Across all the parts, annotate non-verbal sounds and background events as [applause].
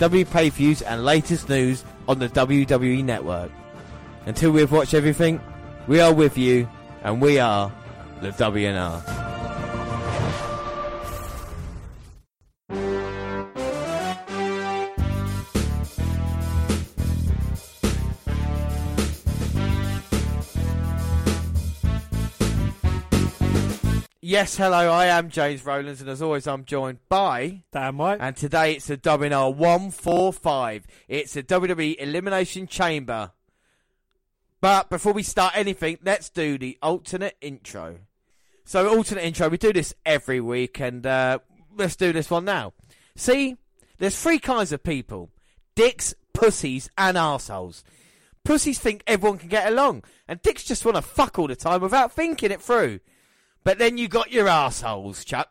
W pay views, and latest news on the WWE Network. Until we've watched everything, we are with you, and we are the WNR. Yes, hello, I am James Rowlands, and as always, I'm joined by. Damn right. And today it's a WNR 145. It's the WWE Elimination Chamber. But before we start anything, let's do the alternate intro. So, alternate intro, we do this every week, and uh, let's do this one now. See, there's three kinds of people dicks, pussies, and arseholes. Pussies think everyone can get along, and dicks just want to fuck all the time without thinking it through. But then you got your assholes, Chuck.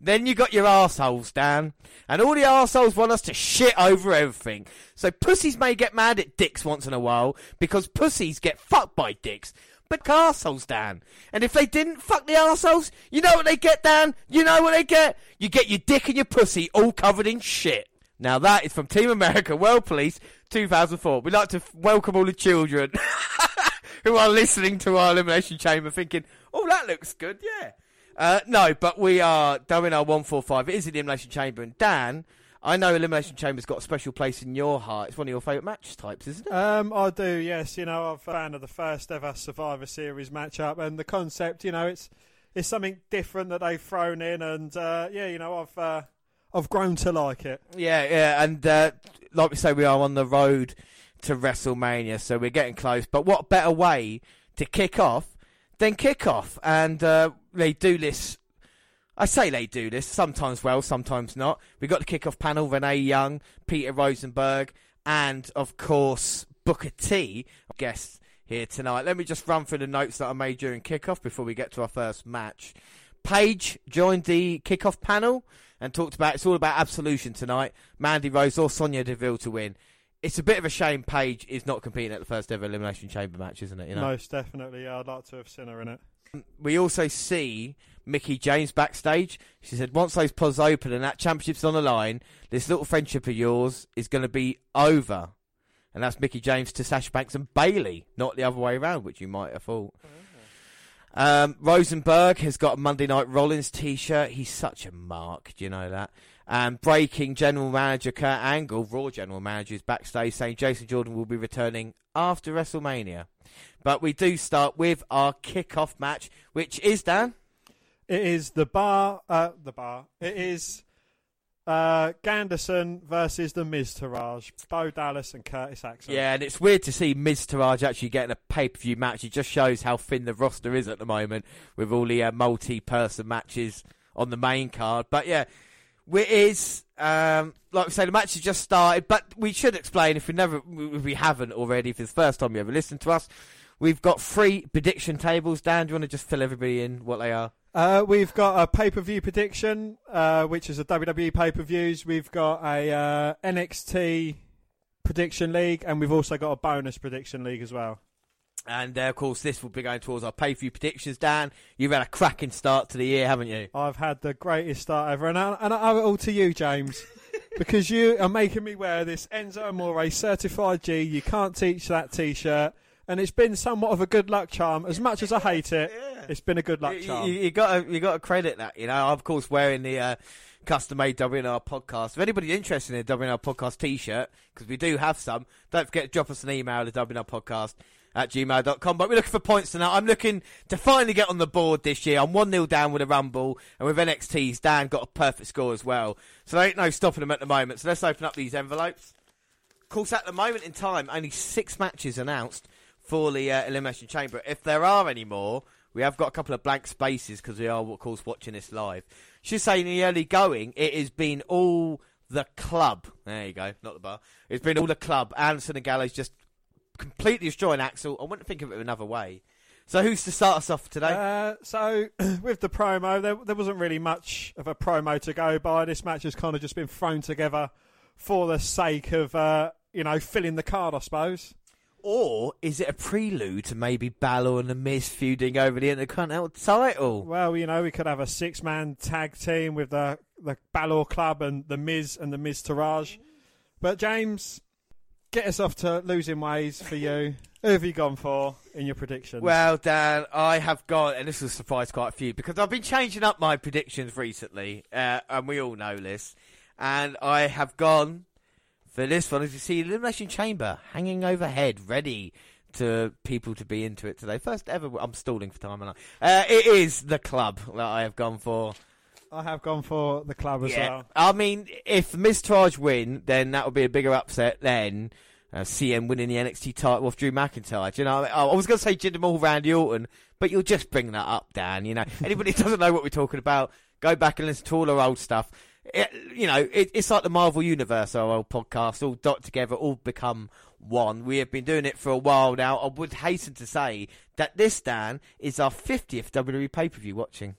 Then you got your arseholes, Dan. And all the assholes want us to shit over everything. So pussies may get mad at dicks once in a while because pussies get fucked by dicks. But assholes, Dan. And if they didn't fuck the assholes, you know what they get, Dan? You know what they get? You get your dick and your pussy all covered in shit. Now that is from Team America World Police 2004. We'd like to welcome all the children [laughs] who are listening to our Elimination Chamber thinking, oh, that looks good, yeah. Uh, no, but we are doing our 145. It is the Elimination Chamber. And Dan, I know Elimination Chamber's got a special place in your heart. It's one of your favourite match types, isn't it? Um, I do, yes. You know, I'm a fan of the first ever Survivor Series matchup, and the concept. You know, it's it's something different that they've thrown in, and uh, yeah, you know, I've uh, I've grown to like it. Yeah, yeah. And uh, like we say, we are on the road to WrestleMania, so we're getting close. But what better way to kick off than kick off? And uh, they do this. I say they do this sometimes well, sometimes not. We got the kick-off panel: Renee Young, Peter Rosenberg, and of course Booker T. Guests here tonight. Let me just run through the notes that I made during kickoff before we get to our first match. Paige joined the kickoff panel and talked about it's all about absolution tonight. Mandy Rose or Sonya Deville to win. It's a bit of a shame Paige is not competing at the first ever Elimination Chamber match, isn't it? You know. Most definitely, yeah, I'd like to have seen her in it. We also see Mickie James backstage. She said, once those pods open and that championship's on the line, this little friendship of yours is going to be over. And that's Mickie James to Sasha Banks and Bayley, not the other way around, which you might have thought. Um, Rosenberg has got a Monday Night Rollins t-shirt. He's such a mark, do you know that? And breaking general manager Kurt Angle, Raw general manager, is backstage saying Jason Jordan will be returning after WrestleMania. But we do start with our kickoff match, which is Dan. It is the bar, uh, the bar. It is uh, Ganderson versus the Miztourage, Bo Dallas and Curtis Axel. Yeah, and it's weird to see Miztourage actually getting a pay per view match. It just shows how thin the roster is at the moment with all the uh, multi person matches on the main card. But yeah, it is um, like we say, the match has just started. But we should explain if we never, if we haven't already, if it's the first time you ever listened to us, we've got three prediction tables. Dan, do you want to just fill everybody in what they are? Uh, we've got a pay per view prediction, uh, which is a WWE pay per views. We've got a uh, NXT prediction league, and we've also got a bonus prediction league as well. And uh, of course, this will be going towards our pay per view predictions. Dan, you've had a cracking start to the year, haven't you? I've had the greatest start ever, and I, and I owe it all to you, James. [laughs] because you are making me wear this Enzo Amore certified G. You can't teach that T-shirt, and it's been somewhat of a good luck charm. As much as I hate it, [laughs] it's been a good luck You, charm. you, you got to you got to credit that. You know, I'm, of course, wearing the uh, custom made WNR podcast. If anybody's interested in a WNR podcast T-shirt, because we do have some, don't forget to drop us an email at WNR podcast at gmail.com. But we're looking for points tonight. I'm looking to finally get on the board this year. I'm 1 0 down with a Rumble, and with NXT's, Dan got a perfect score as well. So there ain't no stopping them at the moment. So let's open up these envelopes. Of course, at the moment in time, only six matches announced for the uh, Elimination Chamber. If there are any more, we have got a couple of blank spaces because we are, of course, watching this live. Should say in the early going, it has been all the club. There you go, not the bar. It's been all the club. Anderson and Gallows just completely destroying Axel. I wouldn't think of it another way. So who's to start us off today? Uh, so [clears throat] with the promo, there, there wasn't really much of a promo to go by. This match has kind of just been thrown together for the sake of uh, you know filling the card, I suppose. Or is it a prelude to maybe Balor and the Miz feuding over the Intercontinental title? Well, you know, we could have a six-man tag team with the the Balor Club and the Miz and the Miztourage. But James, get us off to losing ways for you. Who have you gone for in your predictions? Well, Dan, I have gone, and this will surprise quite a few because I've been changing up my predictions recently, uh, and we all know this. And I have gone for this one, as you see, the Elimination Chamber hanging overhead, ready to people to be into it today. First ever, I'm stalling for time, and uh, it is the club that I have gone for. I have gone for the club as yeah, well. I mean, if Miztourage win, then that would be a bigger upset than uh, CM winning the NXT title off Drew McIntyre. Do you know, I was going to say Jinder Mahal, Randy Orton, but you'll just bring that up, Dan. You know, [laughs] anybody who doesn't know what we're talking about, go back and listen to all our old stuff. It, you know, it, it's like the Marvel Universe, our old podcast, all dot together, all become one. We have been doing it for a while now. I would hasten to say that this, Dan, is our 50th WWE pay per view watching.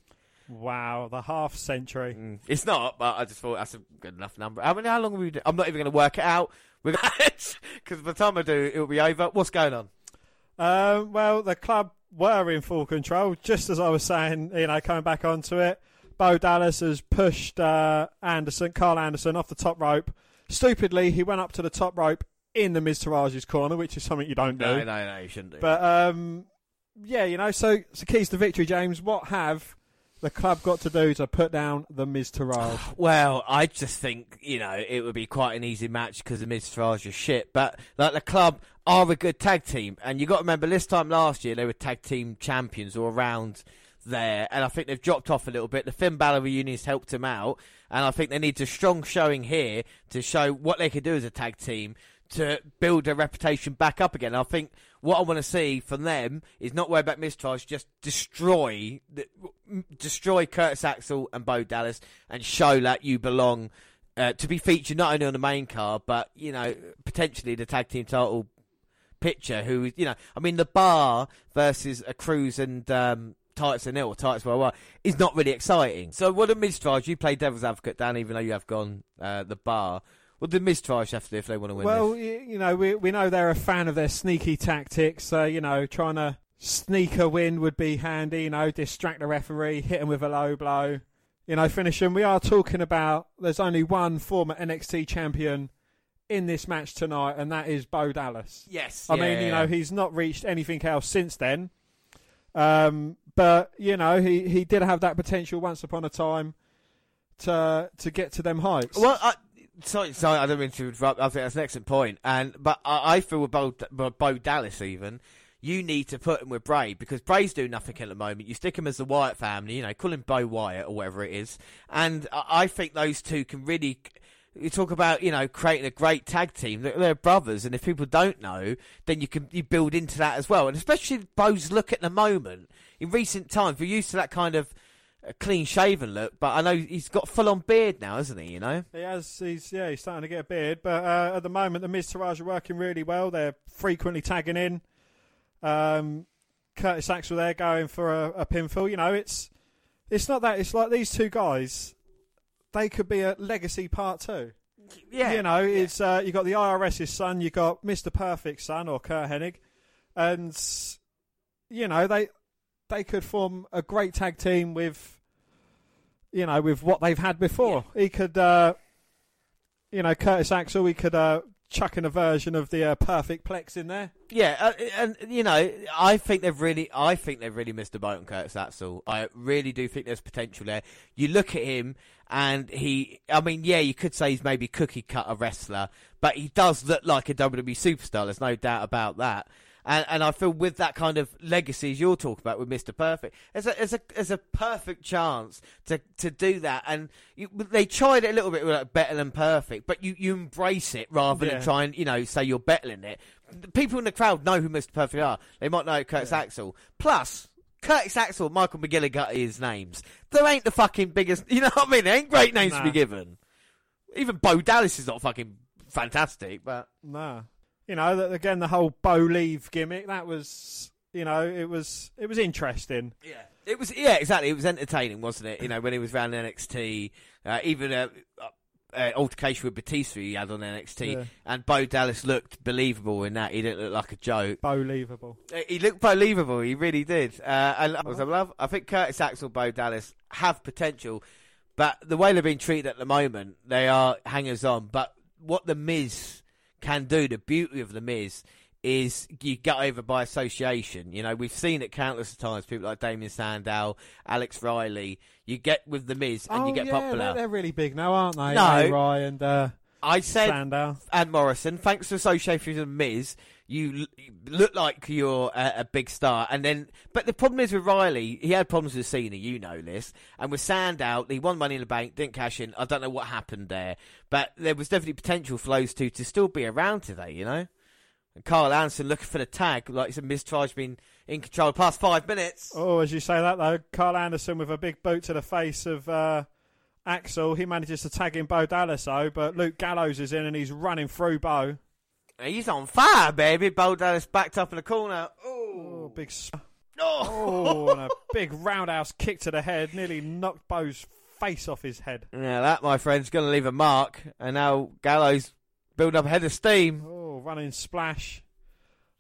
Wow, the half century. Mm, it's not, but I just thought that's a good enough number. I mean, how long have we? Do? I'm not even going to work it out [laughs] because by the time I do, it'll be over. What's going on? Um, well, the club were in full control, just as I was saying. You know, coming back onto it, Bo Dallas has pushed uh, Anderson, Karl Anderson, off the top rope. Stupidly, he went up to the top rope in the Miztourage's corner, which is something you don't do. No, no, no, you shouldn't do. But um, yeah, you know, so so keys to victory, James. What have the club got to do to put down the Miztourage? [sighs] Well, I just think you know it would be quite an easy match because the Miztourage is shit. But like the club are a good tag team, and you got to remember this time last year they were tag team champions or around there, and I think they've dropped off a little bit. The Finn Balor reunions helped them out, and I think they need a strong showing here to show what they can do as a tag team to build their reputation back up again. I think what I want to see from them is not worry about Miztourage, just destroy destroy Curtis Axel and Bo Dallas and show that you belong uh, to be featured not only on the main card but you know potentially the tag team title picture. Who you know, I mean, the bar versus a Cruz and. Um, Titus and Ill, Titus well, is not really exciting. So, what a Miztourage, you play devil's advocate, Dan, even though you have gone uh, the bar. Miztourage have to do if they want to win Well, this? you know, we we know they're a fan of their sneaky tactics. So you know, trying to sneak a win would be handy. You know, distract the referee, hit him with a low blow. You know, finish him. We are talking about. There's only one former NXT champion in this match tonight, and that is Bo Dallas. Yes. I mean, you know, he's not reached anything else since then. Um, but you know, he, he did have that potential once upon a time to to get to them heights. Well, I, sorry, sorry, I don't mean to interrupt. I think that's an excellent point. And but I, I feel with Bo, Bo Dallas even. You need to put him with Bray because Bray's doing nothing at the moment. You stick him as the Wyatt family, you know, call him Bo Wyatt or whatever it is, and I, I think those two can really you talk about you know creating a great tag team. They're, they're, brothers, and if people don't know, then you can you build into that as well. And especially Bo's look at the moment in recent times, we're used to that kind of clean shaven look, but I know he's got full on beard now, hasn't he? You know, he has. He's yeah, he's starting to get a beard. But uh, at the moment, the Miztourage are working really well. They're frequently tagging in. Um, Curtis Axel there going for a, a pinfall. You know, it's it's not that. It's like these two guys they could be a legacy part two. Yeah, you know, yeah. it's uh, you got the IRS's son, you got Mr. Perfect's son or Curt Hennig, and you know they they could form a great tag team with you know with what they've had before. Yeah. He could, uh, you know, Curtis Axel. He could uh, chuck in a version of the uh, Perfect Plex in there. Yeah, uh, and you know, I think they've really, I think they've really missed the boat on Curtis Axel. I really do think there's potential there. You look at him, and he, I mean, yeah, you could say he's maybe cookie cutter wrestler, but he does look like a WWE superstar. There's no doubt about that. And, and I feel with that kind of legacy you're talking about with Mr. Perfect, there's a, there's a, there's a perfect chance to, to do that. And you, they tried it a little bit with like better than perfect, but you, you embrace it rather Yeah. than try and, you know, say you're better than it. The people in the crowd know who Mr. Perfect are. They might know Curtis Axel. Plus, Curtis Axel, Michael McGillicutty is names. There ain't the fucking biggest, [laughs] you know what I mean? There ain't great names to be given. Even Bo Dallas is not fucking fantastic, but Nah. You know, that again, the whole Bo Leave gimmick, that was, you know, it was it was interesting. yeah, it was yeah exactly. It was entertaining, wasn't it? You know, when he was around NXT, uh, even a. Uh, uh, altercation with Batista he had on NXT, Yeah. and Bo Dallas looked believable in that. He didn't look like a joke. Believable. Uh, He looked believable. He really did. Uh, and I was in love. I think Curtis Axel, Bo Dallas have potential, but the way they're being treated at the moment, they are hangers on. But what the Miz can do, the beauty of the Miz, is you get over by association. You know, we've seen it countless times. People like Damien Sandow, Alex Riley. You get with the Miz and oh, you get yeah, popular. They're, really big now, aren't they? No. A-Ry and uh, I said Sandow. and Morrison, thanks for association with the Miz, you look like you're a, a big star. And then, but the problem is with Riley, he had problems with Cena, you know this. And with Sandow, he won Money in the Bank, didn't cash in. I don't know what happened there, but there was definitely potential for those two to still be around today, you know. And Karl Anderson looking for the tag, like you said, Miz Tri's been in control the past five minutes. Oh, as you say that though, Karl Anderson with a big boot to the face of uh, Axel. He manages to tag in Bo Dallas though, but Luke Gallows is in and he's running through Bo. He's on fire, baby. Bo Dallas backed up in the corner. Oh, Oh, big. s- oh. And a big roundhouse kick to the head, nearly knocked Bo's face off his head. Yeah, that, my friend, is going to leave a mark. And now Gallows building up a head of steam. Oh, running splash.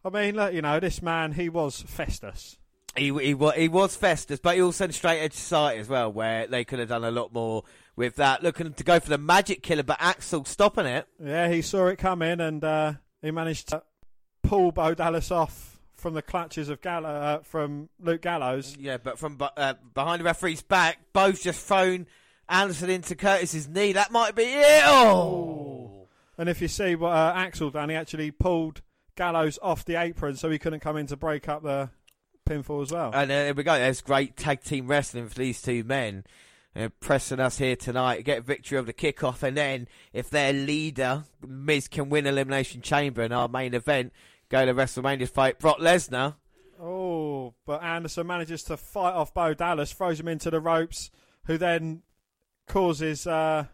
I mean, look, you know, this man, he was Festus. He, he, he was Festus, but he also had straight edge society as well, where they could have done a lot more with that. Looking to go for the magic killer, but Axel stopping it. Yeah, he saw it coming and uh, he managed to pull Bo Dallas off from the clutches of Gallo- uh, from Luke Gallows. Yeah, but from uh, behind the referee's back, both just thrown Anderson into Curtis's knee. That might be it. Oh. And if you see what uh, Axel done, he actually pulled Gallows off the apron so he couldn't come in to break up the pinfall as well. And uh, there we go. There's great tag team wrestling for these two men. Uh, pressing us here tonight, get victory of the kickoff, and then if their leader Miz can win Elimination Chamber in our main event, go to WrestleMania fight Brock Lesnar. Oh, but Anderson manages to fight off Bo Dallas, throws him into the ropes, who then causes uh,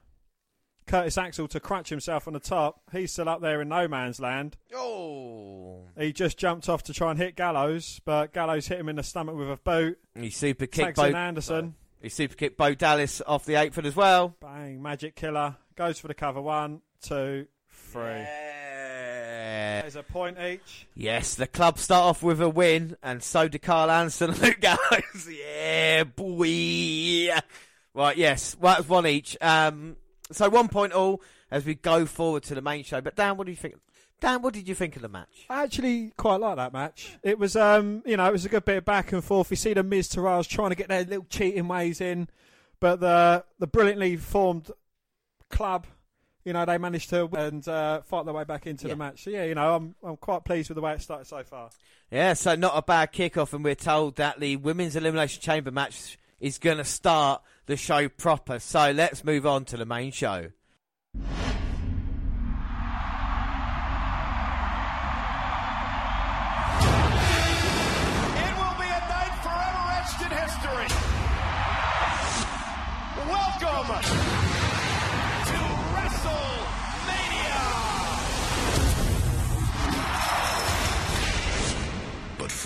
Curtis Axel to crunch himself on the top. He's still up there in no man's land. Oh, He just jumped off to try and hit Gallows, but Gallows hit him in the stomach with a boot. he super kicked Bo. Anderson. He super kicked Bo Dallas off the apron as well. Bang, magic killer. Goes for the cover. One, two, three. Yeah. There's a point each. Yes, the club start off with a win, and so do Karl Anderson [laughs] and Luke Gallows. yeah, boy. Right, yes, well, that's one each. Um, so one point all as we go forward to the main show. But Dan, what do you think? Dan, what did you think of the match? I actually quite like that match. It was, um, you know, it was a good bit of back and forth. You see the Miztourage trying to get their little cheating ways in, but the the brilliantly formed club, you know, they managed to and uh, fight their way back into Yeah. the match. So yeah, you know, I'm I'm quite pleased with the way it started so far. Yeah, so not a bad kickoff, and we're told that the women's elimination chamber match is going to start the show proper. So let's move on to the main show.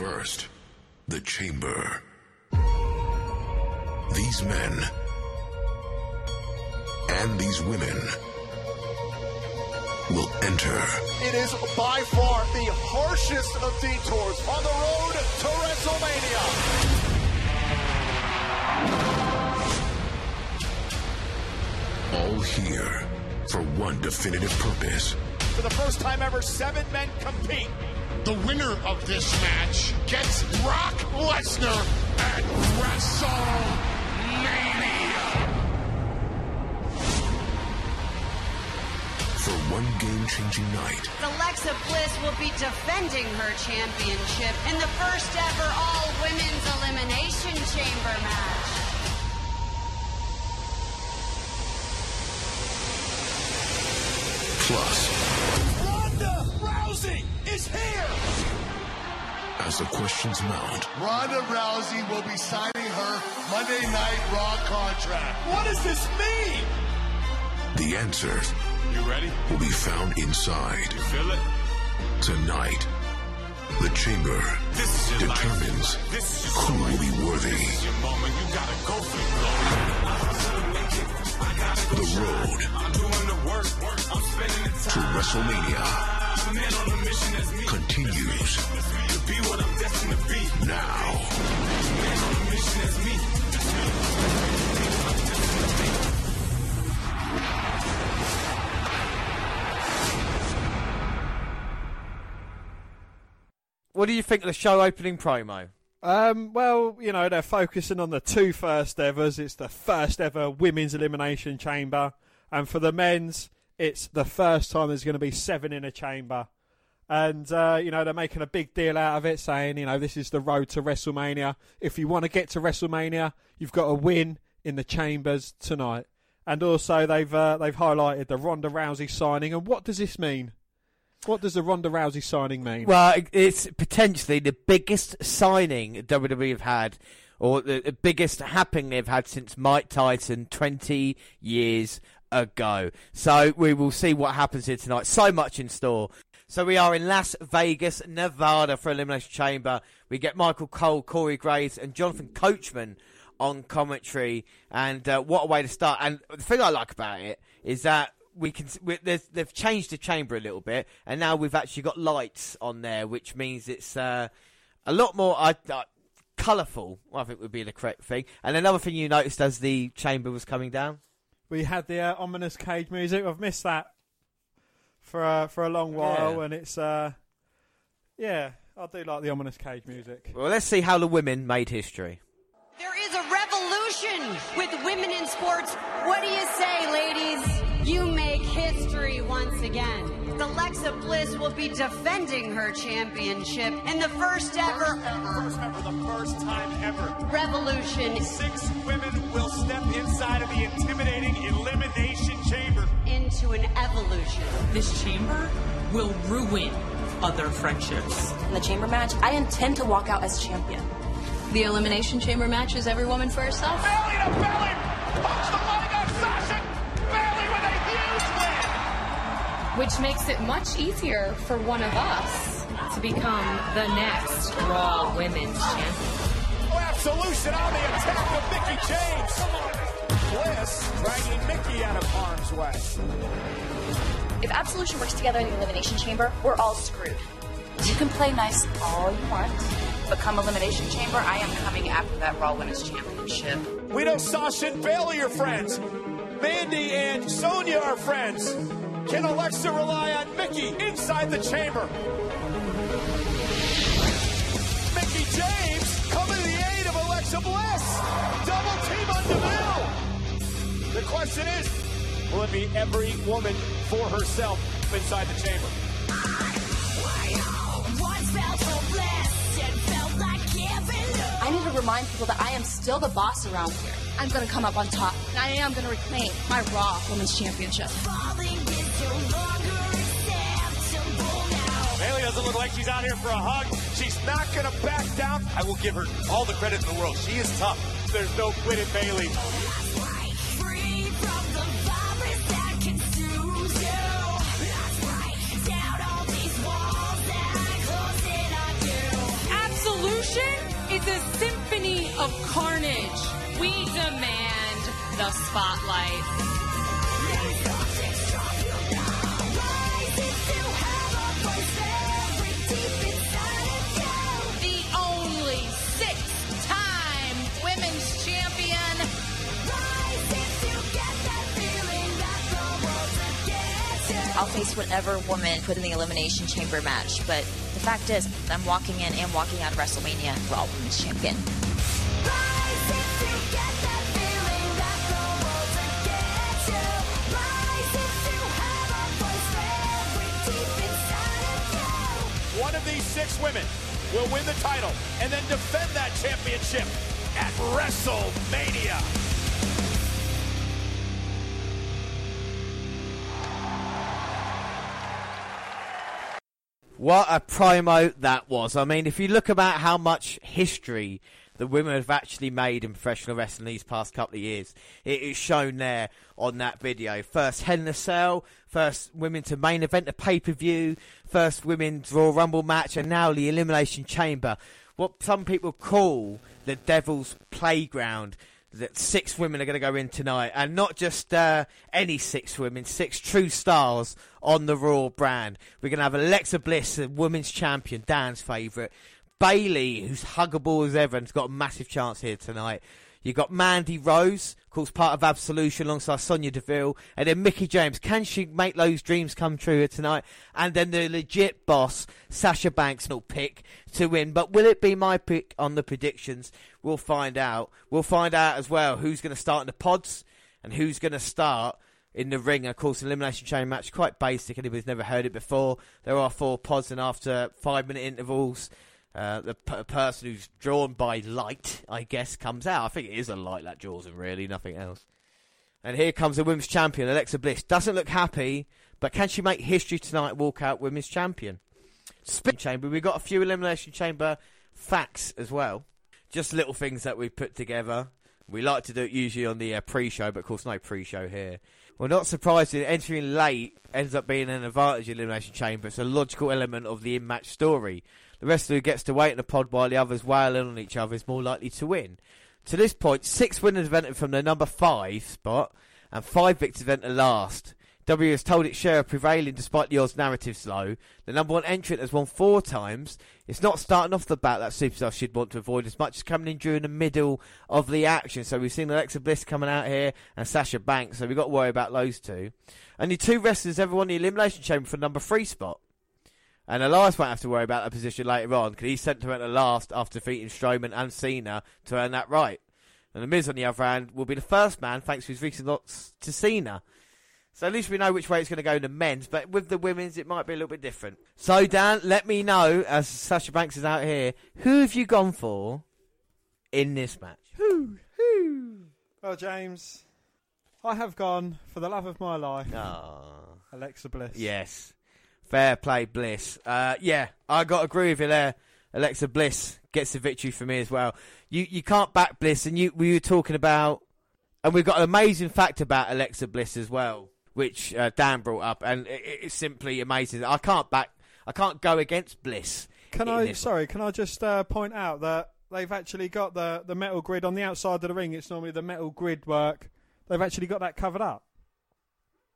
First, the chamber. These men and these women will enter It is by far the harshest of detours on the road to WrestleMania. all here for one definitive purpose. For the first time ever, seven men compete. The winner of this match gets Brock Lesnar at WrestleMania. For one game changing night, Alexa Bliss will be defending her championship in the first ever all women's elimination chamber match. The questions mount, Ronda Rousey will be signing her Monday Night Raw contract. What does this mean? The answers You ready? will be found inside. You feel it? Tonight, the chamber This is determines. This is your who will be worthy. This is your moment. You gotta go the road I'm doing the work. I'm spending the to. WrestleMania Man on a mission as me. continues what I'm destined to be. now. Man on a mission as me. What do you think of the show opening promo? Um, well, you know, they're focusing on the two first evers. It's the first ever women's elimination chamber. And for the men's, it's the first time there's going to be seven in a chamber. And, uh, you know, they're making a big deal out of it, saying, you know, this is the road to WrestleMania. If you want to get to WrestleMania, you've got to win in the chambers tonight. And also, they've uh, they've highlighted the Ronda Rousey signing. And what does this mean? What does the Ronda Rousey signing mean? Well, it's potentially the biggest signing WWE have had, or the, biggest happening they've had since Mike Tyson 20 years ago. So we will see what happens here tonight. So much in store. So we are in Las Vegas, Nevada for Elimination Chamber. We get Michael Cole, Corey Graves, and Jonathan Coachman on commentary. And uh, what a way to start! And the thing I like about it is that we can we, they've changed the chamber a little bit, and now we've actually got lights on there, which means it's uh, a lot more uh, uh, colourful. I think would be the correct thing. And another thing you noticed as the chamber was coming down. We had the uh, ominous cage music. I've missed that for uh, for a long while, Yeah. and it's uh, yeah, I do like the ominous cage music. Well, let's see how the women made history. There is a revolution with women in sports. What do you say, ladies? You make history once again. Alexa Bliss will be defending her championship in the first ever First time for the first time ever. revolution Six women will step inside of the intimidating elimination chamber. into an evolution. This chamber will ruin other friendships. In the chamber match, I intend to walk out as champion. The Elimination Chamber match is every woman for herself. Belly to belly. Punch the leg on Sasha. Which makes it much easier for one of us to become the next Raw Women's Champion. Oh, Absolution on the attack of Mickie James. Bliss dragging Mickie out of harm's way. If Absolution works together in the Elimination Chamber, we're all screwed. You can play nice all you want, but come Elimination Chamber, I am coming after that Raw Women's Championship. We know Sasha and Bayley are friends. Mandy and Sonya are friends. Can Alexa rely on Mickie inside the chamber? Mickie James coming to the aid of Alexa Bliss. Double team on DeVille. The question is, will it be every woman for herself inside the chamber? I need to remind people that I am still the boss around here. I'm gonna come up on top, and I am gonna reclaim my Raw Women's Championship. Bayley doesn't look like she's out here for a hug. She's not going to back down. I will give her all the credit in the world. She is tough. There's no quit in Bayley. Absolution is a symphony of carnage. We demand the spotlight. I'll face whatever woman put in the Elimination Chamber match, but the fact is, I'm walking in and walking out of WrestleMania Raw Women's Champion. One of these six women will win the title and then defend that championship at WrestleMania. What a promo that was. I mean, if you look about how much history the women have actually made in professional wrestling these past couple of years. It is shown there on that video. First Hell in a Cell, first women to main event a pay per view, first women's Royal Rumble match, and now the Elimination Chamber. What some people call the Devil's Playground that six women are going to go in tonight, and not just uh, any six women, six true stars on the Raw brand. We're going to have Alexa Bliss, the women's champion, Dan's favourite. Bayley, who's huggable as ever, and has got a massive chance here tonight. You've got Mandy Rose, course, part of Absolution alongside Sonya Deville. And then Mickie James. Can she make those dreams come true tonight? And then the legit boss, Sasha Banks, will pick to win. But will it be my pick on the predictions? We'll find out. We'll find out as well who's going to start in the pods and who's going to start in the ring. Of course, elimination chamber match, quite basic. Anybody's never heard it before. There are four pods, and after five minute intervals, uh, the p- person who's drawn by light, I guess, comes out. I think it is a light that draws him, really, nothing else. And here comes the women's champion, Alexa Bliss. Doesn't look happy, but can she make history tonight? Walk out women's champion. Spin chamber. We've got a few elimination chamber facts as well. Just little things that we put together. We like to do it usually on the uh, pre-show, but of course no pre-show here. Well, not surprising, entering late ends up being an advantage in elimination chamber. It's a logical element of the in-match story. The wrestler who gets to wait in the pod while the others wail in on each other is more likely to win. To this point, six winners have entered from the number five spot, and five victors have entered last. W has told its share of prevailing despite the odds narrative slow. The number one entrant has won four times. It's not starting off the bat that superstar should want to avoid as much as coming in during the middle of the action. So we've seen Alexa Bliss coming out here and Sasha Banks, so we've got to worry about those two. Only two wrestlers ever won the Elimination Chamber for number three spot. And Elias won't have to worry about that position later on because he's sent to enter last after defeating Strowman and Cena to earn that right. And The Miz, on the other hand, will be the first man thanks to his recent loss to Cena. So at least we know which way it's going to go in the men's, but with the women's, it might be a little bit different. So, Dan, let me know, as Sasha Banks is out here, who have you gone for in this match? Who? Who? Well, James, I have gone for the love of my life. Oh. Alexa Bliss. Yes. Fair play, Bliss. Uh, yeah, I got to agree with you there. Alexa Bliss gets the victory for me as well. You you can't back Bliss, and you we were talking about, and we've got an amazing fact about Alexa Bliss as well, which uh, Dan brought up, and it, it's simply amazing. I can't back, I can't go against Bliss. Can I? Sorry, can I just uh, point out that they've actually got the the metal grid on the outside of the ring. It's normally the metal grid work. They've actually got that covered up.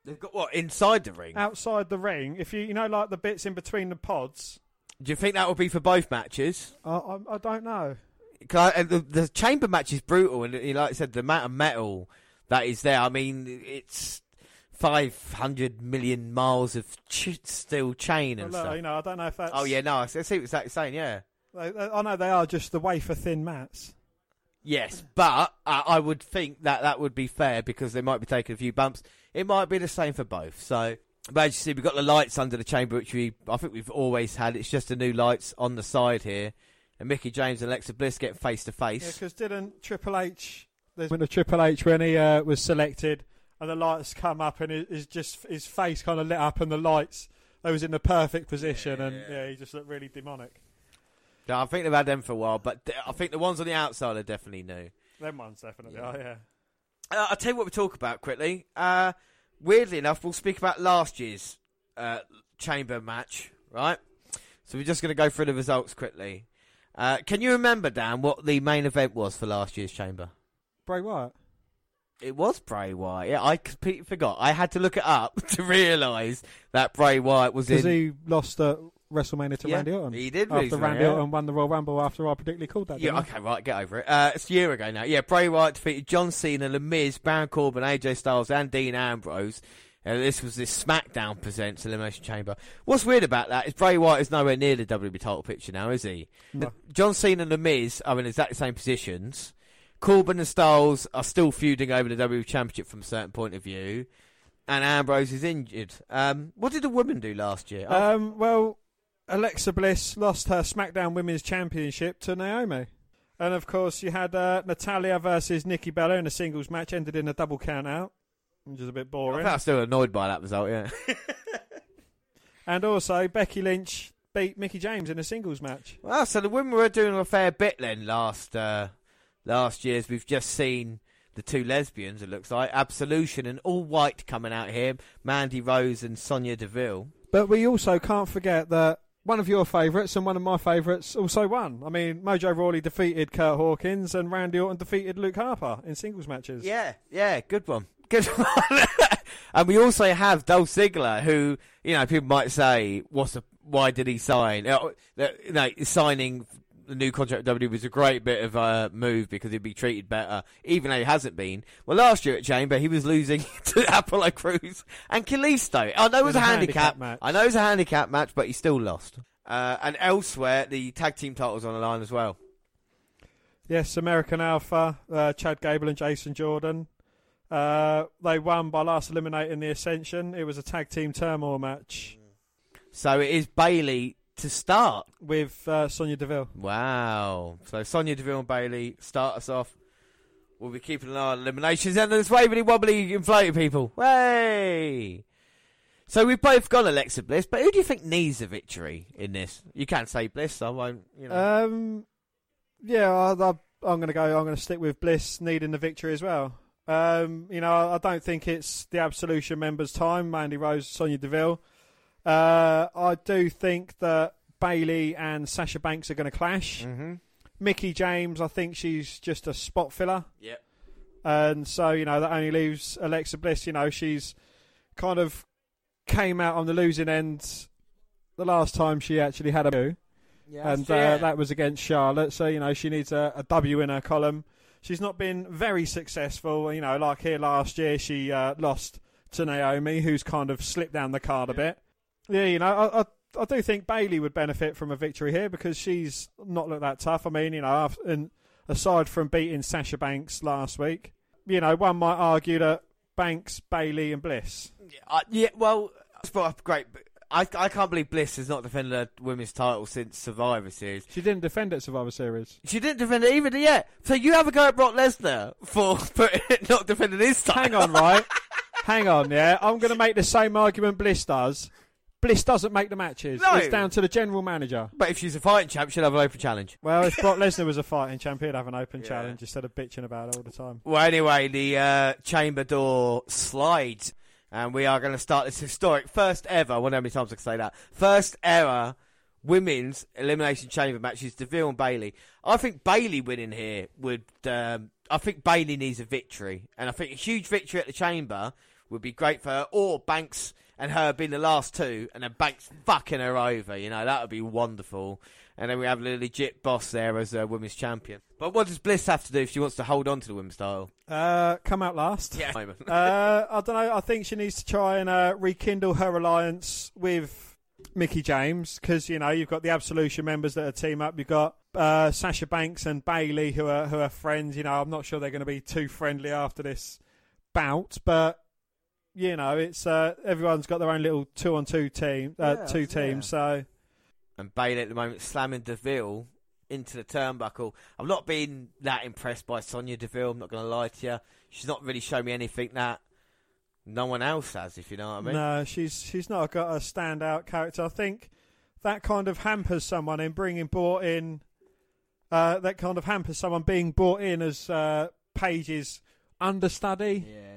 They've got what inside the ring. Outside the ring, if you you know like the bits in between the pods. Do you think that will be for both matches? I I, I don't know. 'Cause I- the, the chamber match is brutal, and like I said, the amount of metal that is there. I mean, it's five hundred million miles of ch- steel chain and Well, look, stuff. you know, I don't know if that's. Oh yeah, no, I see what you're saying. Yeah, I know they are just the wafer thin mats. yes, but uh, I would think that that would be fair because they might be taking a few bumps. It might be the same for both. So, but as you see, we've got the lights under the chamber, which we I think we've always had. It's just the new lights on the side here, and Mickie James and Alexa Bliss get face to Yeah, face. because didn't Triple H? There's been a Triple H when he uh, was selected, and the lights come up, and it is just his face kind of lit up, and the lights. They was in the perfect position, and yeah, he just looked really demonic. Yeah, I think they've had them for a while, but I think the ones on the outside are definitely new. Them ones definitely. Yeah. Oh yeah. Uh, I'll tell you what we talk about quickly. Uh, weirdly enough, we'll speak about last year's uh, chamber match, right? So we're just going to go through the results quickly. Uh, can you remember, Dan, what the main event was for last year's chamber? Bray Wyatt. It was Bray Wyatt. Yeah, I completely forgot. I had to look it up [laughs] to realise that Bray Wyatt was in. Because he lost at WrestleMania to Yeah, Randy Orton. he did After Randy Randy Orton won the Royal Rumble after I predictably called that. Yeah, I? okay, right, get over it. Uh, it's a year ago now. Yeah, Bray Wyatt defeated John Cena, The Miz, Baron Corbin, AJ Styles, and Dean Ambrose. Uh, this was this SmackDown Presents Elimination Chamber. What's weird about that is Bray Wyatt is nowhere near the WWE title picture now, is he? No. John Cena and The Miz are in exactly the same positions. Corbin and Styles are still feuding over the WWE Championship from a certain point of view. And Ambrose is injured. Um, what did the women do last year? Oh, Um, well, Alexa Bliss lost her SmackDown Women's Championship to Naomi. And of course, you had uh, Natalya versus Nikki Bella in a singles match, ended in a double count out, which is a bit I boring. I'm still annoyed by that result, yeah. [laughs] And also, Becky Lynch beat Mickie James in a singles match. Well, so the women were doing a fair bit then last uh, last year. As we've just seen the two lesbians. It looks like Absolution and All White coming out here. Mandy Rose and Sonya Deville. But we also can't forget that one of your favourites and one of my favourites also won. I mean, Mojo Rawley defeated Kurt Hawkins and Randy Orton defeated Luke Harper in singles matches. Yeah, yeah, good one. [laughs] Good one. [laughs] and we also have Dolph Ziggler, who, you know, people might say, what's a, why did he sign? Uh, you know, signing the new contract with WWE was a great bit of a move because he'd be treated better, even though he hasn't been. Well, last year at Chamber, he was losing [laughs] to Apollo Crews and Kalisto. I know it was a, handicap, handicap match. I know it was a handicap match, but he still lost. Uh, and elsewhere, the tag team titles on the line as well. Yes, American Alpha, uh, Chad Gable and Jason Jordan. Uh, they won by last eliminating the Ascension. It was a tag team turmoil match. So it is Bayley to start with uh, Sonya Deville. Wow! So Sonya Deville and Bayley start us off. We'll be keeping an eye on eliminations and this wabbly wobbly inflated people. Way! So we've both got Alexa Bliss, but who do you think needs a victory in this? You can't say Bliss, I won't. You know. Um, yeah, I, I, I'm going to go. I'm going to stick with Bliss needing the victory as well. Um, you know, I don't think it's the Absolution members' time. Mandy Rose, Sonya Deville. Uh, I do think that Bayley and Sasha Banks are going to clash. Mm-hmm. Mickie James, I think she's just a spot filler. Yep. And so, you know, that only leaves Alexa Bliss. You know, she's kind of came out on the losing end the last time she actually had a boo. Yeah, and uh, that was against Charlotte. So, you know, she needs a, a W in her column. She's not been very successful. You know, like here last year, she uh, lost to Naomi, who's kind of slipped down the card a bit. Yeah, you know, I, I, I do think Bayley would benefit from a victory here because she's not looked that tough. I mean, you know, and aside from beating Sasha Banks last week, you know, one might argue that Banks, Bayley, and Bliss. Yeah, uh, yeah well, great. I, I can't believe Bliss has not defended a women's title since Survivor Series. She didn't defend it Survivor Series. She didn't defend it even yet. So you have a go at Brock Lesnar for, [laughs] for not defending his title. Hang on, right? [laughs] Hang on, yeah. I'm going to make the same argument Bliss does. Bliss doesn't make the matches. No. It's down to the general manager. But if she's a fighting champ, she'll have an open challenge. Well, if Brock [laughs] Lesnar was a fighting champ, he'd have an open yeah. challenge instead of bitching about it all the time. Well, anyway, the uh, chamber door slides, and we are going to start this historic first ever. I wonder how many times I can say that. First ever women's elimination chamber matches. Deville and Bayley. I think Bayley winning here would. Um, I think Bayley needs a victory, and I think a huge victory at the chamber would be great for her. Or Banks and her being the last two, and then Banks fucking her over. You know that would be wonderful. And then we have a legit boss there as a women's champion. But what does Bliss have to do if she wants to hold on to the women's title? Uh, come out last. Yeah. [laughs] uh, I don't know. I think she needs to try and uh, rekindle her alliance with Mickie James because you know you've got the Absolution members that are team up. You've got uh, Sasha Banks and Bayley who are who are friends. You know, I'm not sure they're going to be too friendly after this bout, but you know, it's uh, everyone's got their own little two on two team, uh, yeah, two teams. Yeah. So, and Bayley at the moment slamming Deville into the turnbuckle. I've not been that impressed by Sonya Deville. I'm not going to lie to you. She's not really shown me anything that no one else has, if you know what I mean. No, she's she's not got a standout character. I think that kind of hampers someone in bringing brought in. Uh, that kind of hampers someone being brought in as uh, Paige's understudy. Yeah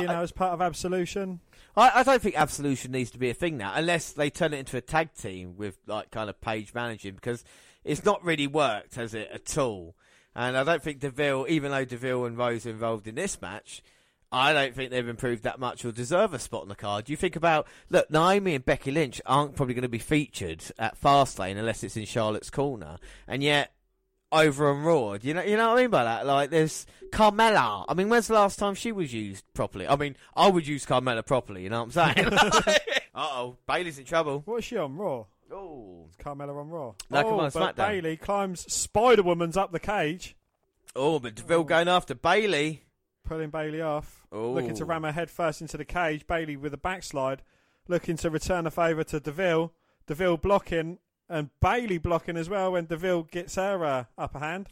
you know, as part of Absolution. I, I, don't think Absolution needs to be a thing now, unless they turn it into a tag team with like kind of Paige managing, because it's not really worked, has it, at all? And I don't think Deville, even though Deville and Rose are involved in this match, I don't think they've improved that much or deserve a spot on the card. You think about look, Naomi and Becky Lynch aren't probably going to be featured at Fastlane unless it's in Charlotte's corner, and yet over and Raw. You know, you know what I mean by that? Like, there's Carmella. I mean, when's the last time she was used properly? I mean, I would use Carmella properly. You know what I'm saying? [laughs] uh oh, Bayley's in trouble. What is she on Raw? Oh, it's Carmella on Raw. No, oh, come on, but Bayley climbs Spider Woman's up the cage. Oh, but Deville oh. going after Bayley, pulling Bayley off, oh. looking to ram her head first into the cage. Bayley with a backslide, looking to return a favour to Deville. Deville blocking and Bayley blocking as well when Deville gets her uh, upper hand.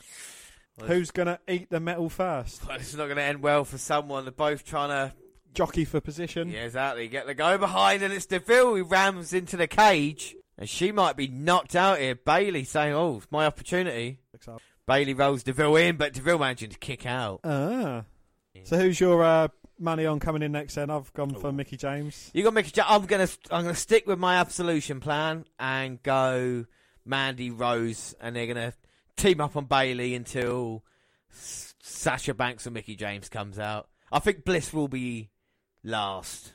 Well, Who's going to eat the metal first? Well, this is not going to end well for someone. They're both trying to jockey for position. Yeah, exactly. Get the go behind, and it's Deville who rams into the cage. And she might be knocked out here. Bayley saying, "Oh, it's my opportunity." Bayley rolls Deville in, but Deville managing to kick out. Ah. So who's your uh, money on coming in next? Then I've gone for Mickie James. You got Mickie. Ja- I'm gonna I'm gonna stick with my absolution plan and go Mandy Rose, and they're gonna team up on Bayley until S- Sasha Banks and Mickie James comes out. I think Bliss will be last.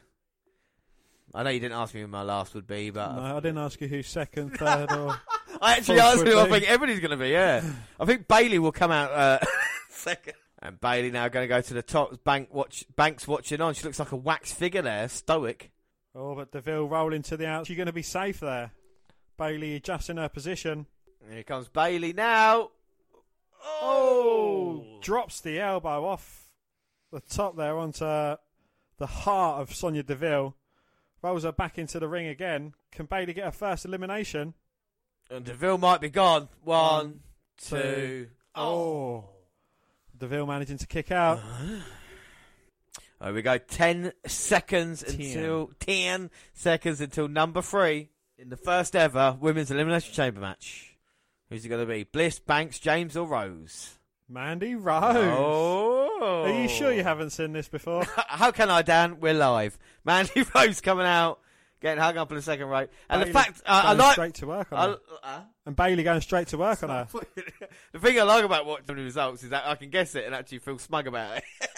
I know you didn't ask me who my last would be, but No, I didn't ask you who's second, [laughs] third, or. I actually Fourth asked would who I be. think everybody's going to be. Yeah, I think Bayley will come out uh, [laughs] second, and Bayley now going to go to the top. Bank watch Banks watching on. She looks like a wax figure there, stoic. Oh, but Deville rolling to the out. She's going to be safe there. Bayley adjusting her position. Here comes Bayley now. Oh! oh, drops the elbow off the top there onto the heart of Sonya Deville. Rolls her back into the ring again. Can Bayley get her first elimination? And Deville might be gone. One, One, two. two. Oh. oh. Deville managing to kick out. There we go. Ten seconds Ten. until ten seconds until number three in the first ever women's elimination chamber match. Who's it going to be? Bliss, Banks, James, or Rose? Mandy Rose. Oh, Are you sure you haven't seen this before? [laughs] How can I, Dan? We're live. Mandy [laughs] Rose coming out, getting hung up in the second row, and Bayley the fact uh, I like. straight to work on her. uh, And Bayley going straight to work on her. [laughs] the thing I like about watching the results is that I can guess it and actually feel smug about it. [laughs]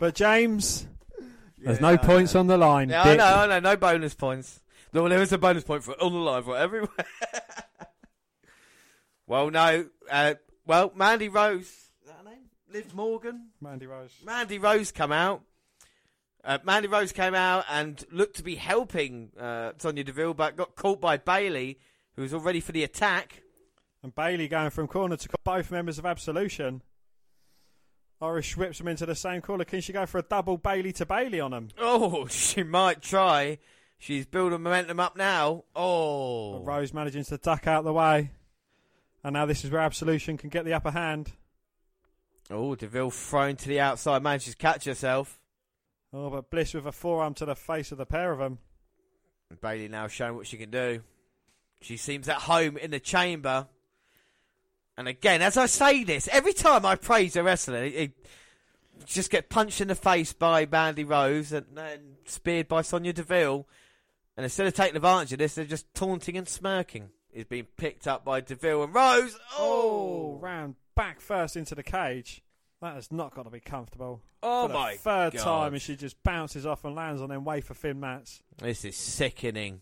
But James, there's Yeah, no points on the line. Yeah, I know, I know. No bonus points. No, there is a bonus point for on the live or everywhere. [laughs] well, no. Uh, well, Mandy Rose. Is that her name? Liv Morgan. Mandy Rose. Mandy Rose come out. Uh, Mandy Rose came out and looked to be helping uh, Sonya Deville, but got caught by Bayley, who was all ready for the attack. And Bayley going from corner to both members of Absolution. Irish whips them into the same corner. Can she go for a double Belly to Bailey on them? Oh, [laughs] she might try. She's building momentum up now. Oh, Rose managing to duck out the way. And now this is where Absolution can get the upper hand. oh, Deville thrown to the outside, manages to catch herself. Oh, but Bliss with a forearm to the face of the pair of them. Bayley now showing what she can do. She seems at home in the chamber. And again, as I say this, every time I praise a wrestler, it, it just get punched in the face by Mandy Rose and then speared by Sonya Deville. And instead of taking advantage of this, they're just taunting and smirking. Is being picked up by Deville and Rose. Oh, Oh, round back first into the cage. That has not got to be comfortable. oh my third God. time, and she just bounces off and lands on them wafer thin mats. This is sickening.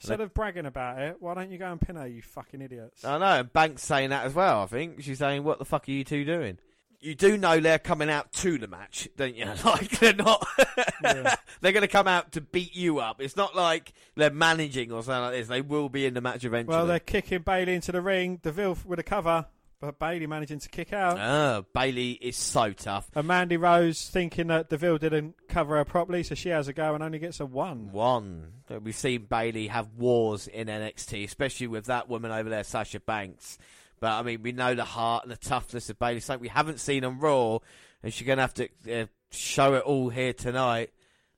Instead of bragging about it, why don't you go and pin her, you fucking idiots? I know, and Banks saying that as well, I think. She's saying, What the fuck are you two doing? You do know they're coming out to the match, don't you? [laughs] Like, they're not. [laughs] Yeah. they're going to come out to beat you up. It's not like they're managing or something like this. They will be in the match eventually. Well, they're kicking Bayley into the ring. Deville with a cover, but Bayley managing to kick out. Ah, Bayley is so tough. And Mandy Rose thinking that Deville didn't cover her properly, so she has a go and only gets a one. One. We've seen Bayley have wars in NXT, especially with that woman over there, Sasha Banks. But I mean, we know the heart and the toughness of Bayley. Something we haven't seen on Raw, and she's going to have to uh, show it all here tonight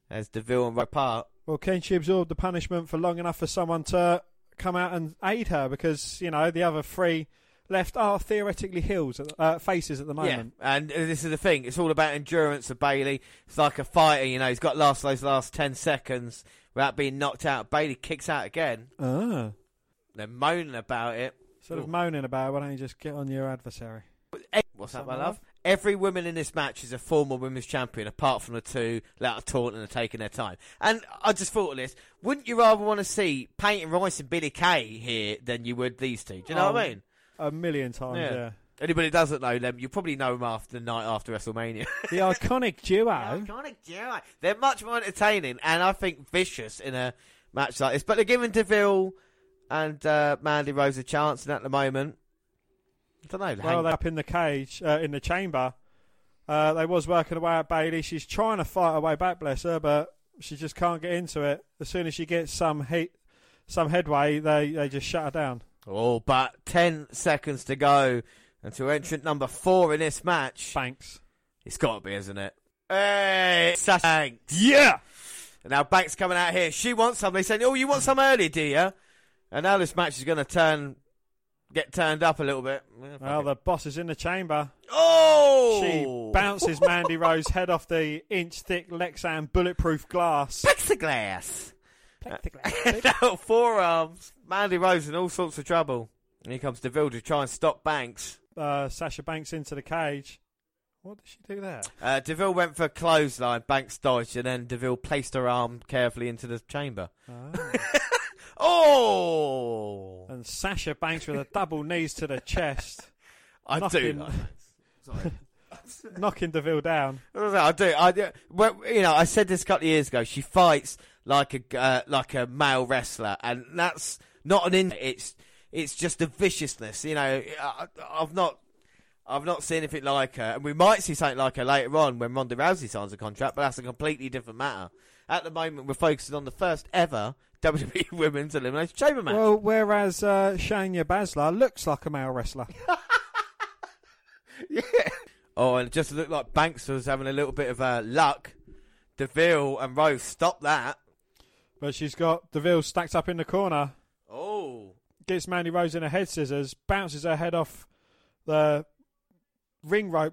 as Deville and Rapart. Well, can she absorb the punishment for long enough for someone to come out and aid her? Because you know the other three left are theoretically heels, uh, faces at the moment. Yeah, and uh, this is the thing. It's all about endurance of Bayley. It's like a fighter, you know. He's got to last those last ten seconds without being knocked out. Bayley kicks out again. Ah. They're moaning about it. Sort of moaning about it, why don't you just get on your adversary? What's that, my Something love? Every woman in this match is a former women's champion, apart from the two that are taunting and are taking their time. And I just thought of this: wouldn't you rather want to see Peyton Royce and Billie Kay here than you would these two? Do you know what I mean? A million times, yeah. Anybody who doesn't know them, you probably know them after the night after WrestleMania. [laughs] The iconic duo. Iconic duo. They're much more entertaining and I think vicious in a match like this. But they're giving Deville and uh, Mandy Rose a chance, and at the moment, I don't know. Well, hang- they're up in the cage, uh, in the chamber. Uh, they was working away at Bayley. She's trying to fight her way back, bless her, but she just can't get into it. As soon as she gets some heat, some headway, they, they just shut her down. Oh, but 10 seconds to go until entrant number four in this match. Thanks. It's got to be, isn't it? Hey, Sasha Banks. Yeah! And now Banks coming out here. She wants some. They saying, "Oh, you want some early, do you?" And now this match is going to turn, get turned up a little bit. Yeah, Well, the boss is in the chamber. oh, She bounces Mandy Rose head off the inch-thick Lexan bulletproof glass. plexiglass. [laughs] now forearms. Mandy Rose in all sorts of trouble. And here comes Deville to try and stop Banks. Uh, Sasha Banks into the cage. What did she do there? Uh, Deville went for a clothesline. Banks dodged, and then Deville placed her arm carefully into the chamber. [laughs] Oh, And Sasha Banks with a double knees to the chest, [laughs] I do. like. Sorry. [laughs] knocking Deville down. I do. I do. Well, you know, I said this a couple of years ago. She fights like a uh, like a male wrestler, and that's not an in. It's it's just a viciousness. You know, I, I've not. I've not seen anything like her, and we might see something like her later on when Ronda Rousey signs a contract, but that's a completely different matter. At the moment, we're focusing on the first ever [laughs] WWE Women's Elimination Chamber match. Well, whereas uh, Shayna Baszler looks like a male wrestler. [laughs] Oh, and it just looked like Banks was having a little bit of uh, luck. Deville and Rose stopped that. but she's got Deville stacked up in the corner. Oh, Gets Mandy Rose in a head scissors, bounces her head off the ring rope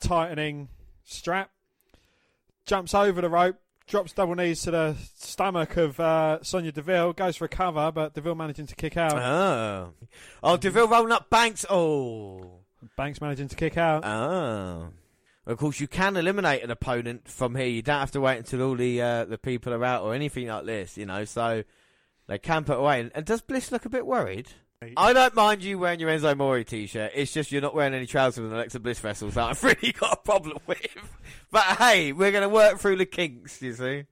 tightening strap, jumps over the rope, drops double knees to the stomach of uh, Sonya Deville, goes for a cover, but Deville managing to kick out. Oh. Oh, Deville rolling up Banks. Oh. Banks managing to kick out. Oh. Of course, you can eliminate an opponent from here. You don't have to wait until all the uh, the people are out or anything like this, you know. So they can put away. And, and does Bliss look a bit worried? I don't mind you wearing your Enzo Amore t-shirt. It's just you're not wearing any trousers with an Alexa Bliss vessel that I've [laughs] really got a problem with. But hey, we're going to work through the kinks, you see.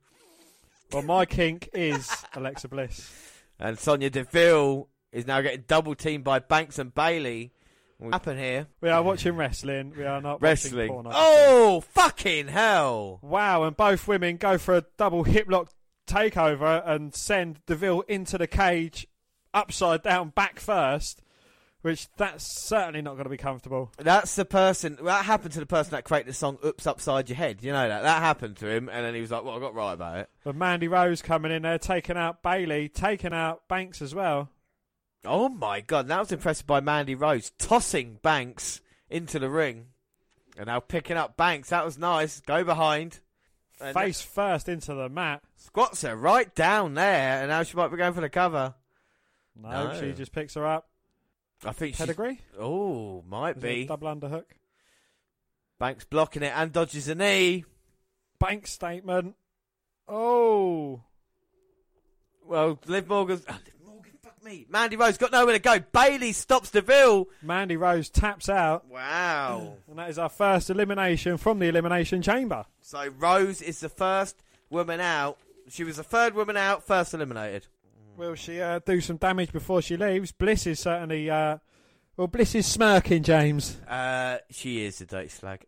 Well, my kink is Alexa Bliss. And Sonya Deville is now getting double teamed by Banks and Bayley. What happened here? We are watching wrestling. We are not Wrestling. Watching porn, Oh, fucking hell! Wow, and both women go for a double hip lock takeover and send Deville into the cage upside down back first, which that's certainly not going to be comfortable. That's the person. That happened to the person that created the song "Oops Upside Your Head." You know that that happened to him, and then he was like, "Well, I got right about it." But Mandy Rose coming in there, taking out Bayley, taking out Banks as well. Oh my god, that was impressive by Mandy Rose tossing Banks into the ring, and now picking up Banks. That was nice. Go behind, And Face first into the mat. squats her right down there, and now she might be going for the cover. No, No. she just picks her up. I think she's. Pedigree? Oh, might Is it be. double underhook. Banks blocking it and dodges a knee. Banks statement. Oh. Well, Liv Morgan's. [laughs] Liv Morgan, fuck me. Mandy Rose got nowhere to go. Bayley stops Deville. Mandy Rose taps out. Wow. [clears throat] And that is our first elimination from the Elimination Chamber. So Rose is the first woman out. She was the third woman out, first eliminated. Will she uh, do some damage before she leaves? Bliss is certainly. Uh, well, Bliss is smirking, James. Uh, she is a dirty slag.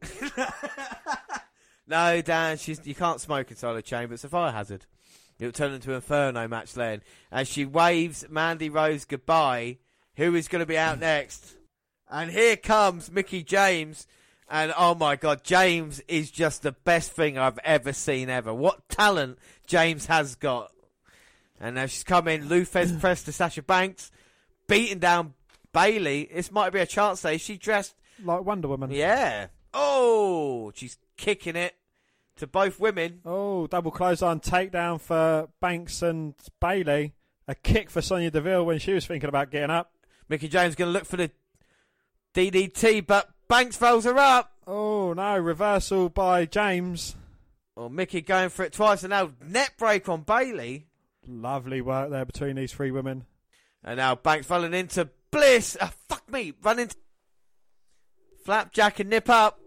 [laughs] no, Dan, she's you can't smoke inside a chamber. It's a fire hazard. It'll turn into an inferno match then. As she waves Mandy Rose goodbye, who is going to be out next? And here comes Mickie James. And oh my God, James is just the best thing I've ever seen ever. What talent James has got. And now she's come in, Lou Thesz [clears throat] press to Sasha Banks, beating down Bayley. This might be a chance there. Is she dressed Like Wonder Woman. yeah. Oh, she's kicking it to both women. Oh, double clothesline takedown for Banks and Bayley. A kick for Sonya Deville when she was thinking about getting up. Mickie James going to look for the DDT, but Banks throws her up. Oh no, reversal by James. Oh, Mickie going for it twice, and now net break on Bayley. Lovely work there between these three women. And now Banks running into Bliss. Ah, fuck me, running Flapjack and Nip Up.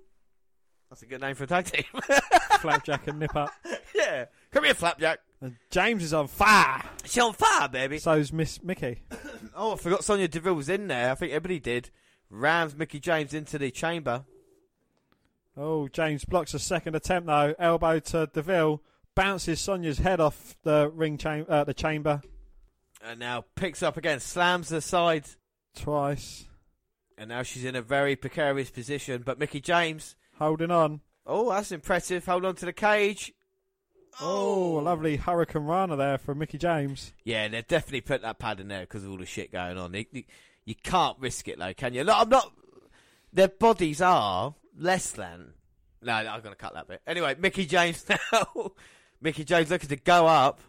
That's a good name for a tag team. [laughs] Flapjack and Nip Up. yeah, come here, Flapjack. And James is on fire. She's on fire, baby. So's Miss Mickie. [coughs] Oh, I forgot Sonya Deville was in there. I think everybody did. Rams Mickie James into the chamber. Oh, James blocks a second attempt though. Elbow to Deville. Bounces Sonya's head off the ring uh, the chamber And now picks up again, slams the side. twice. And now she's in a very precarious position. But Mickie James, Holding on. oh, that's impressive. Hold on to the cage. Oh, a lovely Hurricanrana there from Mickie James. Yeah, they're definitely put that pad in there because of all the shit going on. They- they- you can't risk it, though, can you? No, I'm not. Their bodies are less than. No, no, I'm going to cut that bit. Anyway, Mickie James [laughs] now. Mickie James looking to go up.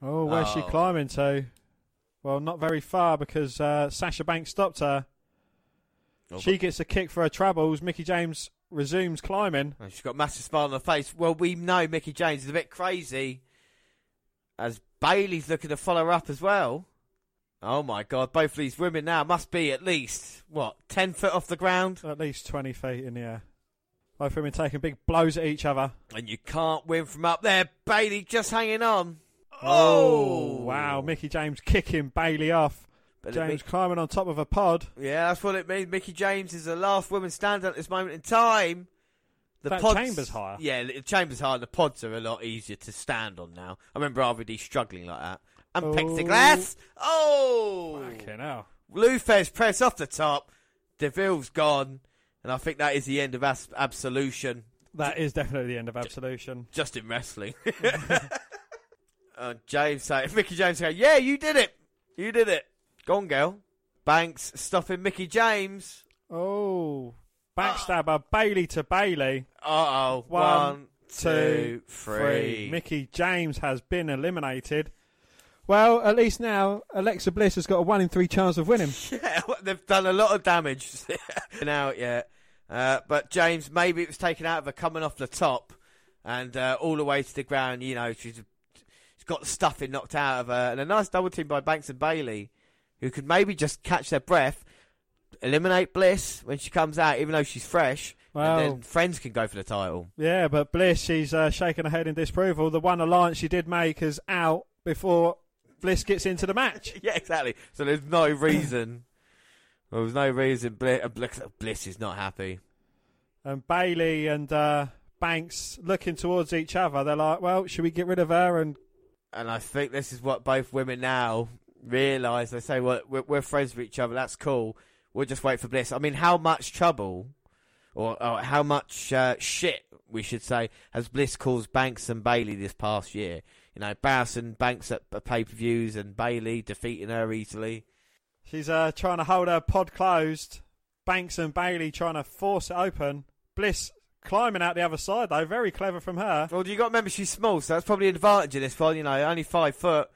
Oh, where's she Oh. climbing to? Well, not very far because uh, Sasha Banks stopped her. Oh, She gets a kick for her troubles. Mickie James resumes climbing. And she's got a massive smile on her face. Well, we know Mickie James is a bit crazy. As Bayley's looking to follow her up as well. Oh my god, both of these women now must be at least, what, 10 foot off the ground? At least 20 feet in the air. Both women taking big blows at each other. And you can't win from up there. Bayley just hanging on. Oh, oh. wow. Mickie James kicking Bayley off. But James climbing on top of a pod. Yeah, that's what it means. Mickie James is the last woman standing at this moment in time. The That pods, chamber's higher. Yeah, the chamber's higher. The pods are a lot easier to stand on now. I remember RVD struggling like that. And Oh. plexiglass. Oh! Okay, now. Lou Thesz press off the top. Deville's gone. And I think that is the end of As- Absolution, That is definitely the end of Absolution. just in wrestling. [laughs] [laughs] uh, James saying, Mickie James saying, yeah, you did it. You did it. Go on, girl. Banks stopping Mickie James. Oh, backstabber Bayley to Belly. Uh oh. One, One, two, three. Mickie James has been eliminated. Well, at least now Alexa Bliss has got a one in three chance of winning. [laughs] Yeah, they've done a lot of damage [laughs] Been out yet. Uh, but James, maybe it was taken out of her coming off the top and uh, all the way to the ground. You know, she's, she's got the stuffing knocked out of her. And a nice double team by Banks and Bayley, who could maybe just catch their breath, eliminate Bliss when she comes out, even though she's fresh. Wow. And then friends can go for the title. Yeah, but Bliss, she's uh, shaking her head in disapproval. The one alliance she did make is out before Bliss gets into the match. [laughs] yeah, exactly. So there's no reason. [coughs] Well, there's no reason Bliss, Bliss, Bliss is not happy. And Bayley and uh, Banks looking towards each other. They're like, well, should we get rid of her? And And I think this is what both women now realise. They say, well, we're, we're friends with each other. That's cool. We'll just wait for Bliss. I mean, how much trouble, or, or how much uh, shit, we should say, has Bliss caused Banks and Bayley this past year? You know, Barrison Banks at pay per views and Bayley defeating her easily. she's uh, trying to hold her pod closed. Banks and Bayley trying to force it open. Bliss climbing out the other side, though. Very clever from her. Well, you got to remember she's small, so that's probably an advantage in this one. You know, only five foot,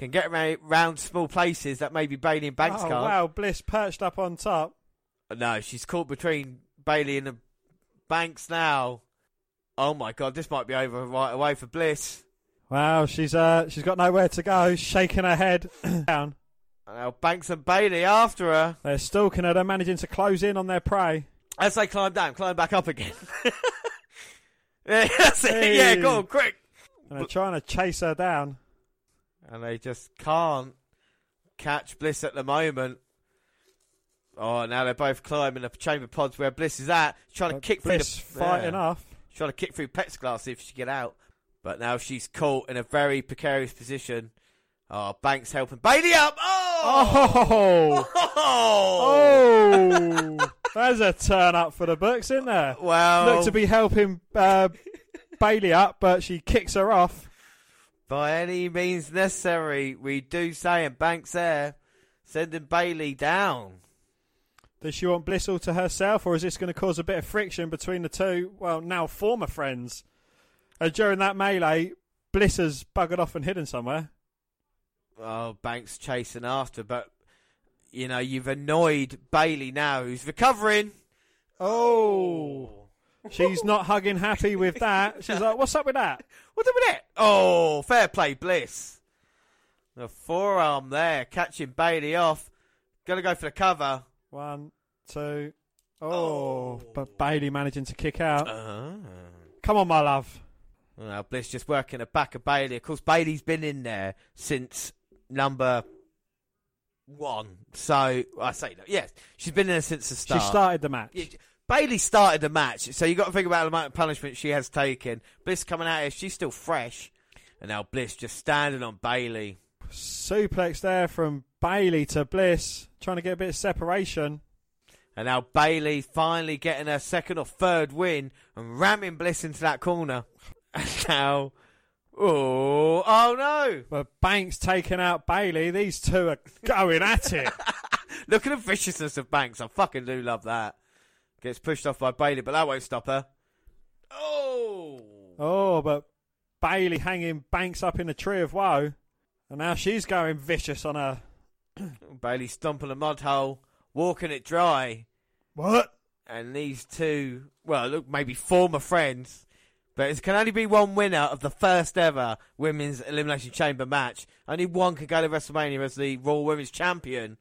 can get around, round small places that maybe Bayley and Banks oh, can't. wow, Bliss perched up on top. No, she's caught between Bayley and the Banks now. Oh my god, this might be over right away for Bliss. Wow, she's uh, she's got nowhere to go. Shaking her head [clears throat] down. And now Banks and Bayley after her. They're stalking her. They're managing to close in on their prey. As they climb down, climb back up again. [laughs] yeah, [laughs] that's it. Hey. Yeah, go on, quick. And they're trying to chase her down. And they just can't catch Bliss at the moment. Oh, now they're both climbing the chamber pods where Bliss is at. Trying to kick Bliss through the fighting yeah. off. trying to kick through plexiglass see if she get out. But now she's caught in a very precarious position. Oh, Banks helping Bayley up. Oh! Oh, Oh! oh! There's a turn up for the books, isn't there? Well, Look to be helping uh, Bayley up, but she kicks her off. By any means necessary, we do say, and Banks there, sending Bayley down. Does she want Bliss all to herself, or is this going to cause a bit of friction between the two, well, now former friends? Uh, during that melee, Bliss has buggered off and hidden somewhere. Oh, Banks chasing after, but you know you've annoyed Bayley now, who's recovering. Oh. She's not hugging happy with that. She's like, what's up with that? What's up with that? Oh, fair play, Bliss. The forearm there, catching Bayley off. Gonna go for the cover. One, two. Oh, but Bayley managing to kick out. Uh-huh. Come on, my love. Well, Bliss just working the back of Bayley. Of course, Bayley's been in there since number one. So I say no. Yes, she's been in there since the start. She started the match. Bayley started the match, so you got to think about the amount of punishment she has taken. Bliss coming out here, she's still fresh, and now Bliss just standing on Bayley. Suplex there from Bayley to Bliss, trying to get a bit of separation. And now Bayley finally getting her second or third win and ramming Bliss into that corner. [laughs] And now, Oh, oh no! But Banks taking out Bayley. These two are going at it. [laughs] Look at the viciousness of Banks. I fucking do love that. Gets pushed off by Bayley, but that won't stop her. Oh! Oh, but Bayley hanging Banks up in the tree of woe. And now she's going vicious on her. [clears throat] Bayley stomping a mud hole, walking it dry. What? And these two, well, look, maybe former friends, but it can only be one winner of the first ever Women's Elimination Chamber match. Only one can go to WrestleMania as the Raw Women's Champion.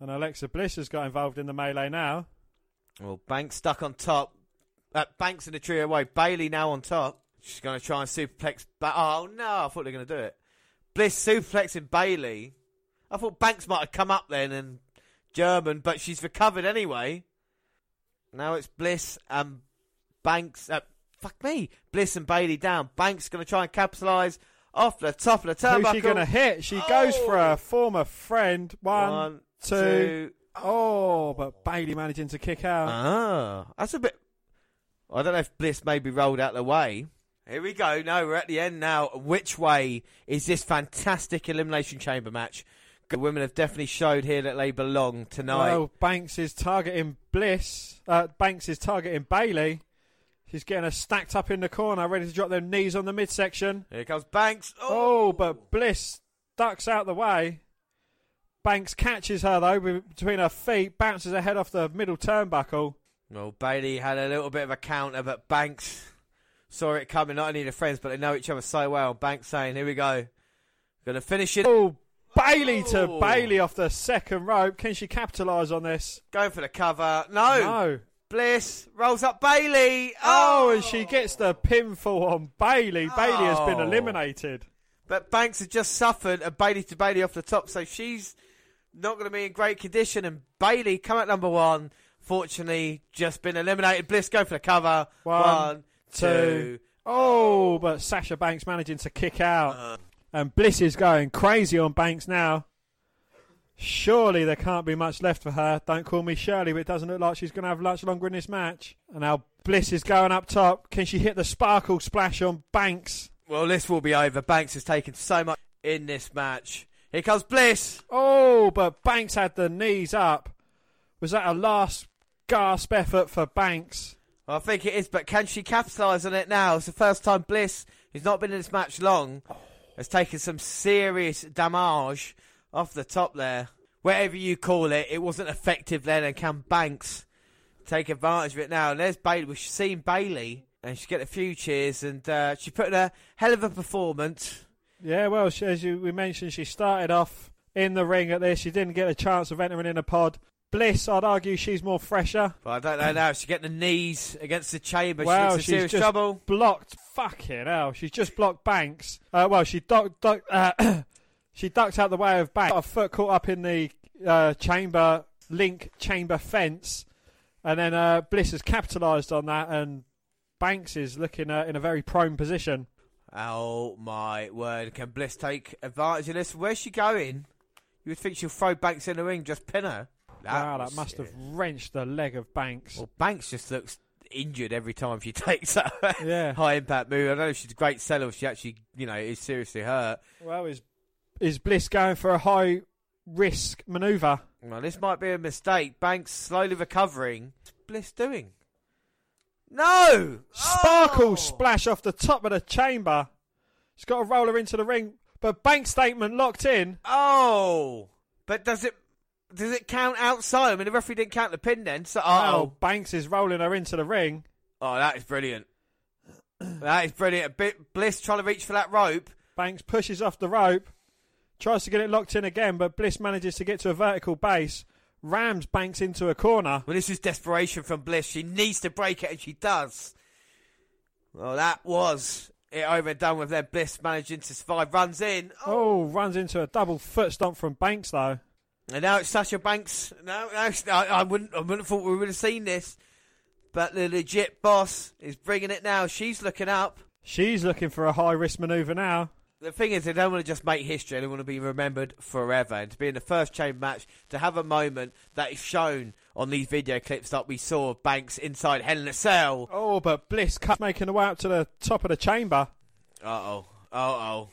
And Alexa Bliss has got involved in the melee now. Well, Banks stuck on top. Uh, Banks in the tree away. Bayley now on top. She's going to try and superplex. Ba- oh, no. I thought they were going to do it. Bliss suplexing Bayley. I thought Banks might have come up then and German, but she's recovered anyway. Now it's Bliss and Banks. Uh, fuck me. Bliss and Bayley down. Banks going to try and capitalise off the top of the turnbuckle. Who's she going to hit? She goes for Oh. a former friend. One, One, two. two. Oh, but Bayley managing to kick out. Ah, that's a bit. I don't know if Bliss maybe rolled out the way. Here we go. No, we're at the end now. Which way is this fantastic Elimination Chamber match? The women have definitely showed here that they belong tonight. Well, Banks is targeting Bliss. Uh, Banks is targeting Bayley. She's getting her stacked up in the corner, ready to drop their knees on the midsection. Here comes Banks. Oh, but Bliss ducks out the way. Banks catches her though between her feet, bounces her head off the middle turnbuckle. Well, Bayley had a little bit of a counter, but Banks saw it coming. Not only the friends, but they know each other so well. Banks saying, "Here we go, gonna finish it." Oh, Bayley to Oh. Belly off the second rope. Can she capitalise on this? Going for the cover. No. No. Bliss rolls up Bayley. Oh, and oh. she gets the pinfall on Bayley. Bayley has been Oh. eliminated. But Banks had just suffered a Bayley to Belly off the top, so she's not going to be in great condition. And Bayley come at number one. Fortunately, just been eliminated. Bliss go for the cover. One, One, two. Oh, but Sasha Banks managing to kick out. Uh. and Bliss is going crazy on Banks now. Surely there can't be much left for her. Don't call me Shirley, but it doesn't look like she's going to have much longer in this match. And now Bliss is going up top. Can she hit the sparkle splash on Banks? Well, this will be over. Banks has taken so much in this match. Here comes Bliss. Oh, but Banks had the knees up. Was that a last gasp effort for Banks? I think it is, but can she capitalise on it now? It's the first time Bliss, who's not been in this match long, has taken some serious damage off the top there. Whatever you call it, it wasn't effective then, and can Banks take advantage of it now? And there's Bayley. We've seen Bayley, and she's getting a few cheers, and uh, she put in a hell of a performance. Yeah, well, she, as you, we mentioned, she started off in the ring at this. She didn't get a chance of entering in a pod. Bliss, I'd argue she's more fresher. But I don't know now. She get the knees against the chamber. She she's serious just trouble. blocked. Fucking hell, she's just blocked Banks. Uh, well, she ducked, duck, [coughs] uh, [coughs] she ducked out the way of Banks. Got her foot caught up in the uh, chamber link chamber fence, and then uh, Bliss has capitalised on that, and Banks is looking uh, in a very prone position. Oh my word! Can Bliss take advantage of this? Where's she going? You would think she'll throw Banks in the ring, just pin her. wow, that must have wrenched the leg of Banks. Well, Banks just looks injured every time she [laughs] takes that Yeah. high impact move. I don't know if she's a great seller. If she actually, you know, is seriously hurt. Well, is is Bliss going for a high risk manoeuvre? Well, this might be a mistake. Banks slowly recovering. What's Bliss doing? No! Sparkle Oh! splash off the top of the chamber. She's got to roll her into the ring, but bank statement locked in. Oh! But does it does it count outside? I mean, the referee didn't count the pin then. So, oh, Banks is rolling her into the ring. oh, that is brilliant. That is brilliant. A bit Bliss trying to reach for that rope. Banks pushes off the rope, tries to get it locked in again, but Bliss manages to get to a vertical base, rams Banks into a corner. Well, this is desperation from Bliss. She needs to break it, and she does. Well, that was it overdone with their Bliss managing to survive. Runs in. Oh, oh runs into a double foot stomp from Banks though. And now it's Sasha Banks. No, no, I, I wouldn't. I wouldn't have thought we would have seen this. But the legit boss is bringing it now. She's looking up. She's looking for a high risk manoeuvre now. The thing is, they don't want to just make history. They want to be remembered forever. And to be in the first chamber match, to have a moment that is shown on these video clips that we saw of Banks inside Hell in a Cell. Oh, but Bliss cut making her way up to the top of the chamber. Uh oh. Uh oh.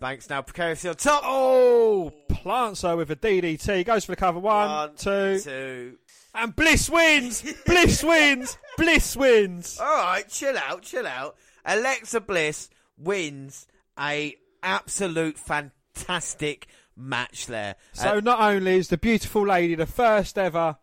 Banks now precariously on top. Oh, plants her with a DDT. Goes for the cover. One, One, two, two. and Bliss wins. Bliss wins. [laughs] Bliss wins. All right, chill out, chill out. Alexa Bliss wins a absolute fantastic match there. So Uh, not only is the beautiful lady the first ever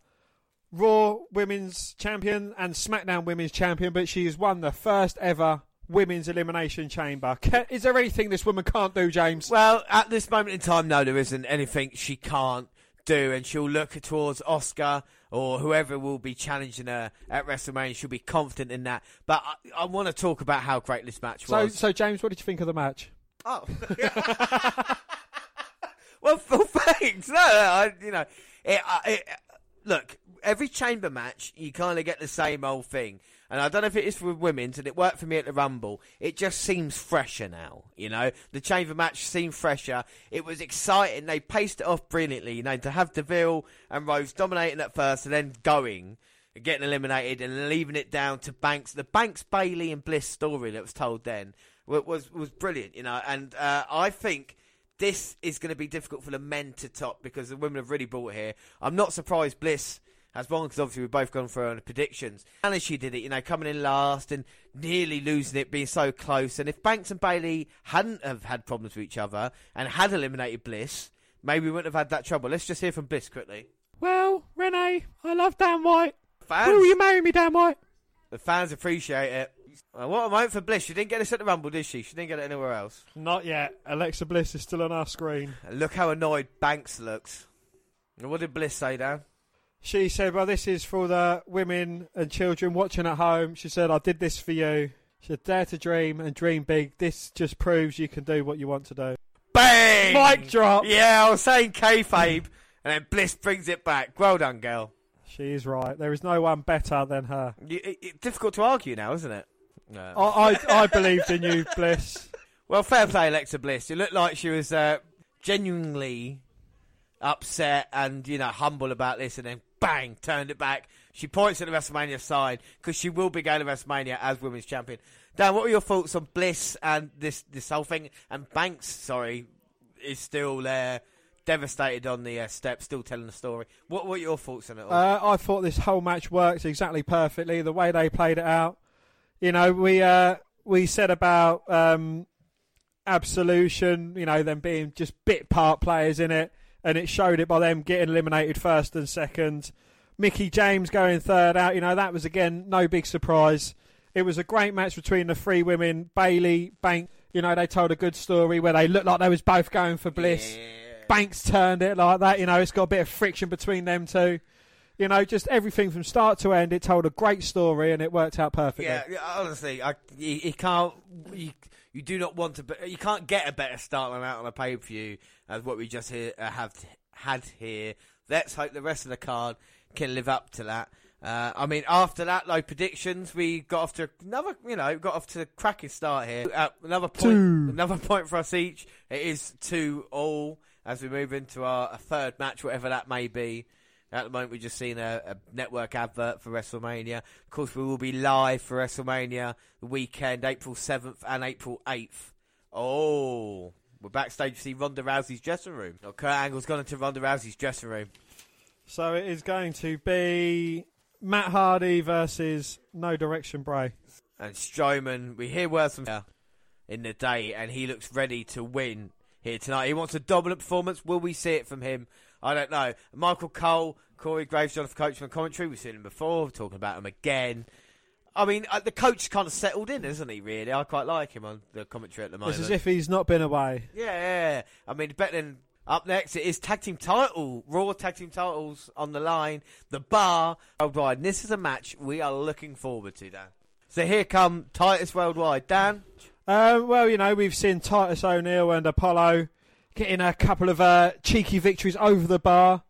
Raw Women's Champion and SmackDown Women's Champion, but she has won the first ever Women's Elimination Chamber. Ca- Is there anything this woman can't do, James? well, at this moment in time, no, there isn't anything she can't do, and she'll look towards Asuka or whoever will be challenging her at WrestleMania. She'll be confident in that. But I, I want to talk about how great this match was. so James, what did you think of the match? Oh. [laughs] well, well, thanks. No, no, I, you know, it, uh, it, look, every chamber match, you kind of get the same old thing. And I don't know if it is for women's, and it worked for me at the Rumble. It just seems fresher now, you know. The chamber match seemed fresher. It was exciting. They paced it off brilliantly, you know, to have Deville and Rose dominating at first and then going and getting eliminated and leaving it down to Banks. The Banks, Bayley, and Bliss story that was told then wa- was was brilliant, you know. And uh, I think this is going to be difficult for the men to top because the women have really brought it here. I'm not surprised Bliss has won because obviously we've both gone for our predictions. And as she did it, you know, coming in last and nearly losing it, being so close. And if Banks and Bayley hadn't have had problems with each other and had eliminated Bliss, maybe we wouldn't have had that trouble. Let's just hear from Bliss quickly. Well, Renee, I love Dan White. Fans, Will you marry me, Dan White? the fans appreciate it. Uh, what a moment for Bliss. She didn't get this at the Rumble, did she? She didn't get it anywhere else. Not yet. Alexa Bliss is still on our screen. Look how annoyed Banks looks. What did Bliss say, Dan? She said, Well, this is for the women and children watching at home. She said, I did this for you. She said, Dare to dream and dream big. This just proves you can do what you want to do. Bang! Mic drop. Yeah, I was saying kayfabe, and then Bliss brings it back. Well done, girl. She is right. There is no one better than her. You, it, difficult to argue now, isn't it? No. I, I, I believed in you, Bliss. Well, fair play, Alexa Bliss. It looked like she was uh, genuinely upset and you know humble about this, and then bang, turned it back. She points at the WrestleMania side because she will be going to WrestleMania as women's champion. Dan, what were your thoughts on Bliss and this this whole thing? And Banks, sorry, is still there, devastated on the uh, step, still telling the story. What were your thoughts on it? Uh, I thought this whole match worked exactly perfectly. The way they played it out. You know, we uh, we said about um, absolution. You know, them being just bit part players in it, and it showed it by them getting eliminated first and second. Mickie James going third out. You know, that was again no big surprise. It was a great match between the three women, Bayley, Banks. You know, they told a good story where they looked like they was both going for Bliss. Banks turned it like that. You know, it's got a bit of friction between them two. You know, just everything from start to end. It told a great story and it worked out perfectly. Yeah, yeah, honestly, I, you, you can't. You, you do not want to. be- You can't get a better start than that on a pay per view as what we just here, uh, have had here. Let's hope the rest of the card can live up to that. Uh, I mean, after that, though, predictions we got off to another. You know, got off to a cracking start here. Uh, another point. Two. Another point for us each. It is two all as we move into our third match, whatever that may be. At the moment, we've just seen a, a network advert for WrestleMania. Of course, we will be live for WrestleMania the weekend, April 7th and April 8th. Oh, we're backstage to see Ronda Rousey's dressing room. Oh, Kurt Angle's gone into Ronda Rousey's dressing room. So it is going to be Matt Hardy versus No Direction Bray. And Strowman, we hear words from in the day, and he looks ready to win here tonight. He wants a dominant performance. Will we see it from him? I don't know. Michael Cole, Corey Graves, Jonathan Coachman commentary. We've seen him before. We're talking about him again. I mean, uh, the coach kind of settled in, isn't he? Really, I quite like him on the commentary at the moment. It's as if he's not been away. Yeah, yeah. I mean, better than up next. It is tag team title, Raw tag team titles on the line. The bar worldwide. And this is a match we are looking forward to, Dan. So here come Titus worldwide, Dan. Um, well, you know, we've seen Titus O'Neil and Apollo getting a couple of uh, cheeky victories over the bar,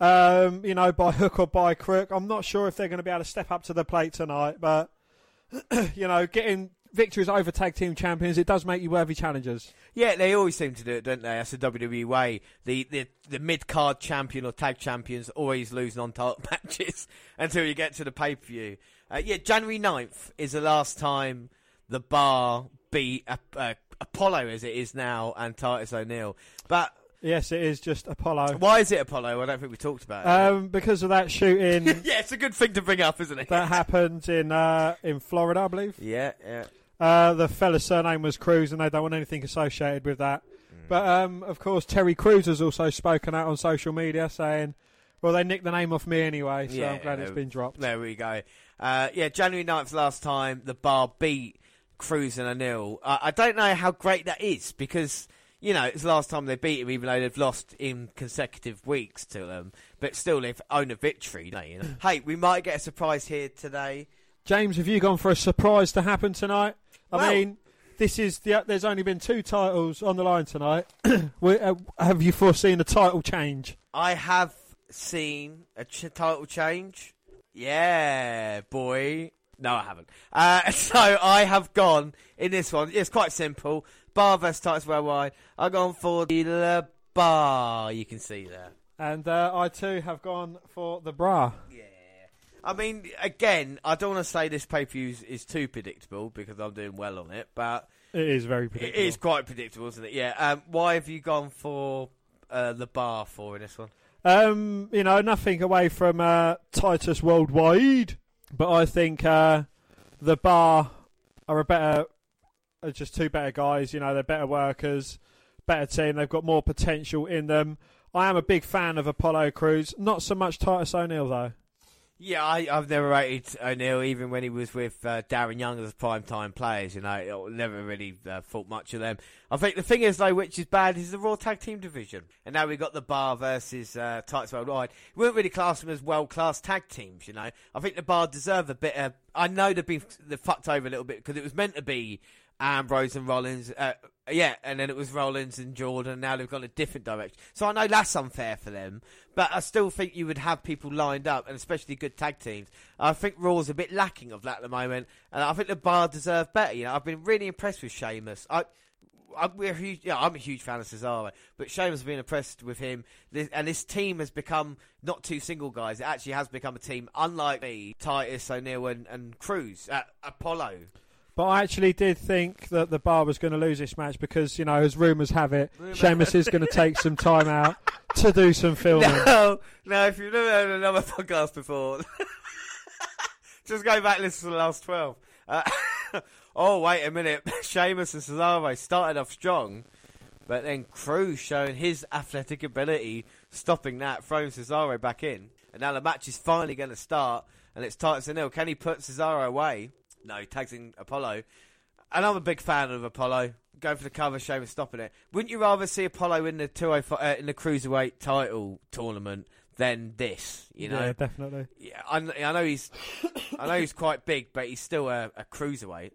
um, you know, by hook or by crook. I'm not sure if they're going to be able to step up to the plate tonight, but, [clears throat] you know, getting victories over tag team champions, it does make you worthy challengers. Yeah, they always seem to do it, don't they? That's the WWE way. The the, the mid card champion or tag champions always lose non title [laughs] matches until you get to the pay per view. Uh, yeah, January 9th is the last time the bar beat a, a Apollo as it is now and Titus O'Neil. But Yes, it is just Apollo. why is it Apollo? I don't think we talked about it. Um, because of that shooting [laughs] yeah, it's a good thing to bring up, isn't it? that happened in uh, in Florida, I believe. yeah, yeah. Uh, the fella's surname was Cruz, and they don't want anything associated with that. But um, of course, Terry Crews has also spoken out on social media saying, "Well, they nicked the name off me anyway, so Yeah, I'm glad it's been dropped." There we go. Uh, yeah, January 9th last time the bar beat Crews and O'Neil. Uh, I don't know how great that is because, you know, it's the last time they beat him, even though they've lost in consecutive weeks to them. But still, they've owned a victory. You know, you know. hey, we might get a surprise here today. James, have you gone for a surprise to happen tonight? I Well- mean, this is the. There's only been two titles on the line tonight. [clears throat] We- uh, have you foreseen a title change? I have seen a ch- title change. Yeah, boy. No, I haven't. Uh, [laughs] so I have gone in this one. It's quite simple. Bar versus Titus Worldwide. I've gone for the Le Bar. You can see there. And uh, I too have gone for the bra. Yeah. I mean, again, I don't want to say this pay per view is too predictable because I'm doing well on it, but It is very predictable. is quite predictable, isn't it? Yeah. Um, why have you gone for uh, the bar for in this one? Um, you know, nothing away from uh, Titus Worldwide, but I think uh, the bar are a better, are just two better guys. You know, they're better workers, better team. They've got more potential in them. I am a big fan of Apollo Crews. Not so much Titus O'Neil though. Yeah, I, I've never rated O'Neil, even when he was with uh, Darren Young as prime time players. You know, I never really uh, thought much of them. I think the thing is, though, which is bad, is the Raw Tag Team division. And now we've got the Bar versus uh, Titus Worldwide. We wouldn't really class them as world class tag teams, you know. I think the Bar deserve a bit of. I know they've been they fucked over a little bit because it was meant to be Ambrose and Rollins. Uh, yeah, and then it was Rollins and Jordan. And now they've gone a different direction. So I know that's unfair for them, but I still think you would have people lined up, and especially good tag teams. I think Raw's a bit lacking of that at the moment, and I think the Bar deserve better. You know, I've been really impressed with Sheamus. I. I'm, we're huge, yeah, I'm a huge fan of Cesaro, but Sheamus has been impressed with him, and this team has become not two single guys. It actually has become a team, unlike me, Titus O'Neil and, and Crews, Apollo. But I actually did think that the bar was going to lose this match because, you know, as rumours have it, Sheamus is going to take some time out to do some [laughs] filming. No, no, if you've never heard another podcast before, [laughs] just go back and listen to the last 12. Uh, [laughs] oh, wait a minute. Sheamus and Cesaro started off strong, but then Crews showing his athletic ability, stopping that, throwing Cesaro back in. And now the match is finally going to start, and it's Titus O'Neil. Can he put Cesaro away? No, he tags in Apollo. And I'm a big fan of Apollo. Going for the cover, Sheamus stopping it. Wouldn't you rather see Apollo in the 205, uh, in the cruiserweight title tournament than this? You know, Yeah, definitely. yeah, I, I know he's, I know he's quite big, but he's still a, a cruiserweight.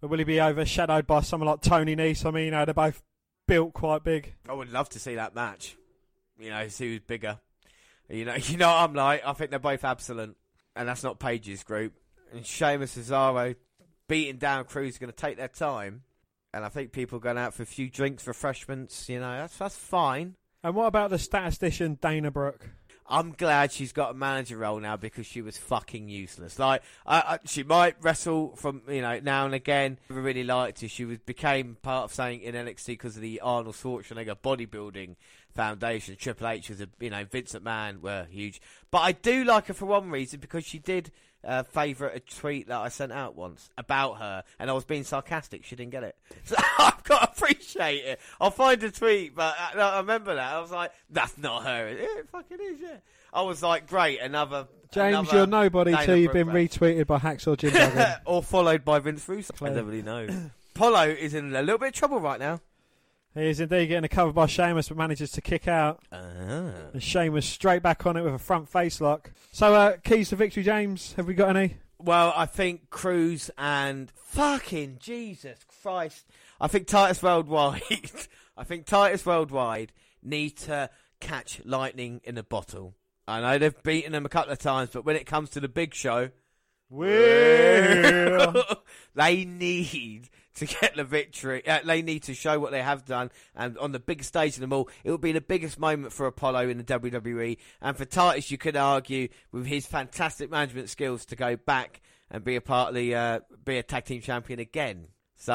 But will he be overshadowed by someone like Tony Nese? I mean, you know, they're both built quite big. I would love to see that match. You know, see who's bigger. You know, [laughs] you know what I'm like. I think they're both absolute, and that's not Paige's group. And Sheamus Cesaro beating down Crews is going to take their time, and I think people are going out for a few drinks, refreshments. You know, that's that's fine. And what about the statistician Dana Brooke? I'm glad she's got a manager role now because she was fucking useless. Like, I, I, she might wrestle from you know now and again. Never really liked her. She was became part of something in NXT because of the Arnold Schwarzenegger bodybuilding foundation. Triple H was a you know Vincent McMahon were huge, but I do like her for one reason because she did uh, favourite a tweet that I sent out once about her, and I was being sarcastic. She didn't get it, [laughs] so [laughs] I've got to appreciate it. I'll find a tweet, but uh, I remember that I was like, "That's not her." Yeah, it fucking is. Yeah, I was like, "Great, another." James, another you're nobody Dana till you've been retweeted by Hacksaw Jim [laughs] or followed by Vince Russo. I don't really know. Polo is in a little bit of trouble right now. He is indeed getting a cover by Sheamus, but manages to kick out. Ah. And Sheamus straight back on it with a front face lock. So, uh, keys to victory, James. Have we got any? Well, I think Crews and fucking Jesus Christ. I think Titus Worldwide. [laughs] I think Titus Worldwide need to catch lightning in a bottle. I know they've beaten them a couple of times, but when it comes to the big show, [laughs] they need [laughs] to get the victory. Uh, they need to show what they have done, and on the biggest stage of them all, it will be the biggest moment for Apollo in the WWE. And for Titus, you could argue with his fantastic management skills to go back and be a part of the uh, be a tag team champion again. So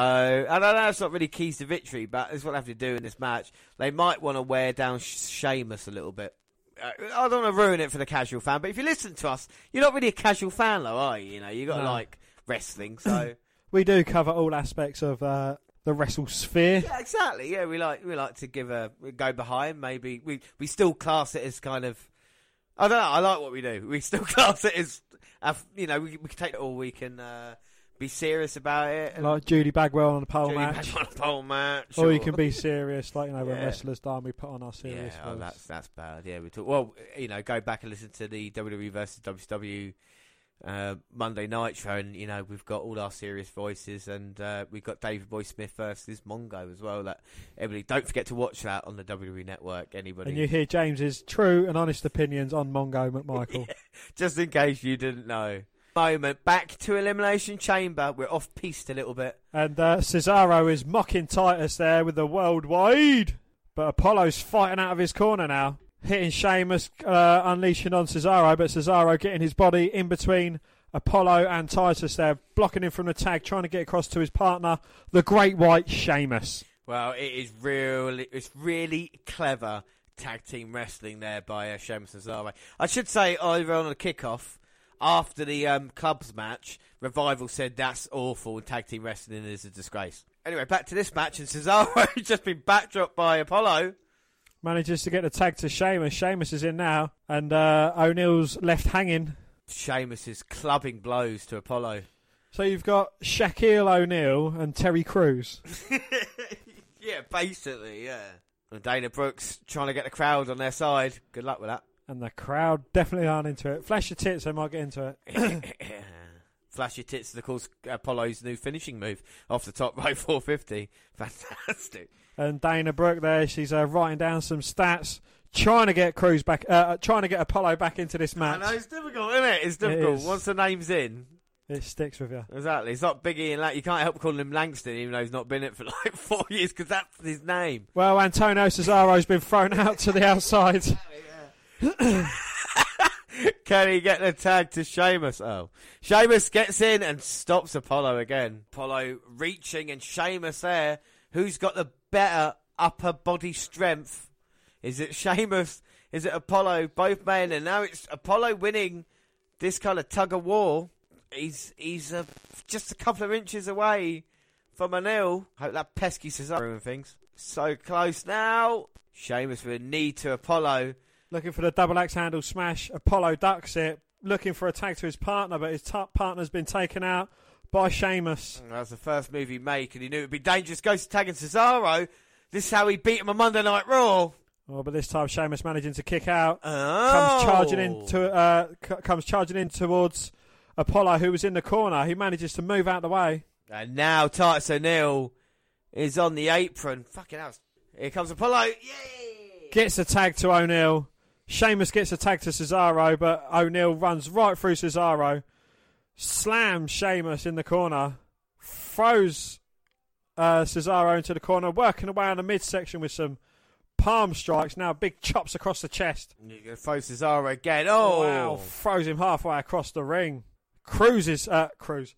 I don't know. It's not really keys to victory, but it's what they have to do in this match. They might want to wear down Sheamus a little bit. Uh, I don't want to ruin it for the casual fan, but if you listen to us, you're not really a casual fan, though, are you? You know, you got to No. like wrestling. So [clears throat] We do cover all aspects of uh, the wrestle sphere. yeah, exactly. Yeah, we like we like to give a we go behind. Maybe we we still class it as kind of. I don't know. I like what we do. We still [laughs] class it as, uh, you know, we, we can take it all. We can uh, be serious about it. and Like Judy Bagwell on a pole Judy match. Bagwell on a pole match. Or you can be serious, like you know when Yeah. wrestlers die, and we put on our serious Yeah, oh, that's that's bad. Yeah, we talk. Well, you know, go back and listen to the WWE versus WCW uh, Monday Night show, and you know we've got all our serious voices, and uh, we've got Davey Boy Smith versus Mongo as well. That everybody don't forget to watch that on the WWE Network. Anybody, And you hear James's true and honest opinions on Mongo McMichael. [laughs] just in case you didn't know. Moment back to Elimination Chamber. We're off piste a little bit. And uh, Cesaro is mocking Titus there with the worldwide. But Apollo's fighting out of his corner now. Hitting Sheamus, uh, unleashing on Cesaro, but Cesaro getting his body in between Apollo and Titus there, blocking him from the tag, trying to get across to his partner, the Great White Sheamus. Well, it is really, it's really clever tag team wrestling there by uh, Sheamus and Cesaro. I should say, over on the kickoff, after the um, clubs match, Revival said that's awful and tag team wrestling is a disgrace. Anyway, back to this match, and Cesaro [laughs] just been backdropped by Apollo. Manages to get the tag to Sheamus. Sheamus is in now, and uh, O'Neil's left hanging. Sheamus is clubbing blows to Apollo. So you've got Shaquille O'Neal and Terry Crews. [laughs] Yeah, basically, yeah. And Dana Brooke trying to get the crowd on their side. Good luck with that. And the crowd definitely aren't into it. Flash your tits, they might get into it. [coughs] Flash your tits is, of course, Apollo's new finishing move off the top rope [laughs] 450. Fantastic. And Dana Brooke there, she's uh, writing down some stats, trying to get Crews back, uh, trying to get Apollo back into this match. I know, it's difficult, isn't it? It's difficult. is. Once the name's in, It sticks with you. exactly. It's not Biggie and that. You can't help calling him Langston, even though he's not been it for [laughs] like four years, because that's his name. Well, Antonio Cesaro's been thrown out to the outside. [laughs] Can he get the tag to Sheamus? Oh. Sheamus gets in and stops Apollo again. Apollo reaching and Sheamus there. Who's got the better upper body strength? Is it Sheamus? Is it Apollo? Both men. And now it's Apollo winning this kind of tug of war. He's he's uh, just a couple of inches away from O'Neil. Hope that pesky Cesaro and things. So close now. Sheamus with a knee to Apollo. Looking for the double axe handle smash. Apollo ducks it, looking for a tag to his partner, but his t- partner's been taken out by Sheamus. That's the first move he made, and he knew it would be dangerous. Goes to tagging Cesaro. This is how he beat him on Monday Night Raw. Oh, but this time Sheamus managing to kick out. Oh. Comes charging in to, uh, c- comes charging in towards Apollo, who was in the corner. He manages to move out the way. And now Titus O'Neil is on the apron. Fucking hell. Here comes Apollo. Yay! Gets a tag to O'Neil. Sheamus gets a tag to Cesaro, but O'Neil runs right through Cesaro. Slams Sheamus in the corner. Throws uh, Cesaro into the corner, working away on the midsection with some palm strikes. Now big chops across the chest. You throw Cesaro again. Oh. Wow, throws him halfway across the ring. Crews is uh, Crews.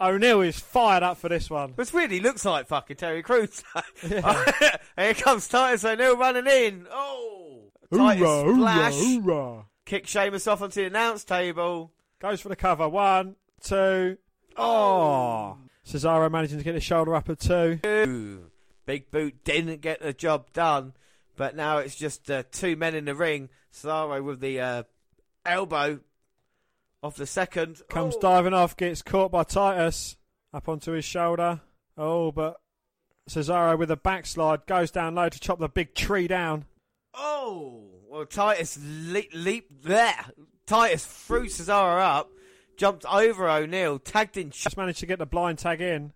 O'Neil is fired up for this one. This really looks like fucking Terry Crews. [laughs] [laughs] Here comes Titus O'Neil running in. Oh. Titus Hoorah, splash. hoorah, hoorah. Kick Sheamus off onto the announce table. Goes for the cover. One, two. Oh. Cesaro managing to get his shoulder up at two. Ooh. Big Boot didn't get the job done, but now it's just uh, two men in the ring. Cesaro with the uh, elbow off the second. Comes oh. diving off, gets caught by Titus up onto his shoulder. Oh, but Cesaro with a backslide goes down low to chop the big tree down. Oh, well, Titus leap, leap there. Titus threw Cesaro up, jumped over O'Neil, tagged in. Just managed to get the blind tag in.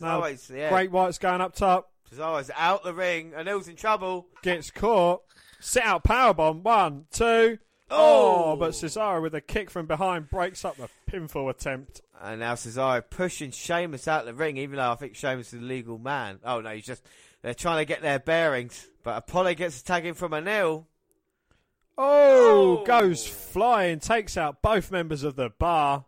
Yeah. Great White's going up top. Cesaro's out the ring. O'Neil's in trouble. Gets caught. Sit out powerbomb. One, two. Oh. Oh, but Cesaro with a kick from behind breaks up the pinfall attempt. And now Cesaro pushing Sheamus out the ring, even though I think Sheamus is a legal man. Oh no, he's just they're trying to get their bearings. But Apollo gets a tag in from O'Neil. Oh, Oh. goes flying, takes out both members of the bar,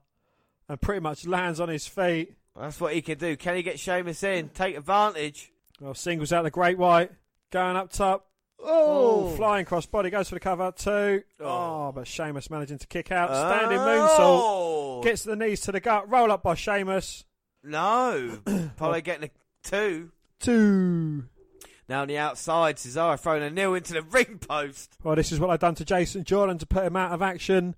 and pretty much lands on his feet. That's what he can do. Can he get Sheamus in? Take advantage. Well, singles out the Great White, going up top. Oh, Oh. flying cross body goes for the cover two. Oh. Oh, but Sheamus managing to kick out. Standing Oh. moonsault. Gets the knees to the gut. Roll up by Sheamus. No. [clears throat] probably getting a two. Two. Now on the outside, Cesaro throwing O'Neil into the ring post. Well, this is what I've done to Jason Jordan to put him out of action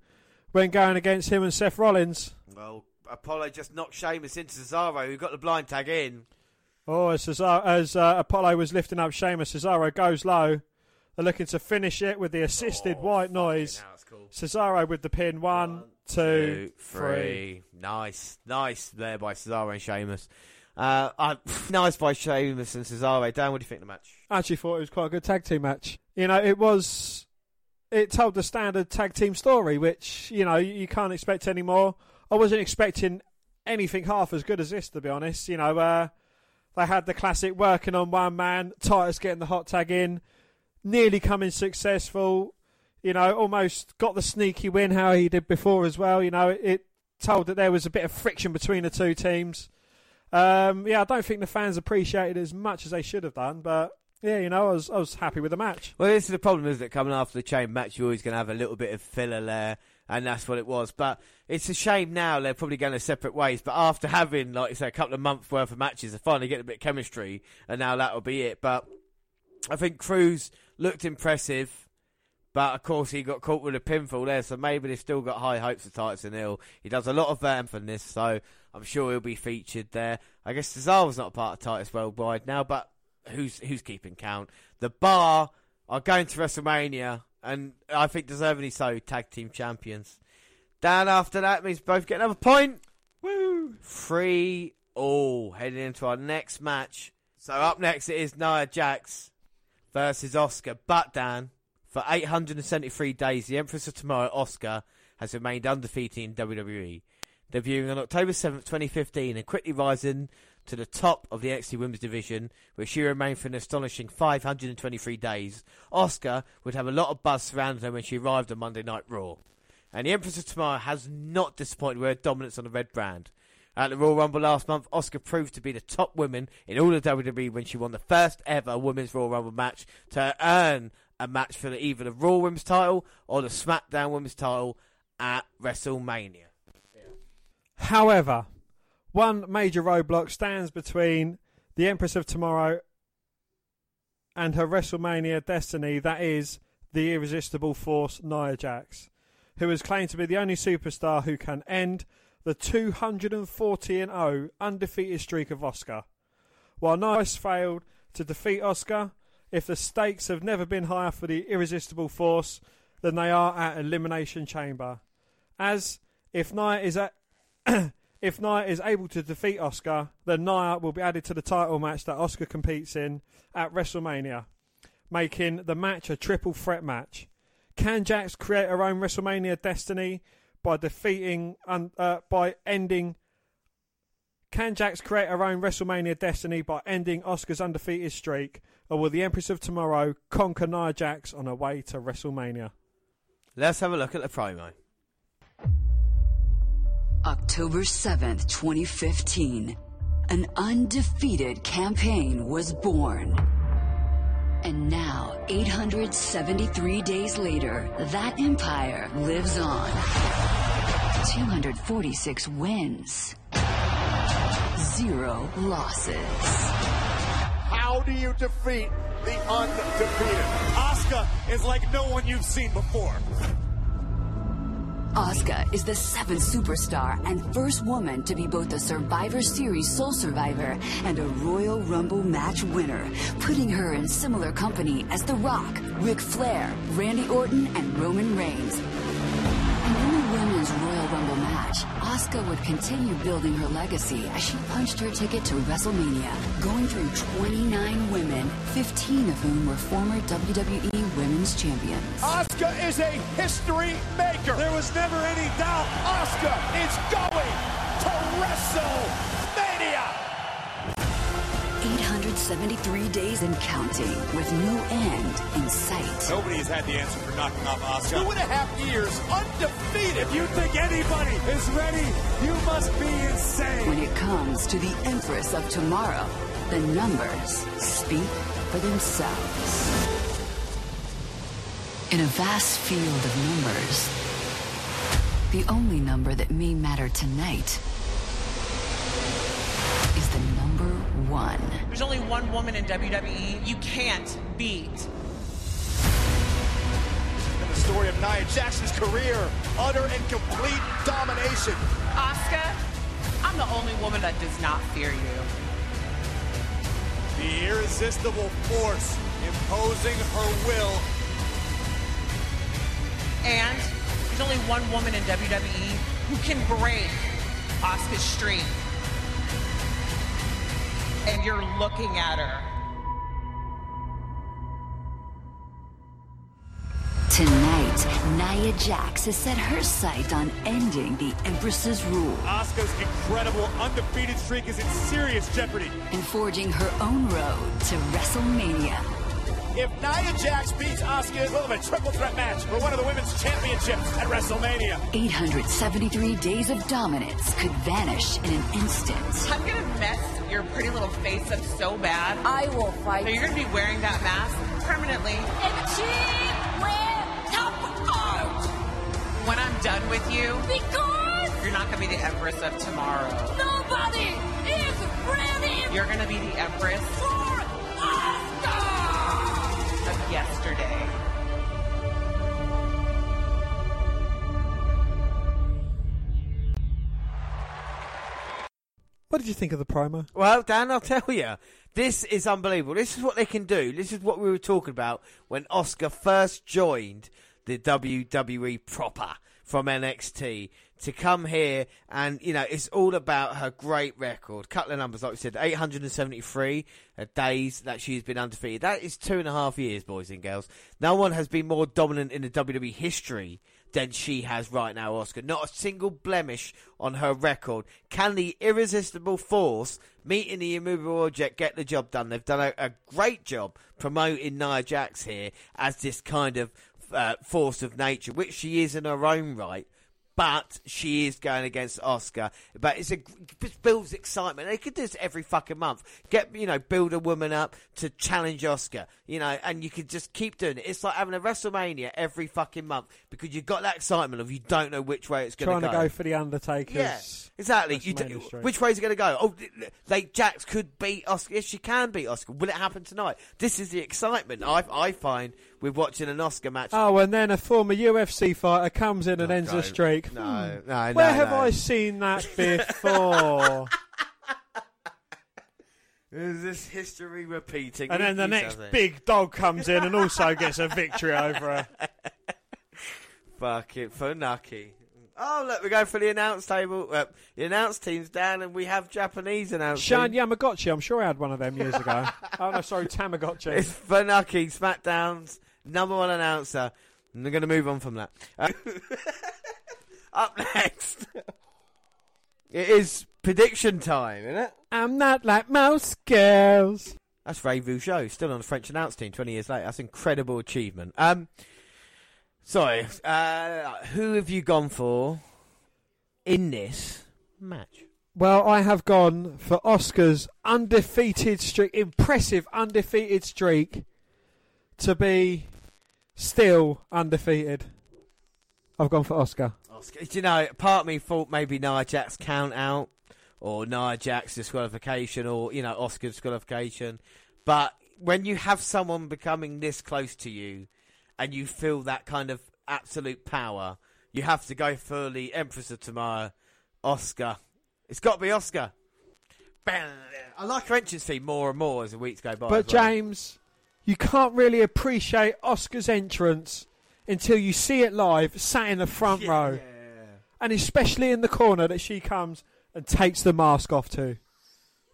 when going against him and Seth Rollins. Well, Apollo just knocked Sheamus into Cesaro, who got the blind tag in. Oh, as, Cesaro, as uh, Apollo was lifting up Sheamus, Cesaro goes low. They're looking to finish it with the assisted white noise. Cool. Cesaro with the pin. One, two, three. Nice, nice there by Cesaro and Sheamus. Uh, [sighs] nice by Sheamus and Cesaro. Dan, what do you think of the match? I actually thought it was quite a good tag team match. You know, it was. It told the standard tag team story, which you know you can't expect anymore. I wasn't expecting anything half as good as this, to be honest. You know, uh, they had the classic working on one man, Titus getting the hot tag in, nearly coming successful. You know, almost got the sneaky win how he did before as well. You know, it, it told that there was a bit of friction between the two teams. Um, yeah, I don't think the fans appreciated as much as they should have done, but yeah, you know, I was I was happy with the match. Well, this is the problem, isn't it? Coming after the chain match, you're always going to have a little bit of filler there, and that's what it was. But it's a shame now they're probably going their separate ways. But after having, like you say, a couple of months worth of matches, they finally get a bit of chemistry, and now that'll be it. But I think Crews looked impressive. But of course, he got caught with a pinfall there, so maybe they've still got high hopes of and Hill. He does a lot of um, for this, so I'm sure he'll be featured there. I guess Cesaro's not a part of Titus Worldwide now, but who's who's keeping count? The Bar are going to WrestleMania, and I think deservedly so, tag team champions. Dan, after that means both get another point. Woo! Three all heading into our next match. So up next it is Nia Jax versus Asuka. But Dan, for 873 days, the Empress of Tomorrow, Asuka, has remained undefeated in WWE. Debuting on October 7th, 2015, and quickly rising to the top of the NXT Women's Division, where she remained for an astonishing 523 days. Asuka would have a lot of buzz surrounding her when she arrived on Monday Night Raw. And the Empress of Tomorrow has not disappointed with her dominance on the red brand. At the Royal Rumble last month, Asuka proved to be the top woman in all of WWE when she won the first ever Women's Royal Rumble match to earn a match for either the Raw Women's title or the SmackDown Women's title at WrestleMania. However, one major roadblock stands between the Empress of Tomorrow and her WrestleMania destiny. That is the irresistible force Nia Jax, who has claimed to be the only superstar who can end the 240 and 0 undefeated streak of Asuka. While Nia has failed to defeat Asuka, if the stakes have never been higher for the irresistible force than they are at Elimination Chamber, as if Nia is at [clears throat] if Nia is able to defeat Asuka, then Nia will be added to the title match that Asuka competes in at WrestleMania, making the match a triple threat match. Can Jax create her own WrestleMania destiny by defeating and uh, by ending? Can Jax create her own WrestleMania destiny by ending Asuka's undefeated streak, or will the Empress of Tomorrow conquer Nia Jax on her way to WrestleMania? Let's have a look at the promo. October 7th, 2015. An undefeated campaign was born. And now, 873 days later, that empire lives on. 246 wins, zero losses. How do you defeat the undefeated? Asuka is like no one you've seen before. Asuka is the seventh superstar and first woman to be both a Survivor Series sole survivor and a Royal Rumble match winner, putting her in similar company as The Rock, Ric Flair, Randy Orton, and Roman Reigns. Match, Asuka would continue building her legacy as she punched her ticket to WrestleMania, going through 29 women, 15 of whom were former WWE Women's Champions. Asuka is a history maker. There was never any doubt. Asuka is going to WrestleMania. 873 days and counting with no end in sight. Nobody has had the answer for knocking off Asuka. Two and a half years undefeated. If you think anybody is ready, you must be insane. When it comes to the Empress of Tomorrow, the numbers speak for themselves. In a vast field of numbers, the only number that may matter tonight is the number one. There's only one woman in WWE you can't beat. And the story of Nia Jackson's career, utter and complete domination. Asuka, I'm the only woman that does not fear you. The irresistible force imposing her will. And there's only one woman in WWE who can break Asuka's streak. And you're looking at her. Tonight, Nia Jax has set her sight on ending the Empress's rule Asuka's incredible undefeated streak is in serious jeopardy. and forging her own road to WrestleMania. If Nia Jax beats Asuka, we'll have a triple threat match for one of the women's championships at WrestleMania. 873 days of dominance could vanish in an instant. I'm gonna mess your pretty little face up so bad. I will fight. So you're gonna be wearing that mask permanently. And she will top out When I'm done with you, because you're not gonna be the Empress of tomorrow. nobody is ready You're gonna be the Empress for Asuka. of yesterday. What did you think of the promo? Well, Dan, I'll tell you, this is unbelievable. This is what they can do. This is what we were talking about when Asuka first joined the WWE proper from NXT to come here and you know it's all about her great record couple of numbers like we said 873 uh, days that she's been undefeated that is two and a half years boys and girls no one has been more dominant in the WWE history than she has right now, Asuka. Not a single blemish on her record. Can the irresistible force meeting the immovable object get the job done? They've done a, a great job promoting Nia Jax here as this kind of uh, force of nature, which she is in her own right. But she is going against Asuka. But it's a it builds excitement. They could do this every fucking month. Get you know, build a woman up to challenge Asuka. You know, and you could just keep doing it. It's like having a WrestleMania every fucking month because you've got that excitement of you don't know which way it's going to go. Trying to go for the Undertaker's. yeah, exactly. You which way is it going to go? Oh, like Jax could beat Asuka. Yes, she can beat Asuka. Will it happen tonight? This is the excitement I, I find with watching an Asuka match. Oh, and then a former UFC fighter comes in and ends the streak. No, Hmm. no, Where no, have no. I seen that before? [laughs] Is this history repeating? and then the next big dog comes in and also gets a victory over her. [laughs] Fuck it, Funaki. Oh, look, we're going for the announce table. Uh, the announce team's down, and we have Japanese announce Shan. Yamagotchi, I'm sure I had one of them years ago. [laughs] oh, no, sorry, Tamagotchi. It's Funaki, SmackDown's number one announcer. And we're going to move on from that. Uh, [laughs] up next, it is prediction time, isn't it? I'm not like most girls. That's Ray Vougeot, still on the French announce team 20 years later. That's incredible achievement. Um, sorry, uh, who have you gone for in this match? Well, I have gone for Asuka's undefeated streak, impressive undefeated streak, to be still undefeated. I've gone for Asuka. Asuka. Do you know, part of me thought maybe Nia Jax count out, or Nia Jax disqualification, or, you know, Asuka disqualification. But when you have someone becoming this close to you, and you feel that kind of absolute power, you have to go for the Empress of Tomorrow, Asuka. It's got to be Asuka. I like her entrance theme more and more as the weeks go by. But well. James, you can't really appreciate Asuka's entrance until you see it live, sat in the front row, and especially in the corner that she comes and takes the mask off too.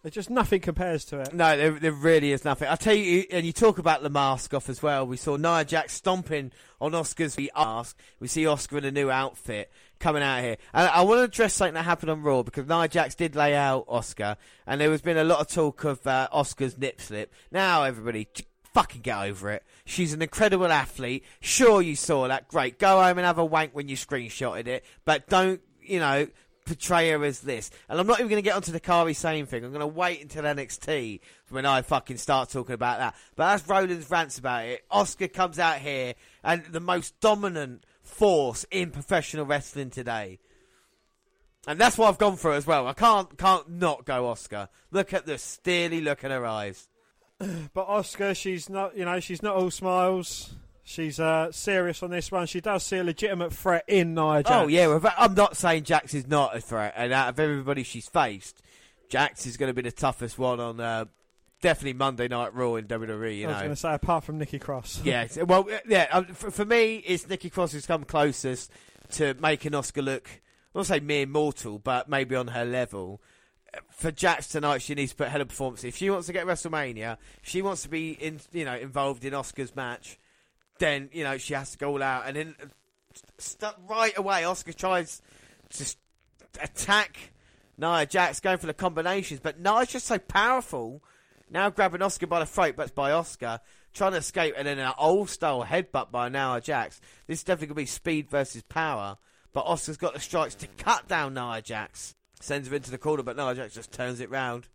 There's just nothing compares to it. No, there, there really is nothing. I tell you, and you talk about the mask off as well. We saw Nia Jax stomping on Asuka's mask. We see Asuka in a new outfit coming out here. And I want to address something that happened on Raw because Nia Jax did lay out Asuka, and there has been a lot of talk of uh, Asuka's nip slip. Now, everybody, fucking get over it. She's an incredible athlete. Sure, you saw that. Great. Go home and have a wank when you screenshotted it. But don't, you know, portray her as this. And I'm not even going to get onto the Kairi Sane thing. I'm going to wait until NXT when I fucking start talking about that. But that's Roland's rants about it. Asuka comes out here and the most dominant force in professional wrestling today. And that's what I've gone for as well. I can't can't not go Asuka. Look at the steely look in her eyes. But Asuka, she's not, you know, she's not all smiles. She's uh, serious on this one. She does see a legitimate threat in Nia Jax. Oh yeah, I'm not saying Jax is not a threat, and out of everybody she's faced, Jax is going to be the toughest one on uh, definitely Monday Night Raw in WWE. You I was going to say, apart from Nikki Cross. [laughs] yeah. Well, yeah. um, For, for me, it's Nikki Cross who's come closest to making Asuka look. I won't say mere mortal, but maybe on her level. For Jax tonight, she needs to put hell of a performance. If she wants to get WrestleMania, if she wants to be in, you know, involved in Asuka's match, then you know she has to go all out. And then, st- right away, Asuka tries to attack Nia Jax, going for the combinations, but Nia's just so powerful. Now grabbing Asuka by the throat, but it's by Asuka trying to escape, and then an old style headbutt by Nia Jax. This is definitely to be speed versus power, but Asuka's got the strikes to cut down Nia Jax. Sends her into the corner, but Nia Jax just turns it round.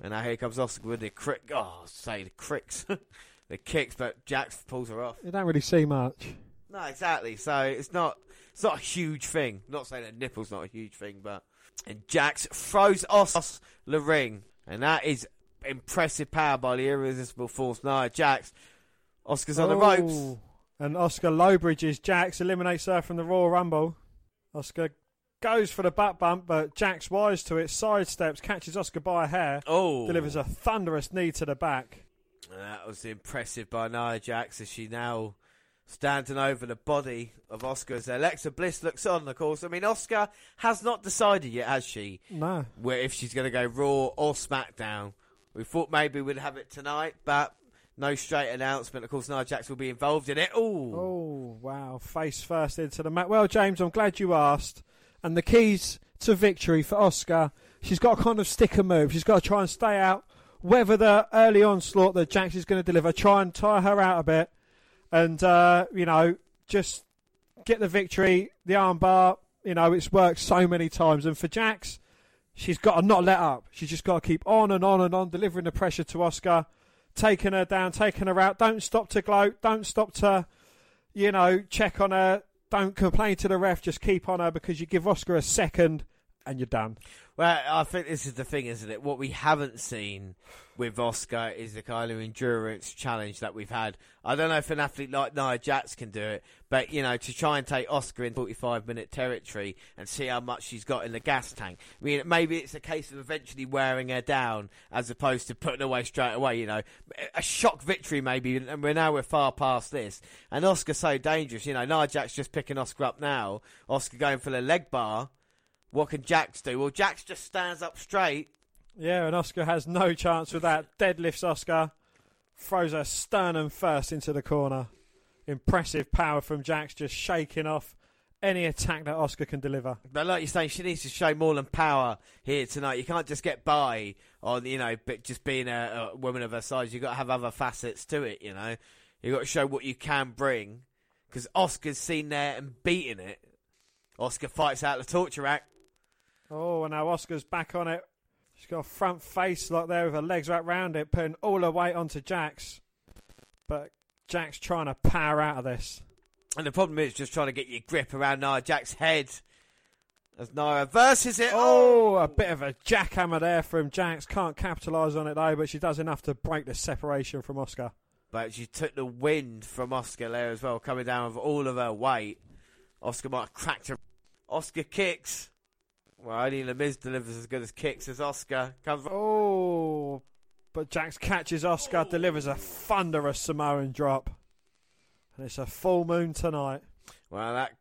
And now here comes Asuka with the crick. Oh, say the cricks. [laughs] the kicks, but Jax pulls her off. You don't really see much. No, exactly. So it's not it's not a huge thing. not saying that nipple's not a huge thing, but and Jax throws Os the ring, and that is impressive power by the irresistible force. Nia Jax. Asuka's on the oh. ropes. Oh, And Asuka lowbridges Jax, eliminates her from the Royal Rumble. Asuka goes for the butt bump, but Jax wise to it, sidesteps, catches Asuka by a hair, Oh, delivers a thunderous knee to the back. That was impressive by Nia Jax as she now standing over the body of Asuka as Alexa Bliss looks on, of course. I mean, Asuka has not decided yet, has she? No. Where if she's going to go Raw or SmackDown. We thought maybe we'd have it tonight, but no straight announcement. Of course, Nia Jax will be involved in it. Ooh. Oh, wow. Face first into the mat. Well, James, I'm glad you asked. And the keys to victory for Asuka, she's got to kind of stick a move. She's got to try and stay out. Whether the early onslaught that Jax is going to deliver, try and tire her out a bit. And, uh, you know, just get the victory. The armbar, you know, it's worked so many times. And for Jax, she's got to not let up. She's just got to keep on and on and on, delivering the pressure to Asuka, taking her down, taking her out. Don't stop to gloat. Don't stop to, you know, check on her. Don't complain to the ref. Just keep on her because you give Asuka a second and you're done. Well, I think this is the thing, isn't it? What we haven't seen with Asuka is the kind of endurance challenge that we've had. I don't know if an athlete like Nia Jax can do it, but you know, to try and take Asuka in 45 minute territory and see how much she's got in the gas tank. I mean, maybe it's a case of eventually wearing her down as opposed to putting her away straight away. You know, a shock victory maybe, and we're now we're far past this. And Asuka's so dangerous. You know, Nia Jax just picking Asuka up now. Asuka going for the leg bar. What can Jax do? Well, Jax just stands up straight. Yeah, and Asuka has no chance with that. Deadlifts Asuka, throws her sternum first into the corner. Impressive power from Jax, just shaking off any attack that Asuka can deliver. But like you're saying, she needs to show more than power here tonight. You can't just get by on, you know, but just being a, a woman of her size. You've got to have other facets to it, you know. You've got to show what you can bring. Because Asuka's seen there and beating it. Asuka fights out the torture rack. Oh, and now Asuka's back on it. She's got a front face lock there with her legs wrapped round it, putting all her weight onto Jax. But Jax trying to power out of this. And the problem is just trying to get your grip around Nia Jax's head. As Nia reverses it. Oh, a bit of a jackhammer there from Jax. Can't capitalise on it though, but she does enough to break the separation from Asuka. But she took the wind from Asuka there as well, coming down with all of her weight. Asuka might have cracked her. Asuka kicks. Well, only The Miz delivers as good as kicks as Asuka. Comes. Oh, but Jax catches Asuka, delivers a thunderous Samoan drop. And it's a full moon tonight. Well, that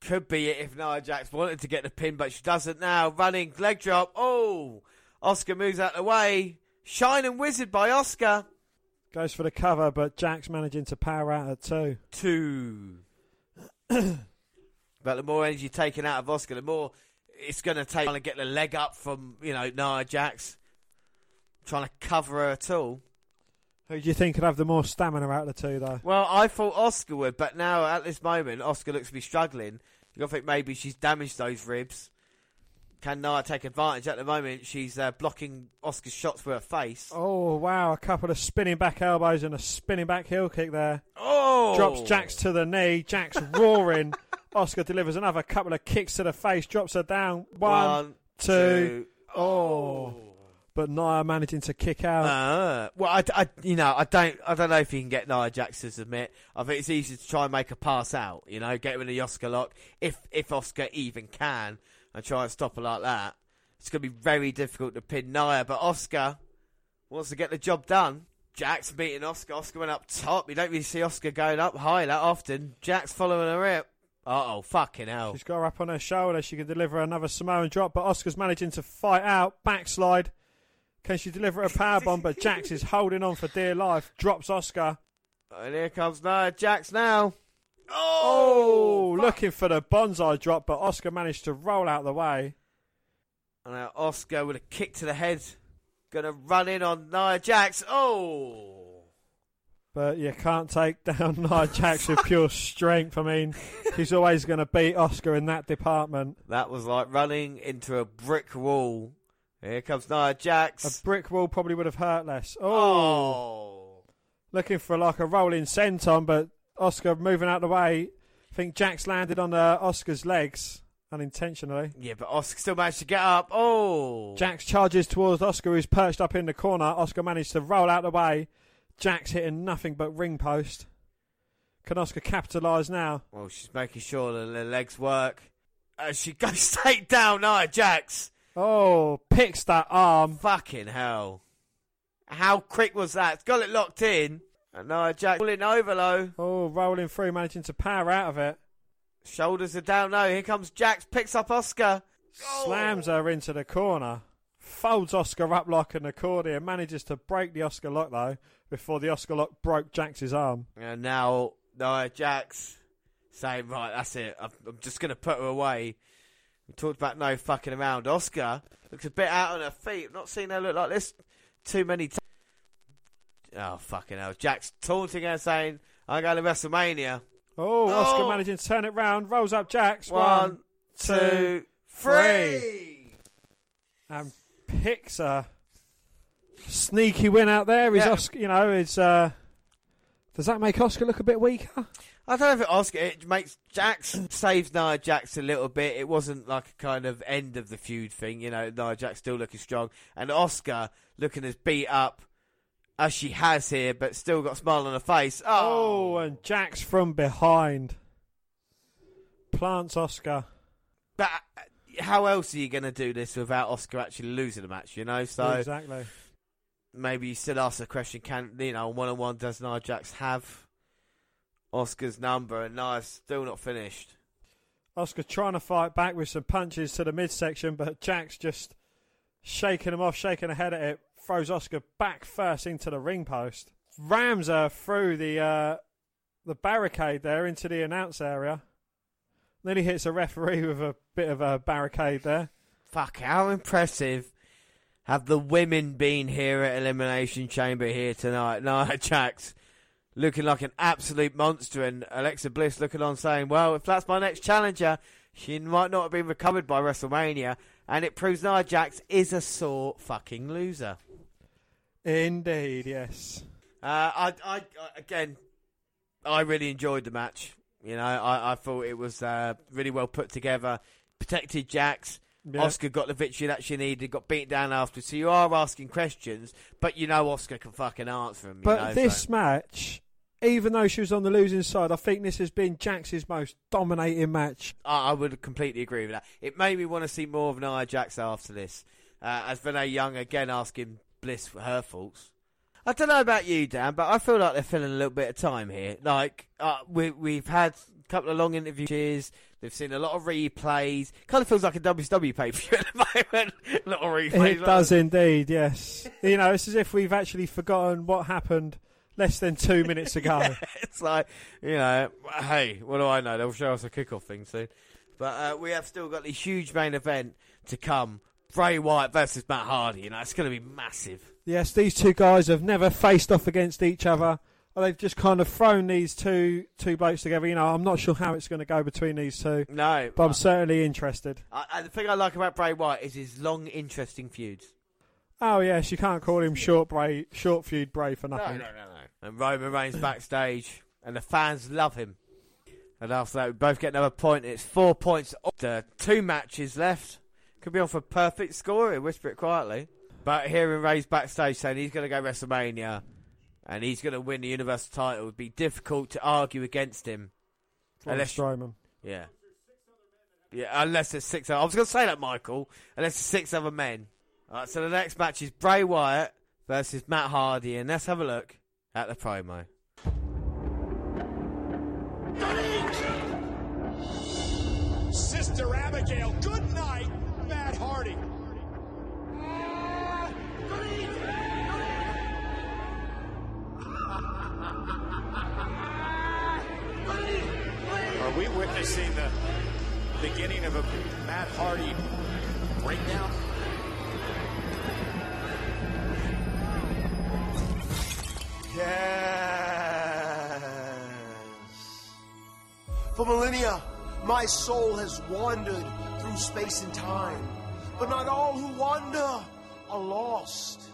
could be it if Nia Jax wanted to get the pin, but she doesn't now. Running leg drop. Oh, Asuka moves out of the way. Shining Wizard by Asuka. Goes for the cover, but Jax managing to power out at two. Two. [coughs] but the more energy taken out of Asuka, the more it's going to take trying to get the leg up from, you know, Nia Jax. Trying to cover her at all. Who do you think could have the more stamina out of the two, though? Well, I thought Asuka would, but now at this moment, Asuka looks to be struggling. I think maybe she's damaged those ribs. Can Nia take advantage? At the moment, she's uh, blocking Asuka's shots with her face. Oh, wow. A couple of spinning back elbows and a spinning back heel kick there. Oh! Drops Jax to the knee. Jax [laughs] roaring. Asuka delivers another couple of kicks to the face. Drops her down. One, One, two. two. Oh. But Nia managing to kick out. Uh, well, I, I, you know, I don't, I don't know if you can get Nia Jax to submit. I think it's easy to try and make a pass out. You know, get rid of the Asuka lock if if Asuka even can, and try and stop her like that. It's going to be very difficult to pin Nia, but Asuka wants to get the job done. Jax beating Asuka. Asuka went up top. You don't really see Asuka going up high that often. Jax following her up. Uh oh, fucking hell. She's got her up on her shoulder. She can deliver another Samoan drop, but Asuka's managing to fight out. Backslide. Can she deliver a power bomb? But Jax is holding on for dear life. Drops Asuka. And here comes Nia Jax now. Oh, looking for the bonsai drop, but Asuka managed to roll out the way. And now Asuka with a kick to the head. Gonna run in on Nia Jax. Oh! But you can't take [laughs] down Nia Jax with pure strength. I mean, he's always going to beat Asuka in that department. That was like running into a brick wall. Here comes Nia Jax. A brick wall probably would have hurt less. Oh. Oh! Looking for like a rolling senton, but Asuka moving out the way. I think Jax landed on uh, Asuka's legs unintentionally. Yeah, but Asuka still managed to get up. Oh! Jax charges towards Asuka, who's perched up in the corner. Asuka managed to roll out the way. Jax hitting nothing but ring post. Can Asuka capitalise now? Well, she's making sure that the legs work. As she goes [laughs] straight down, Nia Jax. Oh, picks that arm. Fucking hell. How quick was that? It's got it locked in. And Nia Jax pulling over low. Oh, rolling through, managing to power out of it. Shoulders are down low. Here comes Jax. Picks up Asuka. Slams her into the corner. Folds Asuka up like an accordion. Manages to break the Asuka lock, though, before the Asuka lock broke Jax's arm. And now Nia Jax saying, right, that's it. I'm, I'm just going to put her away. We talked about no fucking around. Asuka looks a bit out on her feet. I've not seen her look like this too many times. Oh, fucking hell. Jax taunting her saying, I'm going to WrestleMania. Oh, Asuka Oh. managing to turn it round. Rolls up Jax. One, two, three. And picks a sneaky win out there. Is Yeah. Asuka, you know, is uh, does that make Asuka look a bit weaker? I don't know if it Asuka it makes Jax saves Nia Jax a little bit. It wasn't like a kind of end of the feud thing, you know. Nia Jax still looking strong, and Asuka looking as beat up as she has here, but still got a smile on her face. Oh, Oh, and Jax from behind plants Asuka. but uh, how else are you going to do this without Asuka actually losing the match? You know, so exactly. maybe you still ask the question: Can you know one on one? Does Nia Jax have Asuka's number? And Nia's still not finished. Asuka trying to fight back with some punches to the midsection, but Jax just shaking him off, shaking ahead at it, throws Asuka back first into the ring post, rams her through the uh, the barricade there into the announce area. Then he hits a referee with a bit of a barricade there. Fuck, how impressive have the women been here at Elimination Chamber here tonight? [laughs] Nia Jax looking like an absolute monster, and Alexa Bliss looking on saying, Well, if that's my next challenger, she might not have been recovered by WrestleMania, and it proves Nia Jax is a sore fucking loser. Indeed, yes. Uh, I, I, I, again, I really enjoyed the match. You know, I, I thought it was uh, really well put together. Protected Jax. Yeah. Asuka got the victory that she needed. Got beat down after. So you are asking questions, but you know Asuka can fucking answer them. But know, this so- match, even though she was on the losing side, I think this has been Jax's most dominating match. I, I would completely agree with that. It made me want to see more of Nia Jax after this. Uh, as Renee Young again asking Bliss for her faults. I don't know about you, Dan, but I feel like they're filling a little bit of time here. Like uh, we we've had a couple of long interviews. They've seen a lot of replays. Kind of feels like a WCW pay per view at the [laughs] moment. a lot of replays. It does indeed, yes. you know, it's as if we've actually forgotten what happened less than two minutes ago. [laughs] it's like you know, hey, what do I know? They'll show us a kickoff thing soon. But uh, we have still got the huge main event to come: Bray Wyatt versus Matt Hardy. You know, it's going to be massive. Yes, these two guys have never faced off against each other. They've just kind of thrown these two two blokes together. You know, I'm not sure how it's going to go between these two, No, but I'm certainly interested. I, I, the thing I like about Bray Wyatt is his long, interesting feuds. Oh yes, you can't call him short Bray, short feud Bray for nothing. no, no. No, no. And Roman Reigns backstage, and the fans love him. And after that, we both get another point. It's four points. After two matches left. Could be off a perfect score whisper it quietly. But hearing Ray's backstage saying he's going to go WrestleMania and he's going to win the Universal title, it would be difficult to argue against him. Braun Unless- Strowman. Yeah. Yeah, unless there's six other... I was going to say that, Michael. Unless there's six other men. Alright, so the next match is Bray Wyatt versus Matt Hardy, and let's have a look at the promo. Sister Abigail, good night, Matt Hardy. Witnessing the beginning of a Matt Hardy breakdown? Yes. For millennia, my soul has wandered through space and time, but not all who wander are lost.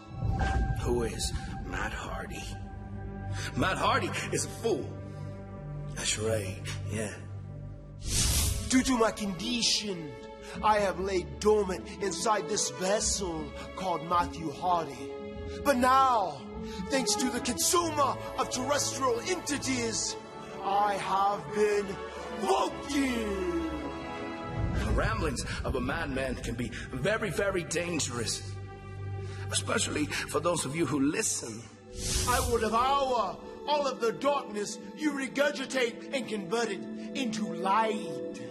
Who is Matt Hardy? Matt Hardy is a fool. That's right, yeah. Due to my condition, I have laid dormant inside this vessel called Matthew Hardy. But now, thanks to the consumer of terrestrial entities, I have been woken. The ramblings of a madman can be very, very dangerous. Especially for those of you who listen. I will devour all of the darkness you regurgitate and convert it into light.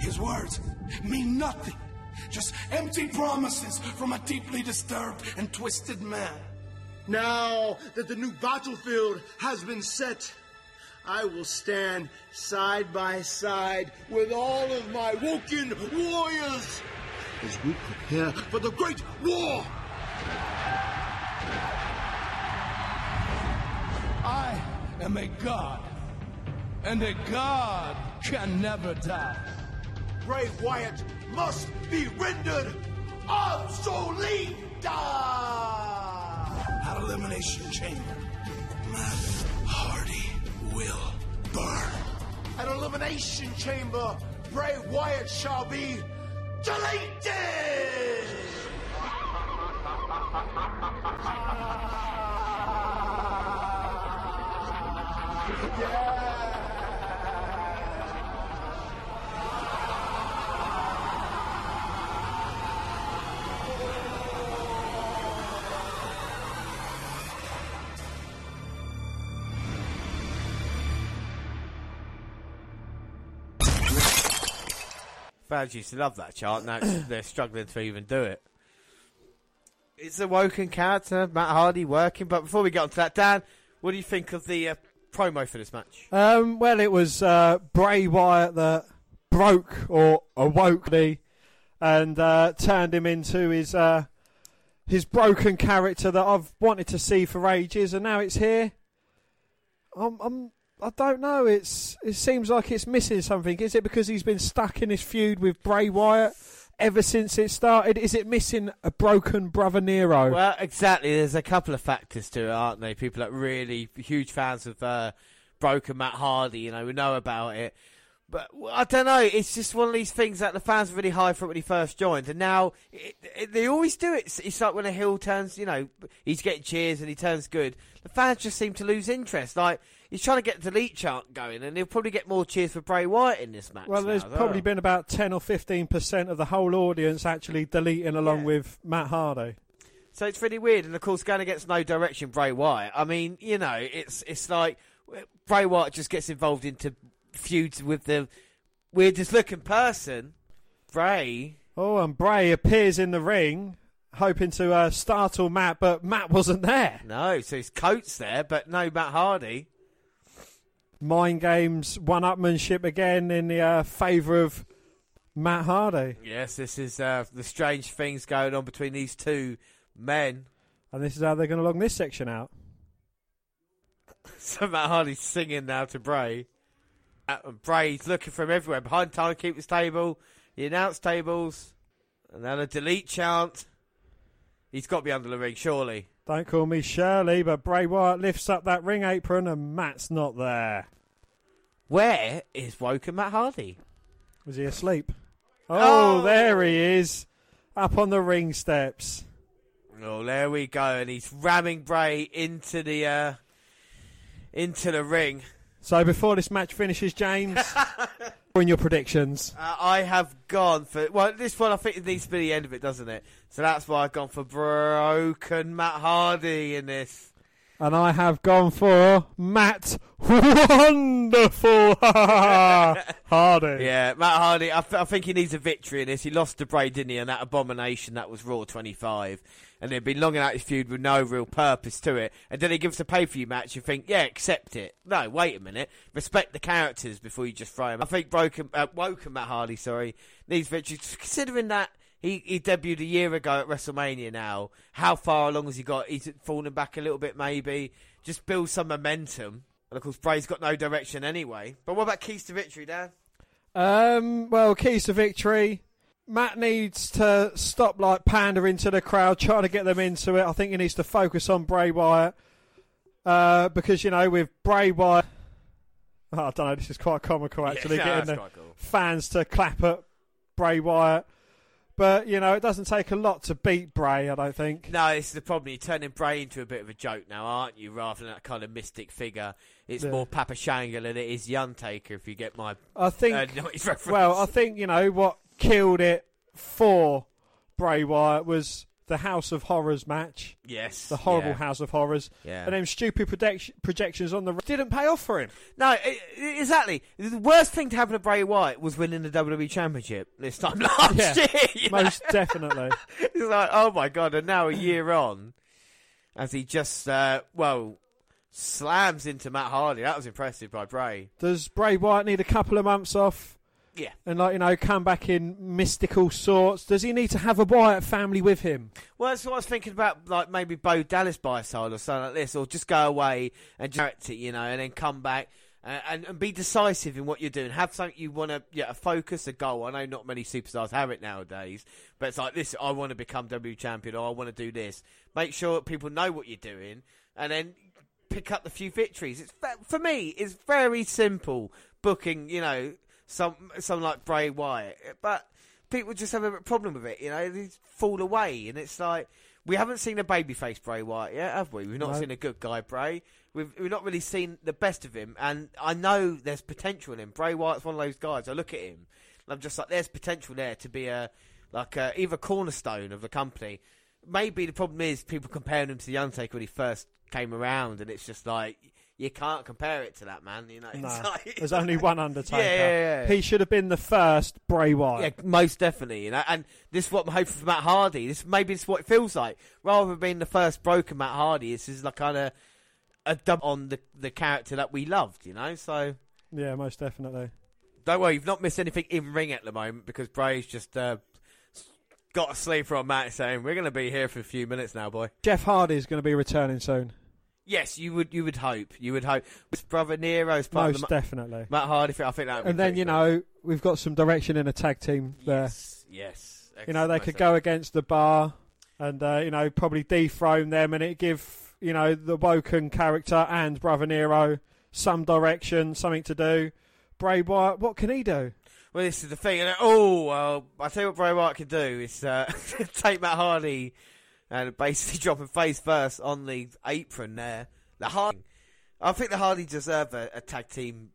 His words mean nothing. Just empty promises from a deeply disturbed and twisted man. Now that the new battlefield has been set, I will stand side by side with all of my woken warriors as we prepare for the great war. I am a god, and a god can never die. Bray Wyatt must be rendered obsolete. At Elimination Chamber, Matt Hardy will burn. At elimination chamber, Bray Wyatt shall be deleted. [laughs] Fans used to love that chart. Now [coughs] they're struggling to even do it. It's a woken character, Matt Hardy working. But before we get on to that, Dan, what do you think of the uh, promo for this match? Um, well, it was uh, Bray Wyatt that broke or awoke me and uh, turned him into his uh, his broken character that I've wanted to see for ages, and now it's here. I'm, I'm I don't know. It's it seems like it's missing something. Is it because he's been stuck in this feud with Bray Wyatt ever since it started? Is it missing a broken brother Nero? Well, exactly. There's a couple of factors to it, aren't they? People that really huge fans of uh, Broken Matt Hardy, you know, we know about it. But I don't know. It's just one of these things that the fans were really high for when he first joined, and now it, it, they always do it. It's, it's like when a heel turns, you know, he's getting cheers and he turns good. The fans just seem to lose interest. Like he's trying to get the delete chant going, and he'll probably get more cheers for Bray Wyatt in this match. Well, now there's probably been about 10 or 15% of the whole audience actually deleting along with Matt Hardy. So it's really weird, and of course, going against no direction, Bray Wyatt. I mean, you know, it's it's like Bray Wyatt just gets involved into feuds with the weirdest looking person, Bray. Oh, and Bray appears in the ring, hoping to uh, startle Matt, but Matt wasn't there. No, so his coat's there, but no Matt Hardy. Mind games, one-upmanship again in the uh, favour of Matt Hardy. Yes, this is uh, the strange things going on between these two men. And this is how they're going to long this section out. [laughs] So Matt Hardy's singing now to Bray. Uh, Bray's looking from everywhere. Behind timekeeper's table, the announce tables, and then a delete chant. He's got to be under the ring, surely. Don't call me Shirley, but Bray Wyatt lifts up that ring apron and Matt's not there. Where is woken Matt Hardy? Was he asleep? Oh, Oh. there he is. Up on the ring steps. Oh, there we go, and he's ramming Bray into the uh, into the ring. So before this match finishes, James, [laughs] in your predictions. Uh, I have gone for well, this one I think it needs to be the end of it, doesn't it? So that's why I've gone for broken Matt Hardy in this. And I have gone for Matt Wonderful [laughs] Hardy. Yeah, Matt Hardy. I, th- I think he needs a victory in this. He lost to Bray, didn't he? And that abomination that was Raw 25. And they've been longing out his feud with no real purpose to it. And then he gives a pay per view match. You think, yeah, accept it. No, wait a minute. Respect the characters before you just throw him. I think broken, uh, woken Matt Hardy, sorry, needs victory. Considering that he, he debuted a year ago at WrestleMania now, how far along has he got? He's falling back a little bit, maybe. Just build some momentum. And of course, Bray's got no direction anyway. But what about keys to victory, Dan? Um, well, keys to victory. Matt needs to stop like pandering to the crowd, trying to get them into it. I think he needs to focus on Bray Wyatt uh, because you know with Bray Wyatt, oh, [laughs] I don't know. This is quite comical actually, no, getting the cool. fans to clap at Bray Wyatt. But you know, it doesn't take a lot to beat Bray. I don't think. No, this is the problem. You're turning Bray into a bit of a joke now, aren't you? Rather than that kind of mystic figure, it's Yeah. more Papa Shango than it is the Undertaker. If you get my, I think. uh, well, I think you know what killed it for Bray Wyatt was the House of Horrors match. Yes, the horrible yeah. House of Horrors. Yeah. and them stupid project- projections on the didn't pay off for him. no, i- i- exactly. The worst thing to happen to Bray Wyatt was winning the WWE Championship this time [laughs] last Yeah, year. you [laughs] know? most definitely. It's like, oh my god! And now a year on, as he just uh, well slams into Matt Hardy. That was impressive by Bray. Does Bray Wyatt need a couple of months off? Yeah. And like you know, come back in mystical sorts. Does he need to have a Wyatt family with him? Well, that's what I was thinking about, like maybe Bo Dallas by side or something like this, or just go away and direct it, you know, and then come back and, and, and be decisive in what you're doing. Have something you want to, yeah, a focus, a goal. I know not many superstars have it nowadays, but it's like this: I want to become W champion, or I want to do this. Make sure people know what you're doing, and then pick up the few victories. It's for me, it's very simple booking. You know, some some like Bray Wyatt, but people just have a problem with it. You know, they fall away, and it's like we haven't seen a babyface Bray Wyatt yet, have we? We've not No. seen a good guy Bray. We've we've not really seen the best of him, and I know there's potential in him. Bray Wyatt's one of those guys. I look at him, and I'm just like, there's potential there to be a like a, either cornerstone of the company. Maybe the problem is people comparing him to the Undertaker when he first came around, and it's just like you can't compare it to that man. You know, [laughs] No, like- there's only one Undertaker. Yeah, yeah, yeah. He should have been the first Bray Wyatt. Yeah, most definitely. You know, and this is what I'm hoping for Matt Hardy. This maybe this is what it feels like. Rather than being the first broken Matt Hardy, this is like kind of a dub on the the character that we loved. You know, so Yeah, most definitely. don't worry, you've not missed anything in ring at the moment because Bray's just uh, got a sleeper on Matt saying we're going to be here for a few minutes now, boy. Jeff Hardy is going to be returning soon. Yes, you would. You would hope. You would hope. His brother Nero's part Most of the definitely. Matt Hardy. I think that. Would And then you know we've got some direction in a tag team there. Yes. Yes. You know they could go against the bar, and uh, you know probably dethrone them, and it give you know the Woken character and Brother Nero some direction, something to do. Bray Wyatt, what can he do? Well, this is the thing. And, oh, well, I tell you what Bray Wyatt can do is uh, [laughs] take Matt Hardy and basically [laughs] dropping face first on the apron there. The Hardy, I think the Hardy deserve a, a tag team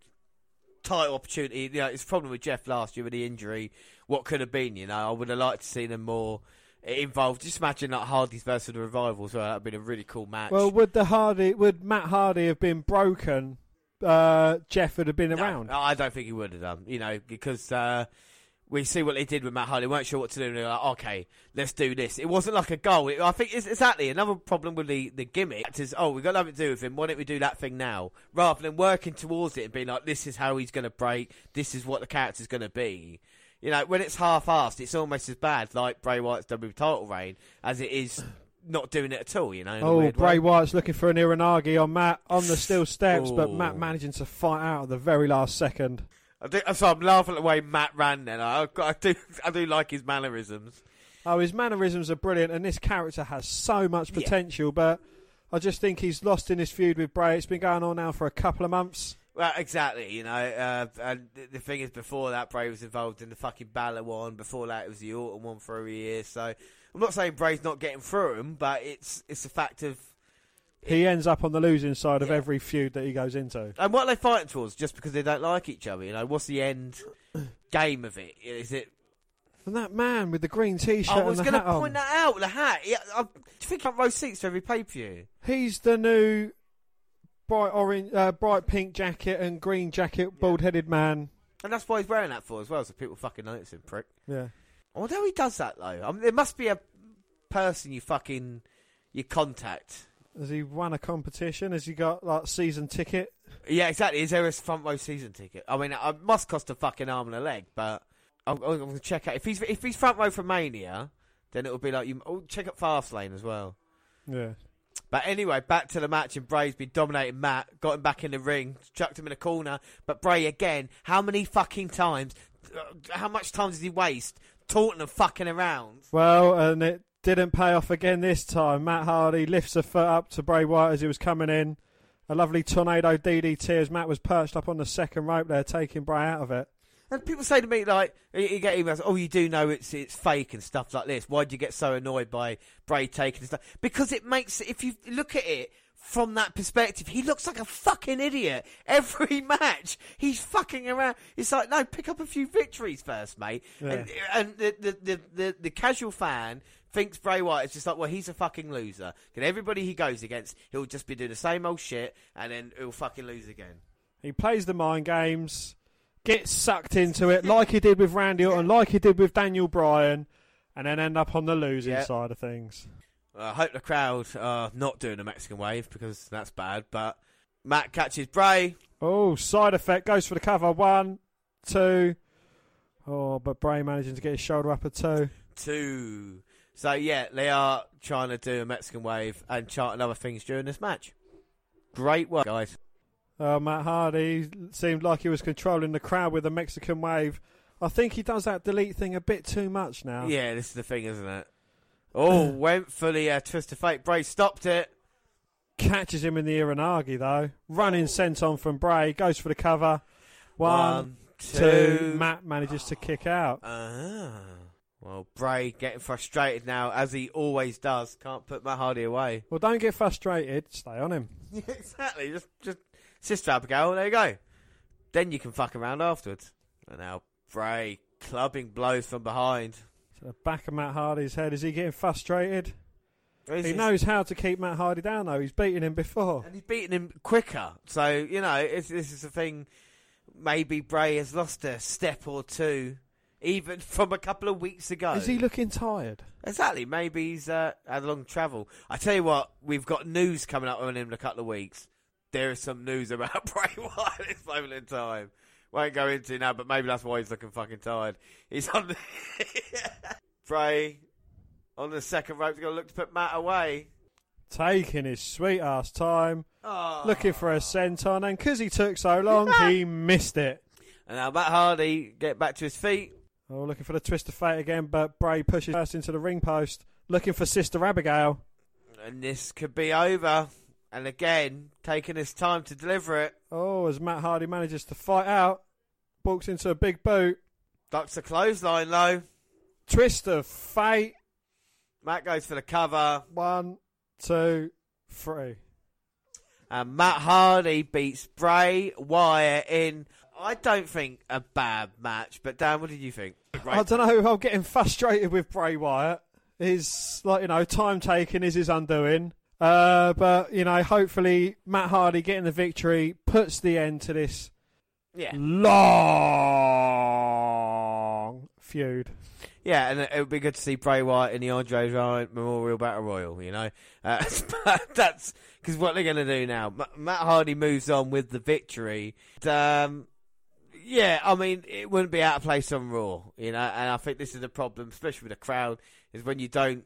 title opportunity. You know, it's a problem with Jeff last year with the injury. What could have been, you know, I would have liked to see them more involved. Just imagine like Hardy's versus the Revival as well. That would have been a really cool match. Well, would the Hardy, would Matt Hardy have been broken? Uh, Jeff would have been around. No, I don't think he would have done. You know, because uh, we see what they did with Matt Hardy. weren't sure what to do. And they were like, okay, let's do this. It wasn't like a goal. It, I think it's exactly another problem with the, the gimmick is, oh, we've got nothing to do with him. Why don't we do that thing now? Rather than working towards it and being like, this is how he's going to break. This is what the character's going to be. You know, when it's half-assed, it's almost as bad, like Bray Wyatt's WWE title reign, as it is not doing it at all. You know. Oh, Bray way. Wyatt's looking for an uranage on Matt on the steel steps, but Matt managing to fight out at the very last second. I do, so I'm laughing at the way Matt ran. Then I, I do, I do like his mannerisms. Oh, his mannerisms are brilliant, and this character has so much potential, but I just think he's lost in this feud with Bray. It's been going on now for a couple of months. Well, exactly. You know, uh, and the- the thing is, before that, Bray was involved in the fucking Balor one. Before that, it was the Orton one for a year. So I'm not saying Bray's not getting through him, but it's it's a fact of. He ends up on the losing side of every feud that he goes into. And what are they fighting towards? Just because they don't like each other? You know, what's the end [clears throat] game of it? Is it? And that man with the green t-shirt I was going to hat on. point that out. The hat. Yeah, I, do you think I've row seats for every pay per view? He's the new bright orange, uh, bright pink jacket and green jacket, bald-headed man. And that's why he's wearing that for as well, so people fucking notice him, prick. Yeah. I wonder how he does that though. I mean, there must be a person you fucking you contact. Has he won a competition? Has he got like season ticket? Yeah, exactly. Is there a front row season ticket? I mean, it must cost a fucking arm and a leg, but I'm, I'm going to check out if he's if he's front row for Mania, then it will be like you. Oh, check up Fastlane as well. Yeah. But anyway, back to the match, and Bray's been dominating Matt, got him back in the ring, chucked him in a corner. But Bray again, how many fucking times? uh, How much time does he waste taunting and fucking around? Well, and it didn't pay off again this time. Matt Hardy lifts a foot up to Bray Wyatt as he was coming in. A lovely tornado DDT as Matt was perched up on the second rope there, taking Bray out of it. And people say to me like, you get emails, oh, you do know it's it's fake and stuff like this. Why do you get so annoyed by Bray taking stuff? Because it makes if you look at it from that perspective, he looks like a fucking idiot [laughs] every match. He's fucking around. It's like, no, pick up a few victories first, mate. Yeah. And, and the, the, the, the, the casual fan thinks Bray Wyatt is just like, well, he's a fucking loser. And everybody he goes against, he'll just be doing the same old shit, and then he'll fucking lose again. He plays the mind games, gets sucked into it like he did with Randy Orton, like he did with Daniel Bryan, and then end up on the losing Yeah. side of things. I hope the crowd are not doing a Mexican wave because that's bad. But Matt catches Bray. Oh, side effect goes for the cover. One, two. Oh, but Bray managing to get his shoulder up at two. Two. So yeah, they are trying to do a Mexican wave and chanting other things during this match. Great work, guys. Uh, Matt Hardy seemed like he was controlling the crowd with the Mexican wave. I think he does that delete thing a bit too much now. Yeah, this is the thing, isn't it? Oh, [sighs] went for the uh, twist of fate. Bray stopped it. Catches him in the uranage though. Running senton from Bray. Goes for the cover. One, One, two. two. Matt manages to kick out. Ah. Well, Bray getting frustrated now, as he always does. Can't put Matt Hardy away. Well, don't get frustrated. Stay on him. [laughs] Exactly. Just, just Sister Abigail. There you go. Then you can fuck around afterwards. And now Bray clubbing blows from behind. To the back of Matt Hardy's head. Is he getting frustrated? He this- knows how to keep Matt Hardy down though. He's beaten him before. and he's beating him quicker. So you know, it's, this is the thing. Maybe Bray has lost a step or two, even from a couple of weeks ago. Is he looking tired? Exactly. Maybe he's uh, had a long travel. I tell you what, we've got news coming up on him in a couple of weeks. There is some news about Bray Wyatt at this moment in time. Won't go into now, but maybe that's why he's looking fucking tired. He's on the [laughs] Bray on the second rope. He's going to look to put Matt away. Taking his sweet ass time. Oh. Looking for a senton. And because he took so long, [laughs] he missed it. And now Matt Hardy get back to his feet. Oh, looking for the twist of fate again, but Bray pushes first into the ring post. Looking for Sister Abigail. And this could be over. And again, taking his time to deliver it. Oh, as Matt Hardy manages to fight out, walks into a big boot. Ducks the clothesline low. Twist of fate. Matt goes for the cover. One, two, three. And Matt Hardy beats Bray Wyatt in, I don't think, a bad match. But Dan, what did you think? I don't know. I'm getting frustrated with Bray Wyatt. His like you know time taking is his undoing. Uh, but you know, hopefully Matt Hardy getting the victory puts the end to this Yeah. long feud. Yeah, and it would be good to see Bray Wyatt in the Andre Giant Memorial Battle Royal, you know? Uh, [laughs] that's because what they're going to do now. Ma- Matt Hardy moves on with the victory. Um, yeah, I mean, it wouldn't be out of place on Raw, you know? And I think this is the problem, especially with the crowd, is when you don't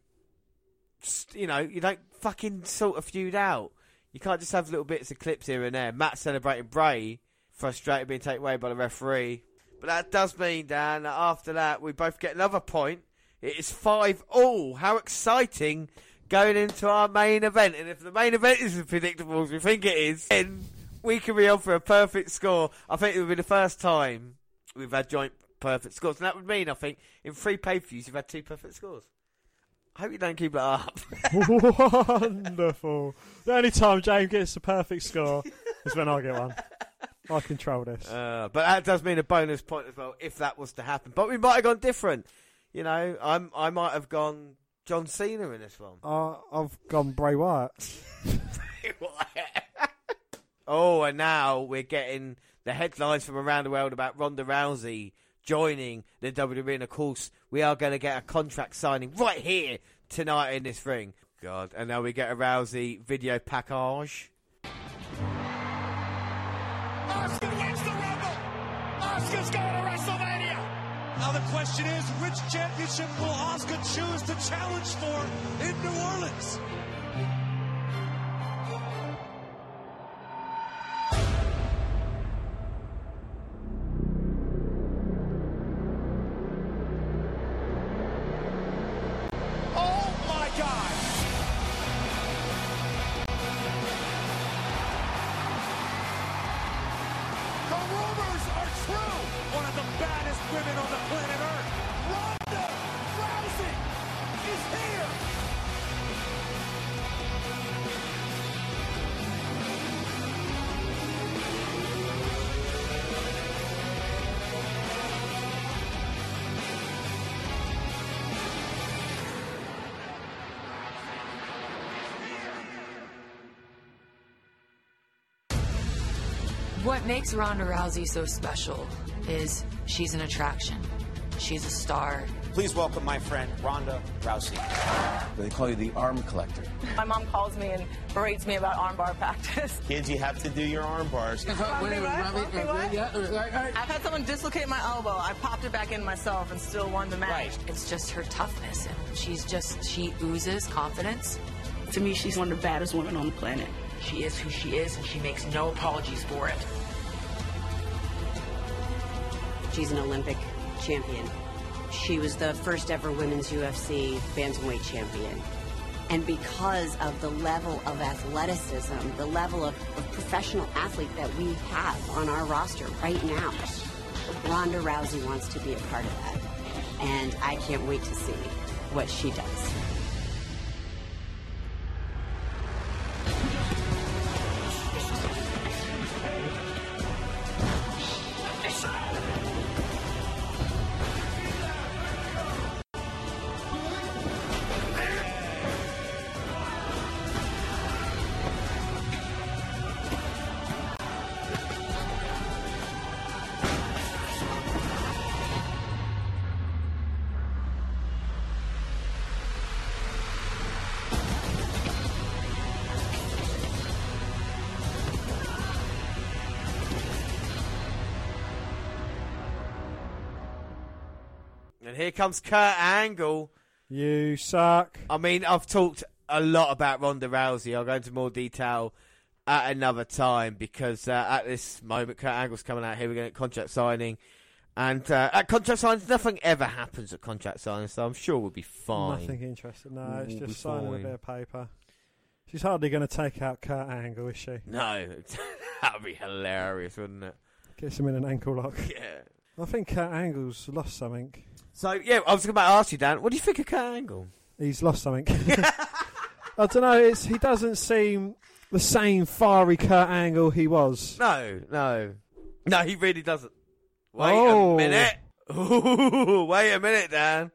you know, you don't fucking sort a feud out. You can't just have little bits of clips here and there. Matt celebrating Bray, frustrated being taken away by the referee. But that does mean, Dan, that after that we both get another point. It is five all. How exciting going into our main event. And if the main event is as predictable as we think it is, then we could be on for a perfect score. I think it would be the first time we've had joint perfect scores. And that would mean, I think, in three pay-per-views you've had two perfect scores. I hope you don't keep that up. [laughs] Wonderful. The only time James gets a perfect score is when I get one. I control this. Uh, but that does mean a bonus point as well if that was to happen. But we might have gone different. You know, I'm I might have gone John Cena in this one. Uh, I've gone Bray Wyatt. [laughs] Oh, and now we're getting the headlines from around the world about Ronda Rousey joining the WWE. And of course, we are going to get a contract signing right here tonight in this ring. God, and now we get a Rousey video package. Asuka wins the Rumble. Asuka's going to WrestleMania. Now the question is, which championship will Asuka choose to challenge for in New Orleans? What makes Ronda Rousey so special is she's an attraction. She's a star. Please welcome my friend Ronda Rousey. They call you the arm collector. My mom calls me and berates me about armbar practice. [laughs] Kids, you have to do your arm bars. I've had someone dislocate my elbow. I popped it back in myself and still won the match. Right. It's just her toughness, and she's just she oozes confidence. To me, she's one of the baddest women on the planet. She is who she is, and she makes no apologies for it. She's an Olympic champion. She was the first ever women's UFC bantamweight champion. And because of the level of athleticism, the level of, of professional athlete that we have on our roster right now, Ronda Rousey wants to be a part of that. And I can't wait to see what she does. And here comes Kurt Angle. You suck. I mean, I've talked a lot about Ronda Rousey. I'll go into more detail at another time because uh, at this moment, Kurt Angle's coming out here. We're going to contract signing. And uh, at contract signings, nothing ever happens at contract signings, so I'm sure we'll be fine. Nothing interesting. No, it's We'll just signing a bit of paper. She's hardly going to take out Kurt Angle, is she? No, [laughs] that would be hilarious, wouldn't it? Gets him in an ankle lock. Yeah. I think Kurt Angle's lost something. So, yeah, I was about to ask you, Dan, what do you think of Kurt Angle? He's lost something. [laughs] I don't know. It's he doesn't seem the same fiery Kurt Angle he was. No, no. No, he really doesn't. Wait Oh. a minute. Ooh, [laughs] wait a minute, Dan.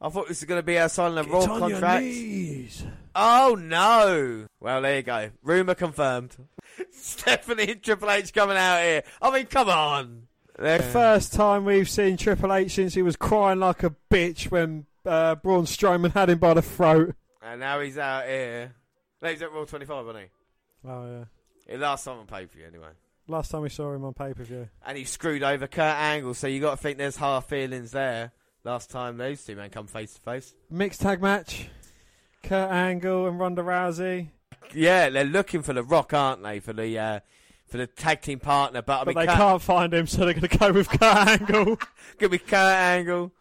I thought this was going to be our signing of a Raw Get on your contract. knees. Oh, no. Well, there you go. Rumour confirmed. [laughs] Stephanie and Triple H coming out here. I mean, come on. The first time we've seen Triple H since he was crying like a bitch when uh, Braun Strowman had him by the throat. And now he's out here. No, he's at Raw 25, wasn't he? Oh yeah. It last time on pay per view, anyway. Last time we saw him on pay per view. And he screwed over Kurt Angle, so you got to think there's hard feelings there. Last time those two men come face to face. Mixed tag match. Kurt Angle and Ronda Rousey. Yeah, they're looking for the Rock, aren't they? For the uh, for the tag team partner, but I But mean, they Kurt- can't find him, so they're going to go with Kurt Angle. [laughs] Gonna be Kurt Angle.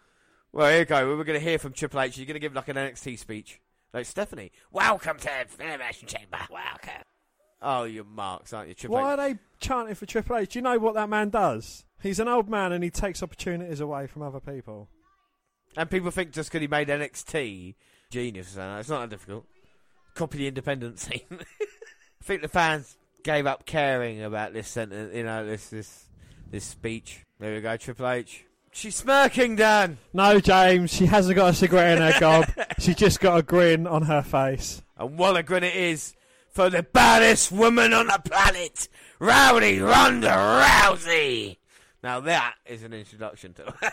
Well, here you go. We're going to hear from Triple H. You're going to give like an NXT speech. Like Stephanie, welcome to the Elimination Chamber. Welcome. Oh, you're marks, aren't you, Triple Why H? are they chanting for Triple H? Do you know what that man does? He's an old man and he takes opportunities away from other people. And people think just because he made NXT, genius. So it's not that difficult. Copy the independent scene. [laughs] I think the fans gave up caring about this sentence. You know, this this this speech. There we go, Triple H. She's smirking, Dan. No, James, she hasn't got a cigarette in her [laughs] gob. She's just got a grin on her face. And what a grin it is for the baddest woman on the planet, Rowdy Ronda Rousey. Now that is an introduction to her.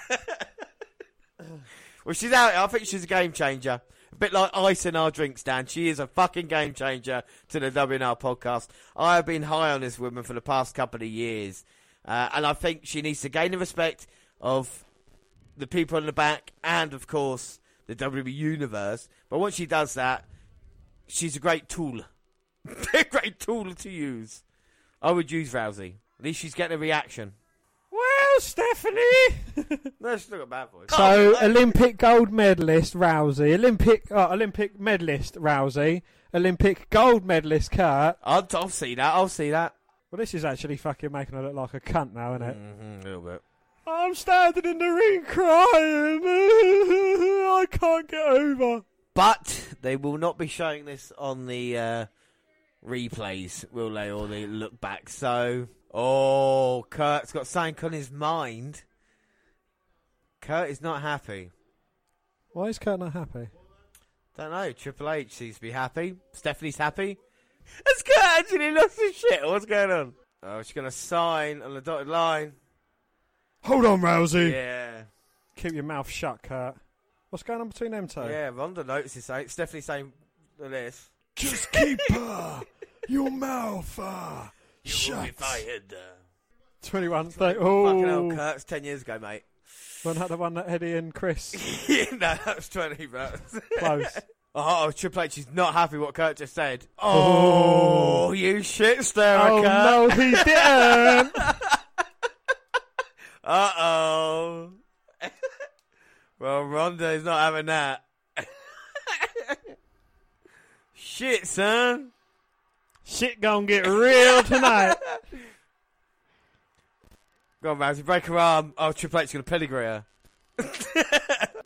[laughs] well, she's out. I think she's a game changer. A bit like ice in our drinks, Dan. She is a fucking game changer to the WNR podcast. I have been high on this woman for the past couple of years. Uh, and I think she needs to gain the respect of the people in the back and, of course, the WWE Universe. But once she does that, she's a great tool. [laughs] a great tool to use. I would use Rousey. At least she's getting a reaction. Stephanie. [laughs] She's not a bad voice. So, Olympic gold medalist Rousey, Olympic uh, Olympic medalist Rousey, Olympic gold medalist Kurt. I'll, I'll see that. I'll see that. Well, this is actually fucking making her look like a cunt now, isn't it? Mm-hmm, a little bit. I'm standing in the ring crying. [laughs] I can't get over. But they will not be showing this on the uh, replays, will they? Or the look back. So, oh, Kurt's got something on his mind. Kurt is not happy. Why is Kurt not happy? Don't know. Triple H seems to be happy. Stephanie's happy. Has Kurt actually lost his shit? What's going on? Oh, she's going to sign on the dotted line. Hold on, Rousey. Yeah. Keep your mouth shut, Kurt. What's going on between them two? Yeah, Ronda notices something. Stephanie saying this. Just keep uh, your mouth uh, shut. fired. 21 30. Fucking hell, Oh, Kurt's 10 years ago, mate. wasn't that the one that Eddie and Chris [laughs] yeah, no, that was 20, bro. [laughs] close? Oh, Triple H is not happy what Kurt just said. Oh, you shit stirrer, Oh, Kurt. no, he didn't. [laughs] Uh oh. well, Ronda is not having that. Shit, son. Shit gonna get real tonight. [laughs] Go on, Rousey, break her arm. Oh, Triple H is going to pedigree her. [laughs]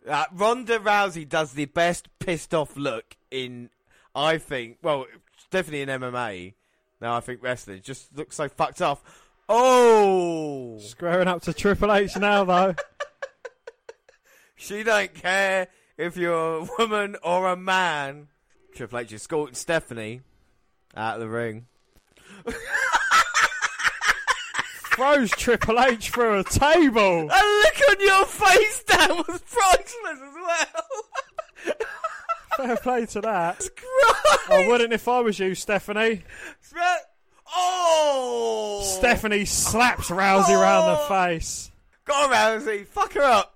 uh, Ronda Rousey does the best pissed off look in, I think, well, definitely in MMA. Now I think wrestling just looks so fucked off. Oh, Squaring up to Triple H now, though. [laughs] she don't care if you're a woman or a man. Triple H is escorting Stephanie out of the ring. Throws Triple H through a table. And look on your face, that was priceless as well. Fair play to that. I wouldn't if I was you, Stephanie. Oh! Stephanie slaps Rousey round the oh! face. Go on, Rousey. Fuck her up.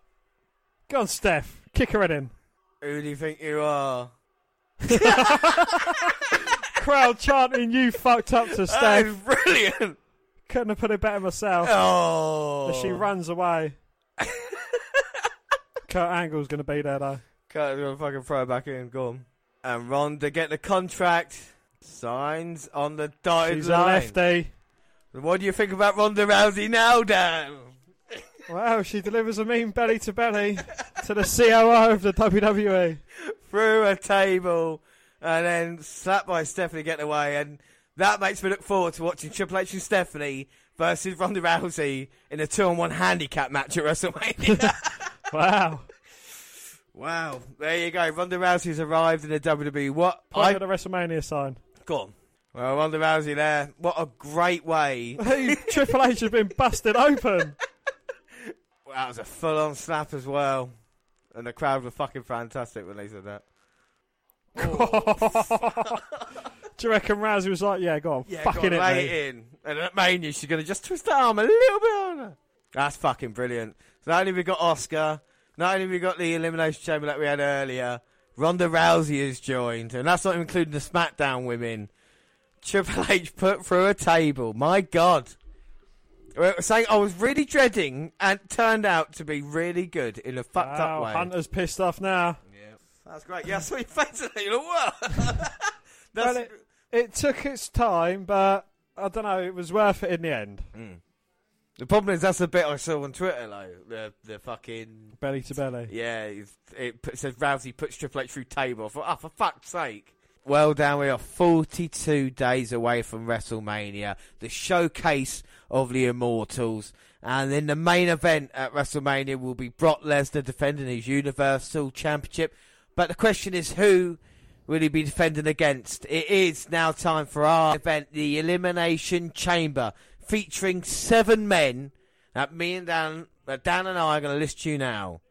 Go on, Steph. Kick her head in. Who do you think you are? [laughs] Crowd chanting, you fucked up to That Steph. is brilliant. Couldn't have put it better myself. Oh. As she runs away. [laughs] Kurt Angle's to be there, though. Kurt's gonna fucking throw it back in. Go on. And Ronda get the contract. Signs on the dotted She's a lefty. What do you think about Ronda Rousey now, Dan? Wow, she delivers a mean belly to belly to the COO of the. WWE. [laughs] Through a table and then slapped by Stephanie getting away. And that makes me look forward to watching Triple H and Stephanie versus Ronda Rousey in a two on one handicap match at WrestleMania. [laughs] Wow. wow. There you go. Ronda Rousey's arrived in the WWE. What? Point I, at the WrestleMania sign. go on. Well, Ronda Rousey there. What a great way. [laughs] Hey, Triple H has been busted open. That was a full on slap as well. And the crowd were fucking fantastic when they said that. Oh. [laughs] Do you reckon Rousey was like, yeah, go on, Yeah, fucking go on, it, mate. in. And at Mania, she's going to just twist the arm a little bit on her. That's fucking brilliant. So not only we got Asuka, not only we got the Elimination Chamber that we had earlier, Ronda Rousey has joined, and that's not including the SmackDown women. Triple [laughs] H put through a table. My God. Saying I was really dreading and turned out to be really good in a fucked Wow, up way. Hunter's pissed off now. That's great. Yeah, I saw your face and you look, [laughs] what? Well, it, it took its time, but I don't know. It was worth it in the end. Hmm. The problem is that's the bit I saw on Twitter, though. The the fucking Belly to belly. yeah, it put, says Rousey puts Triple H through table. I thought, oh, for fuck's sake. Well, down we are 42 days away from WrestleMania, the showcase of the Immortals. And in the main event at WrestleMania will be Brock Lesnar defending his Universal Championship. But the question is, who will he be defending against? It is now time for our event, the Elimination Chamber, featuring seven men that me and Dan, uh, Dan and I are going to list you now.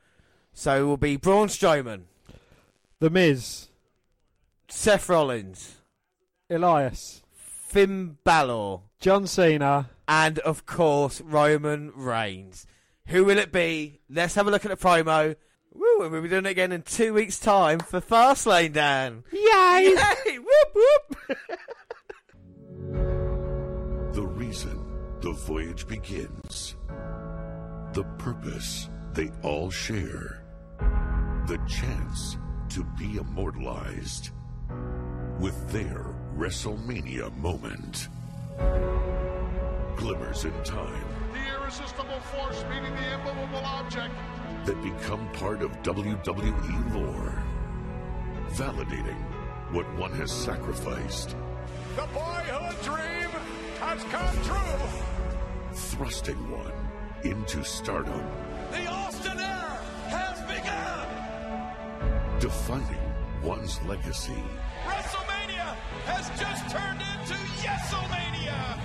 So it will be Braun Strowman, The Miz, Seth Rollins, Elias, Finn Balor, John Cena, and of course Roman Reigns. Who will it be? Let's have a look at the promo. Woo, and we'll be doing it again in two weeks' time for Fastlane, Dan. Yay! Yay! Whoop whoop! [laughs] The reason the voyage begins. The purpose they all share. The chance to be immortalized. With their WrestleMania moment. Glimmers in time The irresistible force meeting the immovable object. That become part of WWE lore. Validating what one has sacrificed. The boyhood dream has come true. Thrusting one into stardom. The Austin era has begun. Defining one's legacy. WrestleMania has just turned into Yesomania.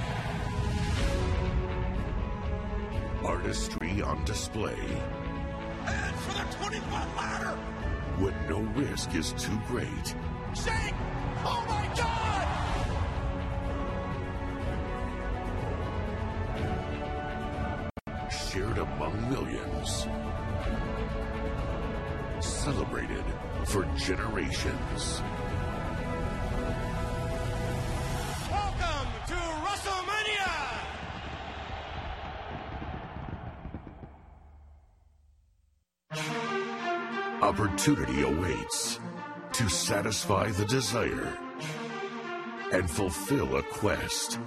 Artistry on display. For the 25 ladder, When no risk is too great. Shake! Oh my God! Shared among millions. Celebrated for generations. Opportunity awaits to satisfy the desire and fulfill a quest.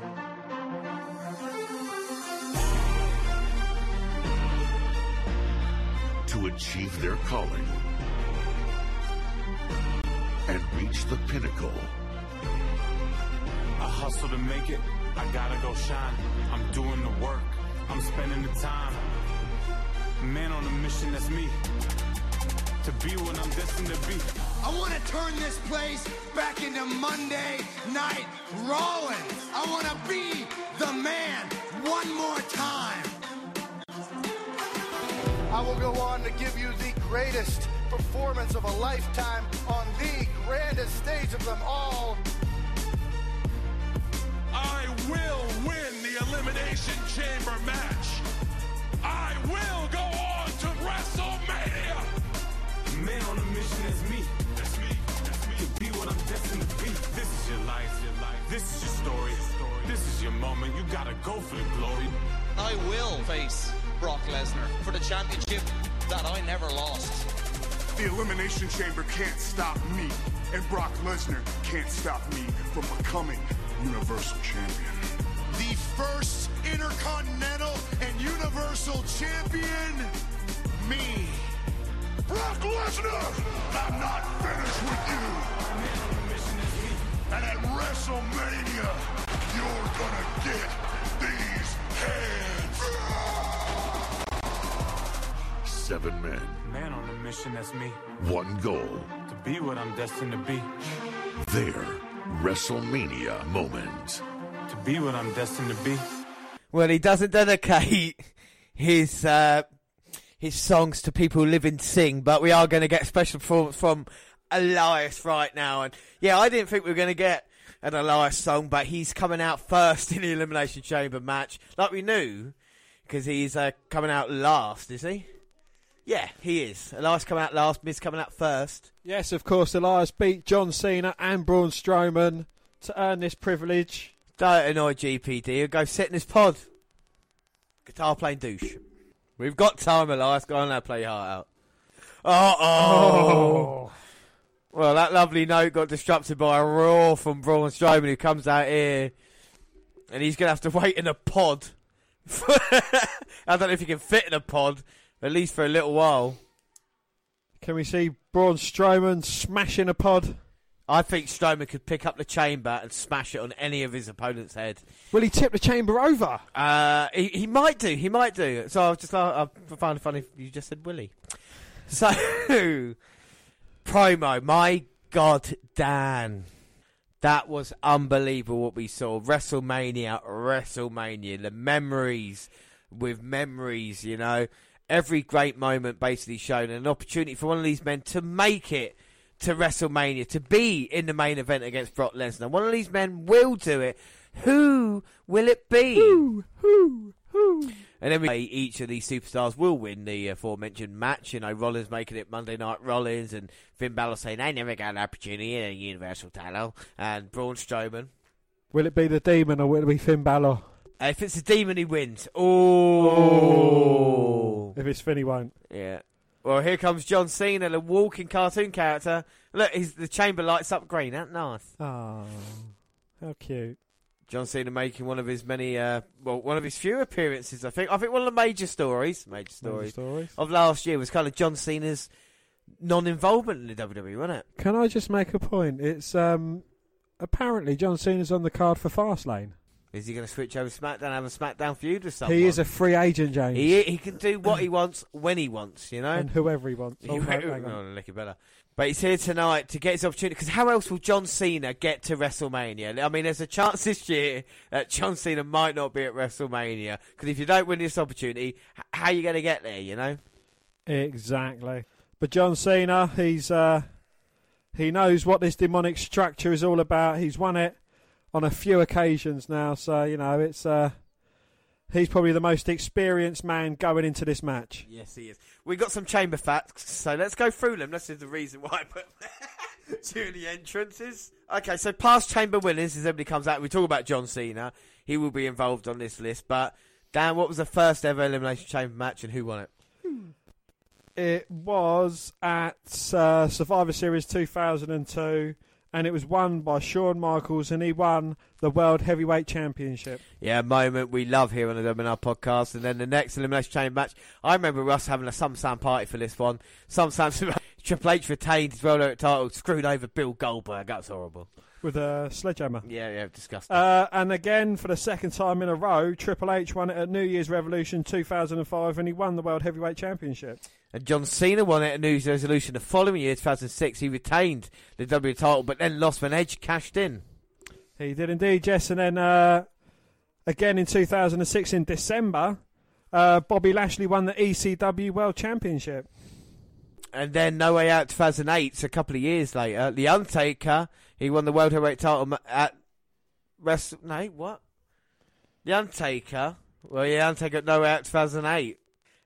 To achieve their calling and reach the pinnacle. I hustle to make it. I gotta go shine. I'm doing the work. I'm spending the time. Man on a mission, that's me. To be what I'm destined to be. I want to turn this place back into Monday Night Rollins. I want to be the man one more time. I will go on to give you the greatest performance of a lifetime on the grandest stage of them all. I will win the Elimination Chamber match. Your life. This is your story. This is your moment. You gotta go for the glory. I will face Brock Lesnar for the championship that I never lost. The Elimination Chamber can't stop me, and Brock Lesnar can't stop me from becoming Universal Champion. The first Intercontinental and Universal Champion, me. Brock Lesnar, I'm not finished with you. And at WrestleMania, you're gonna get these hands. Seven men, Man on a mission, that's me. one goal. To be what I'm destined to be. Their WrestleMania moment. To be what I'm destined to be. Well, he doesn't dedicate his uh, his songs to people who live and sing, but we are going to get a special performance from Elias right now. And yeah, I didn't think we were going to get an Elias song, but he's coming out first [laughs] in the Elimination Chamber match, like we knew, because he's uh, coming out last, is he? Yeah, he is. Elias coming out last, Miz coming out first. Yes, of course, Elias beat John Cena and Braun Strowman to earn this privilege. Don't annoy GPD. He'll go sit in his pod. Guitar playing douche. We've got time, Elias. Go on now, play your heart out. [laughs] Oh, oh. Well, that lovely note got disrupted by a roar from Braun Strowman, who comes out here, and he's going to have to [laughs] wait in a pod. [laughs] I don't know if he can fit in a pod, at least for a little while. Can we see Braun Strowman smashing a pod? I think Strowman could pick up the chamber and smash it on any of his opponent's head. Will he tip the chamber over? Uh, he, he might do. He might do. So I was just I, I found it funny you just said Willie. So [laughs] promo. My God, Dan. That was unbelievable what we saw. WrestleMania, WrestleMania. The memories with memories, you know. Every great moment basically shown. An opportunity for one of these men to make it to WrestleMania, to be in the main event against Brock Lesnar. One of these men will do it. Who will it be? Who? Who? Who? And then we each of these superstars will win the aforementioned match. You know, Rollins making it Monday Night Rollins, and Finn Balor saying I never got an opportunity in a Universal title, and Braun Strowman. Will it be the demon or will it be Finn Balor? Uh, if it's the demon, he wins. Oh. If it's Finn, he won't. Yeah. Well, here comes John Cena, the walking cartoon character. Look, he's, the chamber lights up green. That nice. Oh, how cute. John Cena making one of his many, uh, well, one of his few appearances. I think. I think one of the major stories, major stories, stories. of last year was kind of John Cena's non-involvement in the WWE, wasn't it? Can I just make a point? It's um, apparently John Cena's on the card for Fastlane. Is he going to switch over SmackDown and have a SmackDown feud with someone? He is a free agent, James. He he can do what he [clears throat] wants when he wants, you know. and whoever he wants. [laughs] Oh, no, hang on. [laughs] oh, lick better. But he's here tonight to get his opportunity. Because how else will John Cena get to WrestleMania? I mean, there's a chance this year that John Cena might not be at WrestleMania. Because if you don't win this opportunity, how are you going to get there? You know. Exactly. But John Cena, he's uh, he knows what this demonic structure is all about. He's won it on a few occasions now, so you know it's uh, he's probably the most experienced man going into this match. Yes, he is. We got some chamber facts, so let's go through them. This is the reason why I put [laughs] during the entrances. Okay, so past chamber winners, as everybody comes out, we talk about John Cena. He will be involved on this list. But Dan, what was the first ever elimination chamber match, and who won it? It was at uh, Survivor Series 2002, and it was won by Shawn Michaels, and he won the World Heavyweight Championship. Yeah, moment we love here on the WNR podcast. And then the next Elimination Chamber match, I remember us having a SummerSlam party for this one. SummerSlam [laughs] Triple H retained his World title, screwed over Bill Goldberg. That's horrible. With a sledgehammer. Yeah, yeah, disgusting. Uh, and again, for the second time in a row, Triple H won it at New Year's Revolution 2005, and he won the World Heavyweight Championship. And John Cena won it at New Year's Resolution the following year, 2006. He retained the W title, but then lost when Edge cashed in. He did indeed, yes. And then uh, again in 2006, in December, uh, Bobby Lashley won the ECW World Championship. And then No Way Out 2008, so a couple of years later, The Undertaker, he won the World Heavyweight title at Wrestle... No, what? The Undertaker, well, yeah, Undertaker at No Way Out 2008.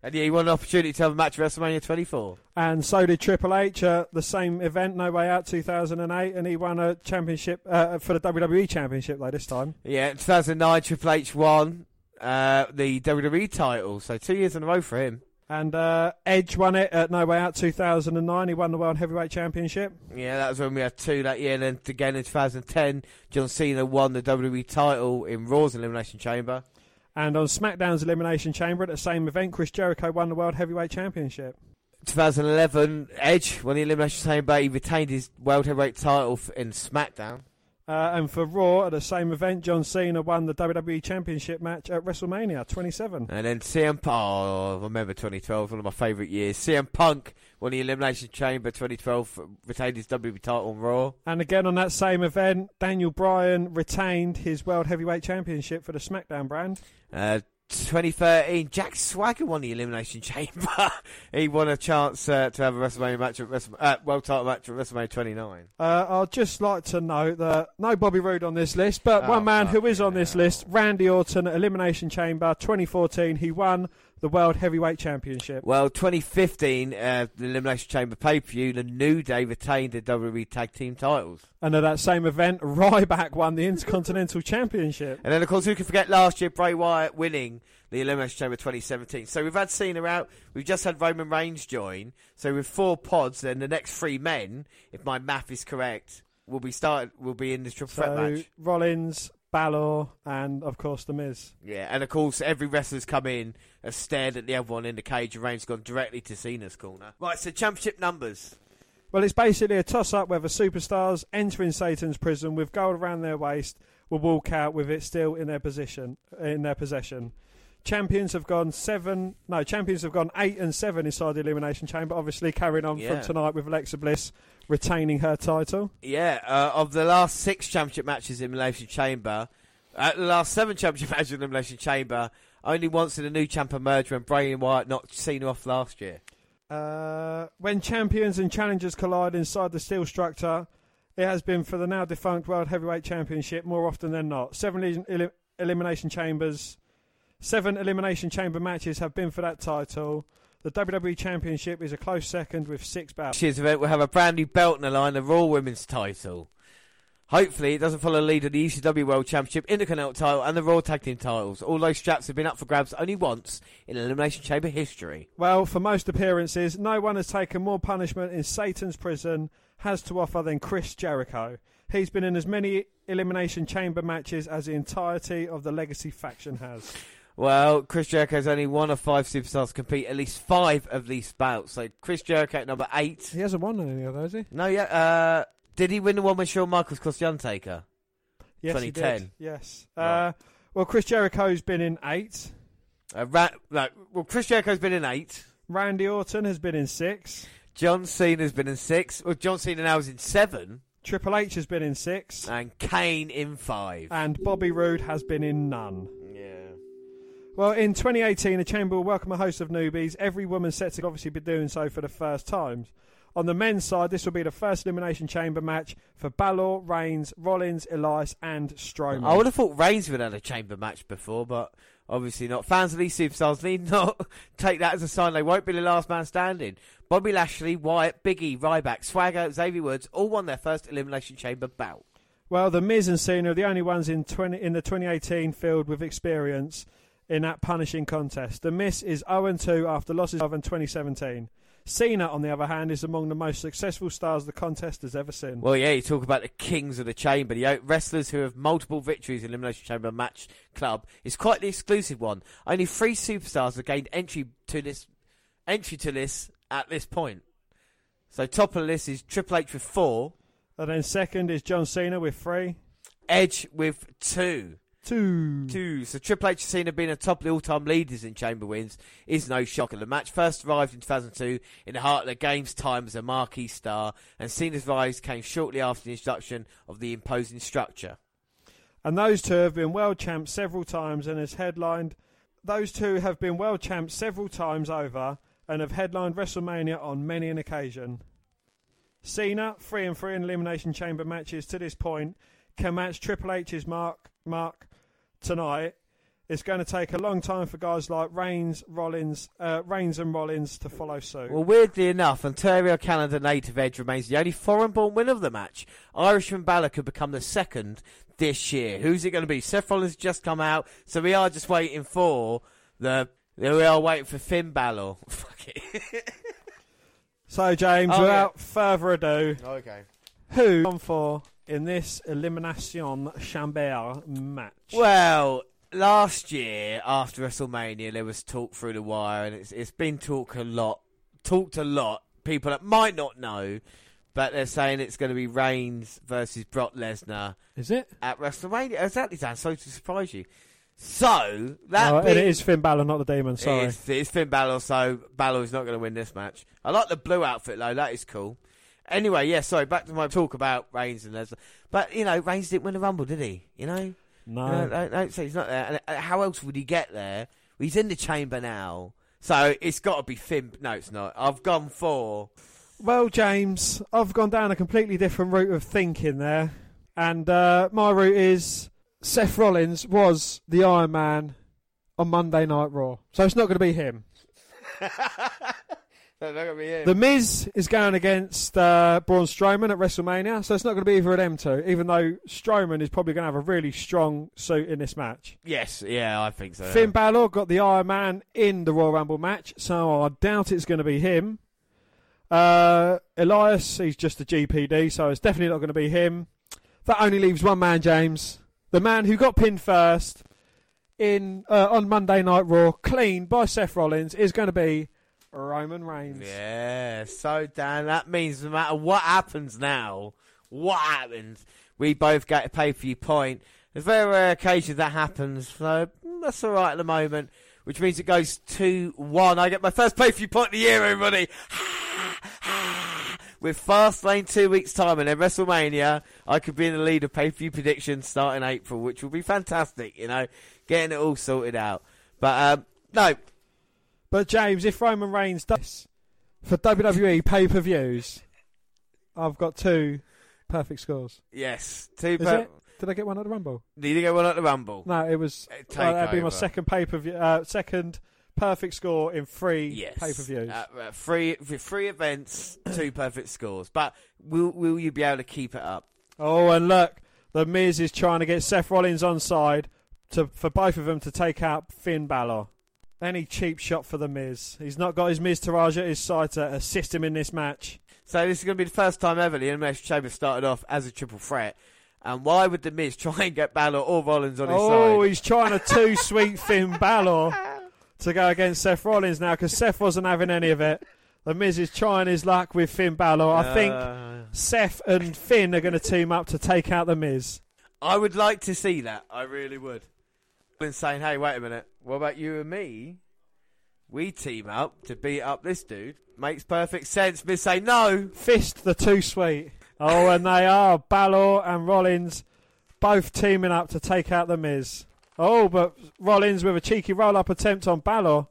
And yeah, he won an opportunity to have a match at WrestleMania 24. And so did Triple H at the same event, No Way Out 2008, and he won a championship uh, for the WWE Championship, though, this time. Yeah, 2009, Triple H won uh, the WWE title, so two years in a row for him. And uh, Edge won it at No Way Out 2009. He won the World Heavyweight Championship. Yeah, that was when we had two that year. And then again in 2010, John Cena won the WWE title in Raw's Elimination Chamber. And on SmackDown's Elimination Chamber at the same event, Chris Jericho won the World Heavyweight Championship. 2011, Edge won the Elimination Chamber. He retained his World Heavyweight title in SmackDown. Uh, and for Raw, at the same event, John Cena won the WWE Championship match at WrestleMania 27. And then CM Punk, oh, remember 2012, one of my favourite years. CM Punk won the Elimination Chamber 2012, retained his WWE title on Raw. And again on that same event, Daniel Bryan retained his World Heavyweight Championship for the SmackDown brand. Uh, 2013, Jack Swagger won the Elimination Chamber. [laughs] he won a chance uh, to have a WrestleMania match at Wrestle- uh, World Title match at WrestleMania 29. Uh, I'd just like to note that no Bobby Roode on this list, but Oh, one man who is on this list, Randy Orton at Elimination Chamber 2014. He won the World Heavyweight Championship. Well, 2015, uh, the Elimination Chamber pay per view, the New Day retained the WWE Tag Team titles. And at that same event, Ryback won the Intercontinental Championship. And then, of course, who can forget last year Bray Wyatt winning the Elimination Chamber 2017? So we've had Cena out, we've just had Roman Reigns join. So with four pods, then the next three men, if my math is correct, will be started. Will be in this triple threat match. Rollins, Balor, and of course The Miz. Yeah, and of course, every wrestler's come in, has stared at the other one in the cage, and Reigns gone directly to Cena's corner. Right, so championship numbers. Well, it's basically a toss up whether superstars entering Satan's prison with gold around their waist will walk out with it still in their position in their possession. Champions have gone seven. No, champions have gone eight and seven inside the elimination chamber. Obviously, carrying on Yeah. from tonight with Alexa Bliss retaining her title. Yeah, uh, of the last six championship matches in Elimination Chamber, uh, the last seven championship [laughs] matches in Elimination Chamber, only once did a new champ emerge when Bray Wyatt knocked Cena off last year. Uh, when champions and challengers collide inside the steel structure, it has been for the now defunct World Heavyweight Championship more often than not. Seven eli- eli- elimination chambers, seven elimination chamber matches have been for that title. The WWE Championship is a close second with six bouts. This event will have a brand new belt in the line, the Raw Women's title. Hopefully, it doesn't follow the lead of the ECW World Championship, Intercontinental title, and the Raw Tag Team titles. All those straps have been up for grabs only once in Elimination Chamber history. Well, for most appearances, no one has taken more punishment in Satan's prison has to offer than Chris Jericho. He's been in as many elimination chamber matches as the entirety of the Legacy faction has. Well, Chris Jericho is only one of five superstars to compete at least five of these bouts. So Chris Jericho at number eight. He hasn't won any of those, has he? No, yeah. Uh, did he win the one with Shawn Michaels cost the Undertaker? Yes, he 2010. did. Yes. Uh, well, Chris Jericho's been in eight. Uh, Ra- no, well, Chris Jericho's been in eight. Randy Orton has been in six. John Cena's been in six. Well, John Cena now is in seven. Triple H has been in six. And Kane in five. And Bobby Roode has been in none. Well, in 2018, the Chamber will welcome a host of newbies. Every woman set to obviously be doing so for the first time. On the men's side, this will be the first Elimination Chamber match for Balor, Reigns, Rollins, Elias, and Strowman. I would have thought Reigns would have had a chamber match before, but obviously not. Fans of these superstars need [laughs] not take that as a sign they won't be the last man standing. Bobby Lashley, Wyatt, Biggie, Ryback, Swagger, Xavier Woods all won their first Elimination Chamber bout. Well, the Miz and Cena are the only ones in 20, in the 2018 field with experience in that punishing contest. The Miz is 0-2 after losses of in 2017. Cena, on the other hand, is among the most successful stars the contest has ever seen. Well, yeah, you talk about the kings of the chamber, the wrestlers who have multiple victories in Elimination Chamber match club. It's quite the exclusive one. Only three superstars have gained entry to this entry to this at this point. So top of the list is Triple H with four, And then second is John Cena with three. Edge with two. Two. Two. So Triple H and Cena being the top of the all-time leaders in Chamber wins is no shocker. The match first arrived in 2002 in the heart of the game's time as a marquee star, and Cena's rise came shortly after the introduction of the imposing structure. And those two have been world champs several times and has headlined. Those two have been world champs several times over and have headlined WrestleMania on many an occasion. Cena, three and three in elimination chamber matches to this point, can match Triple H's mark mark tonight. It's going to take a long time for guys like Reigns, Rollins, uh, Reigns and Rollins to follow suit. Well, weirdly enough, Ontario Canada native Edge remains the only foreign-born winner of the match. Irishman Balor could become the second this year. Who's it going to be? Seth Rollins just come out, so we are just waiting for the. We are waiting for Finn Balor. [laughs] Fuck it. So, James, Oh, without further ado, Okay. who on for in this Elimination Chamber match? Well, last year after WrestleMania, there was talk through the wire, and it's it's been talked a lot, talked a lot. People that might not know, but they're saying it's going to be Reigns versus Brock Lesnar. Is it? at WrestleMania? Exactly, Dan. Sorry to surprise you. So that No, being- it is Finn Balor, not the Demon. Sorry. It's, it's Finn Balor, so Balor is not going to win this match. I like the blue outfit though; that is cool. Anyway, yeah. Sorry, back to my talk about Reigns and Lesnar. But you know, Reigns didn't win the Rumble, did he? You know, No. You know, don't say he's not there. And uh, how else would he get there? He's in the chamber now, so it's got to be Finn. No, it's not. I've gone for. Well, James, I've gone down a completely different route of thinking there, and uh, my route is Seth Rollins was the Iron Man on Monday Night Raw. So it's not going to be him. [laughs] No, not gonna be him. The Miz is going against uh, Braun Strowman at WrestleMania, so it's not going to be either of them two, even though Strowman is probably going to have a really strong suit in this match. yes, yeah, I think so. Finn Balor got the Iron Man in the Royal Rumble match, so I doubt it's going to be him. Uh, Elias, he's just a GPD, so it's definitely not going to be him. That only leaves one man, James. The man who got pinned first in uh, on Monday Night Raw, clean by Seth Rollins, is going to be Roman Reigns. Yeah, so Dan, that means no matter what happens now, what happens, we both get a pay per view point. There's very rare occasions that happens, so mm, that's all right at the moment. Which means it goes two one. I get my first pay per view point of the year, everybody. [sighs] With Fastlane two weeks time and then WrestleMania, I could be in the lead of pay per view predictions starting April, which will be fantastic. You know, getting it all sorted out. But um, no, But James, if Roman Reigns does for WWE pay per views, I've got two perfect scores. yes, two. Is per- it? Did I get one at the Rumble? Did you get one at the Rumble? No, it was. Uh, Uh, that'd be my second pay per view. Uh, second perfect score in three Yes. pay per views. Uh, uh, three, three events, [clears throat] two perfect scores. But will will you be able to keep it up? oh, and look, the Miz is trying to get Seth Rollins on side to for both of them to take out Finn Balor. Any cheap shot for the Miz. He's not got his Miztourage at his side to assist him in this match. So this is going to be the first time ever the Elimination Chamber started off as a triple threat. And why would the Miz [laughs] try and get Balor or Rollins on his Oh, side? Oh, he's trying to two [laughs] sweet Finn Balor to go against Seth Rollins now because Seth wasn't having any of it. The Miz is trying his luck with Finn Balor. I Uh. think Seth and Finn are going to team up to take out the Miz. I would like to see that. I really would. Been saying, hey, wait a minute. What about you and me? We team up to beat up this dude. Makes perfect sense. Miz say no. Fist the two sweet. Oh, and they are Balor and Rollins both teaming up to take out the Miz. Oh, but Rollins with a cheeky roll up attempt on Balor.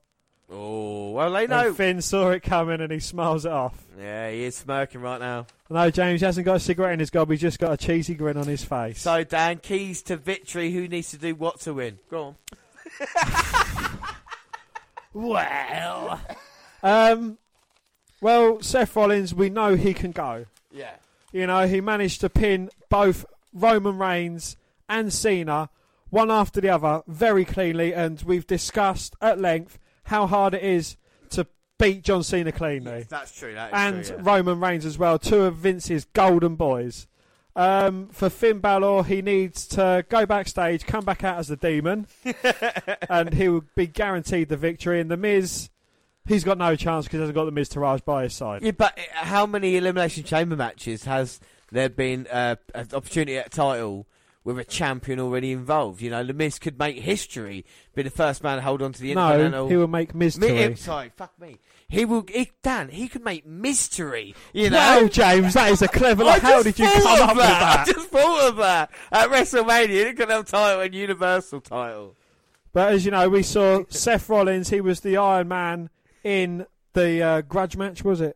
Oh, well, they know. And Finn saw it coming and he smiles it off. Yeah, he is smirking right now. No, James hasn't got a cigarette in his gob. He's just got a cheesy grin on his face. So, Dan, keys to victory. Who needs to do what to win? Go on. [laughs] well, um, well, Seth Rollins, we know he can go. Yeah. You know, he managed to pin both Roman Reigns and Cena one after the other very cleanly, and we've discussed at length how hard it is to beat John Cena cleanly. That's true. That is and true, yeah. Roman Reigns as well, two of Vince's golden boys. Um, for Finn Balor, he needs to go backstage, come back out as the demon, [laughs] and he will be guaranteed the victory. And the Miz, he's got no chance because he hasn't got the Miztourage by his side. Yeah, but uh, how many Elimination Chamber matches has there been uh, an opportunity at title with a champion already involved? You know, The Miz could make history, be the first man to hold on to the No, Intercontinental. he will make Mi- mystery. eh, sorry, fuck me. He will, he, Dan, he could make mystery. You know? Wow, James, that is a clever. [laughs] I How did you come up with that? I just thought of that. At WrestleMania, Intercontinental title and Universal title. But as you know, we saw Seth Rollins. He was the Iron Man in the uh, grudge match, was it?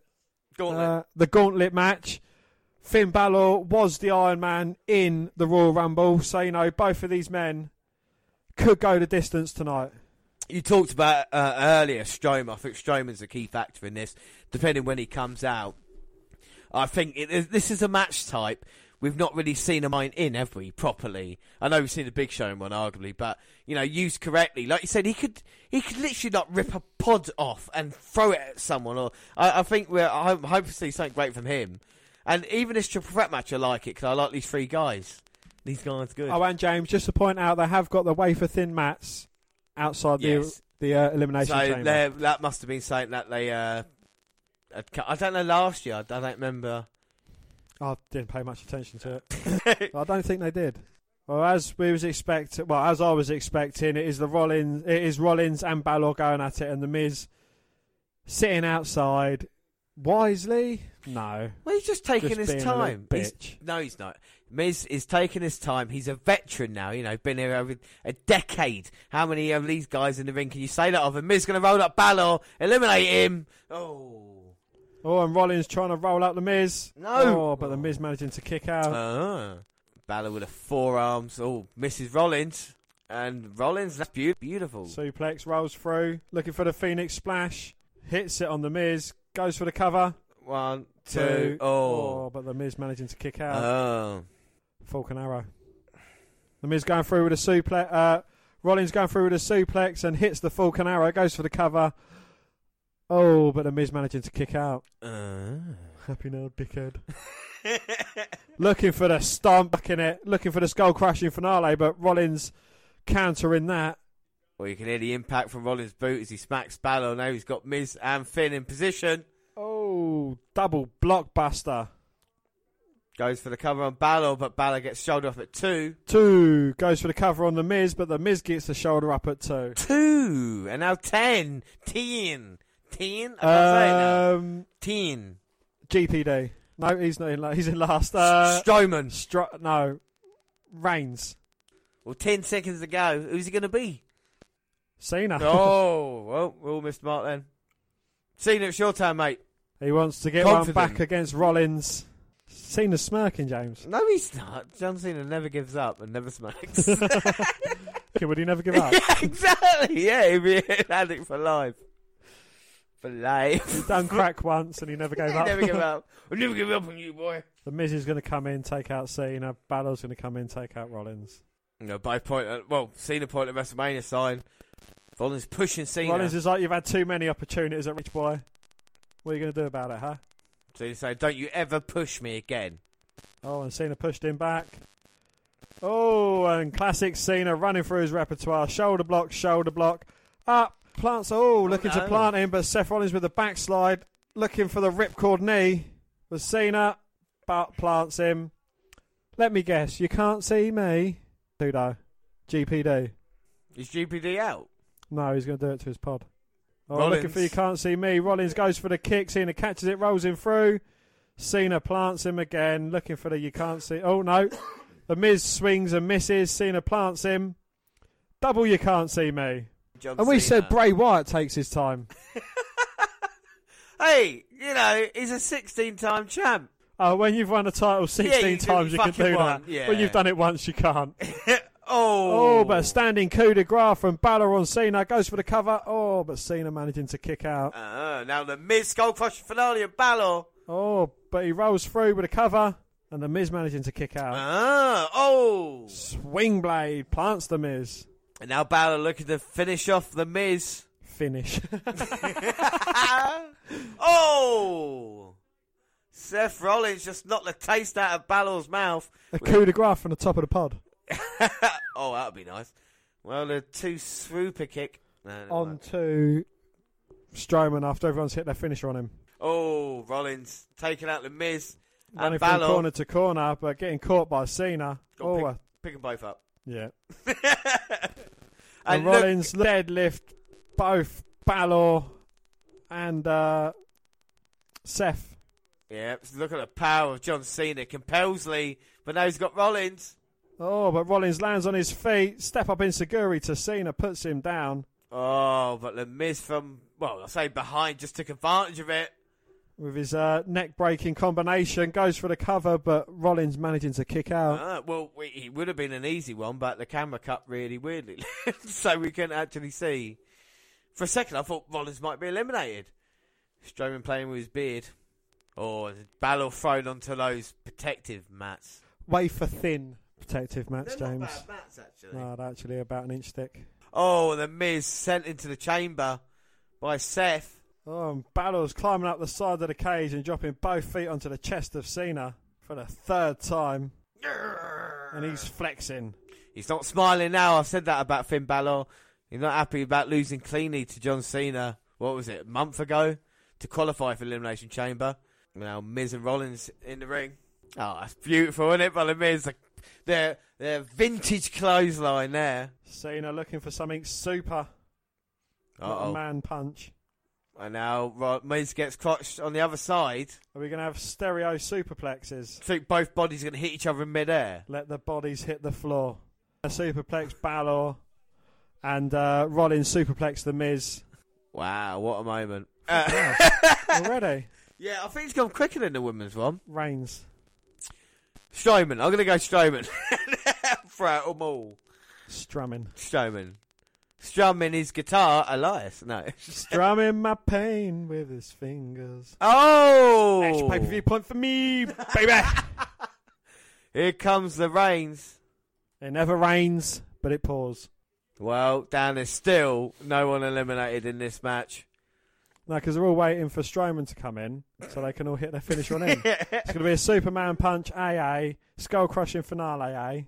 Gauntlet. Uh, the Gauntlet match. Finn Balor was the Iron Man in the Royal Rumble. So you know, both of these men could go the distance tonight. You talked about uh, earlier Strowman. I think Strowman's a key factor in this, depending when he comes out. I think it, this is a match type we've not really seen a mine in, have we? Properly. I know we've seen the Big Show one, arguably, but you know, used correctly, like you said, he could he could literally not rip a pod off and throw it at someone. Or I, I think we're I hope, hope to see something great from him. And even this triple threat match, I like it because I like these three guys. These guys are good. Oh, and James, just to point out, they have got the wafer thin mats outside Yes. the the uh, elimination so chamber. that must have been something that they. Uh, had cut- I don't know last year. I don't remember. I didn't pay much attention to it. [laughs] I don't think they did. Well, as we was expect, well, as I was expecting, it is the Rollins, it is Rollins and Balor going at it, and the Miz sitting outside. Wisely, no. Well, he's just taking Just his being a little time. He's- bitch. no, he's not. Miz is taking his time. He's a veteran now. You know, been here over a decade. How many of these guys in the ring can you say that of? And Miz going to roll up Balor, eliminate him. Oh. Oh, and Rollins trying to roll up the Miz. No. Oh, but the Miz managing to kick out. Ah. Balor with the forearms. Oh, Mrs. Rollins. And Rollins, that's beau- beautiful. Suplex rolls through, looking for the Phoenix splash. Hits it on the Miz. Goes for the cover. One, two, Two. oh. but the Miz managing to kick out. Oh. Falcon arrow. The Miz going through with a suplex. Uh, Rollins going through with a suplex and hits the Falcon arrow. Goes for the cover. Oh, but the Miz managing to kick out. Uh. Happy now, dickhead. [laughs] looking for the stomp in it. Looking for the skull crushing finale, but Rollins countering that. Well, you can hear the impact from Rollins' boot as he smacks Balor. Now he's got Miz and Finn in position. Oh, double blockbuster. Goes for the cover on Balor, but Balor gets shoulder off at two. Two goes for the cover on the Miz, but the Miz gets the shoulder up at two. Two. And now ten. Ten. Ten? I can't say it now. Um, Ten. GPD. No, he's not in. la- He's in last. Uh, Strowman. Stro- no, Reigns. Well, ten seconds to go. Who's he going to be? Cena. oh, well, we all missed mark then. Cena, it's your turn, mate. he wants to get Confident. one back against Rollins. Cena's smirking, James. No, he's not. John Cena never gives up and never smacks. Okay, [laughs] would he never give [laughs] up? yeah, exactly. Yeah, he'd be an addict for life. For life. He's done crack once and he never gave [laughs] he up. never give up. I'll never give up on you, boy. The Miz is going to come in, take out Cena. Balor's going to come in, take out Rollins. You know, both point at, well, Cena point at WrestleMania sign. Rollins pushing Cena. Rollins is like, you've had too many opportunities at Rich Boy. What are you going to do about it, huh? Cena say, don't you ever push me again. Oh, and Cena pushed him back. Oh, and classic Cena running through his repertoire. Shoulder block, shoulder block. Up, plants. Oh, oh looking no. to plant him, but Seth Rollins with the backslide. Looking for the ripcord knee. But Cena but plants him. Let me guess, you can't see me. Tudo. GPD. Is GPD out? No, he's going to do it to his pod. Oh, Rollins. looking for you can't see me. Rollins goes for the kick. Cena catches it, rolls him through. Cena plants him again, looking for the you can't see. Oh no, the Miz swings and misses. Cena plants him. Double you can't see me. John and we Cena. said Bray Wyatt takes his time. [laughs] Hey, you know, he's a 16 time champ. Oh, when you've won a title 16 Yeah, you times, you can fucking do that. yeah. When you've done it once, you can't. [laughs] Oh. Oh, but a standing coup de grace from Balor on Cena goes for the cover. Oh, but Cena managing to kick out. Uh, now the Miz Skull Crusher finale of Balor. Oh, but he rolls through with a cover, and the Miz managing to kick out. Ah, oh. Swing blade plants the Miz. And now Balor looking to finish off the Miz. Finish. [laughs] [laughs] oh! Seth Rollins just knocked the taste out of Balor's mouth. a coup de grace from the top of the pod. [laughs] oh, that would be nice. Well, the two swooper kick. No, On to Strowman after everyone's hit their finisher on him. Oh, Rollins taking out the Miz Running and from Balor. corner to corner, but getting caught by Cena. Got Oh, pick, uh, pick them both up. yeah. [laughs] And And look- Rollins deadlift both Balor and uh, Seth. Yeah, look at the power of John Cena. Compels Lee, but now he's got Rollins. Oh, but Rollins lands on his feet. Step up enzuigiri to Cena, puts him down. Oh, but the Miz from, well, I say behind just took advantage of it. with his uh, neck breaking combination. Goes for the cover, but Rollins managing to kick out. Ah, well, we, it would have been an easy one, but the camera cut really weirdly, [laughs] so we couldn't actually see. For a second, I thought Rollins might be eliminated. Strowman playing with his beard. Or Balor thrown onto those protective mats. Wafer thin protective mats, They're not James. bad mats, actually. No, they're actually about an inch thick. Oh, the Miz sent into the chamber by Seth. Oh, and Balor's climbing up the side of the cage and dropping both feet onto the chest of Cena for the third time. And he's flexing. He's not smiling now. I've said that about Finn Balor. He's not happy about losing cleanly to John Cena. What was it, a month ago? To qualify for Elimination Chamber. Now Miz and Rollins in the ring. Oh, that's beautiful, isn't it? By the Miz. Their, their vintage clothesline there. Cena looking for something super. Not Uh-oh. a man punch. And now Ro- Miz gets crotched on the other side. Are we going to have stereo superplexes? I think both bodies are going to hit each other in midair. Let the bodies hit the floor. A superplex Balor and uh, Rollins superplex the Miz. Wow, what a moment. [laughs] Uh, [laughs] Already. yeah, I think it's gone quicker than the women's one. Reigns. Strowman. I'm going to go Strowman. [laughs] Throughout them all. Strumming. Strowman. Strumming his guitar, Elias. No. [laughs] Strumming my pain with his fingers. Oh! Extra pay per view point for me, baby. [laughs] Here comes the rains. it never rains, but it pours. Well, Dan is still no one eliminated in this match. No, because they're all waiting for Strowman to come in so they can all hit their finish one in. it's going to be a Superman punch, AA, skull crushing finale, A,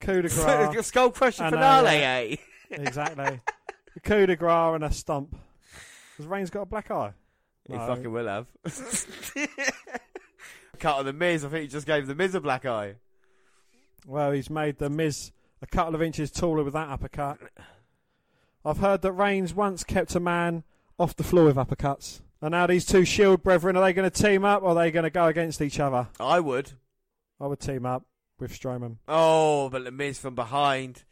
coup de [laughs] grace. Skull crushing a, finale, uh, eh? Exactly. a coup de grace and a stomp. Has Reigns got a black eye? He No. fucking will have. [laughs] Cut on the Miz. I think he just gave the Miz a black eye. Well, he's made the Miz a couple of inches taller with that uppercut. I've heard that Reigns once kept a man off the floor with uppercuts. And now these two Shield brethren, are they going to team up or are they going to go against each other? I would. I would team up with Strowman, Oh, but the Miz from behind.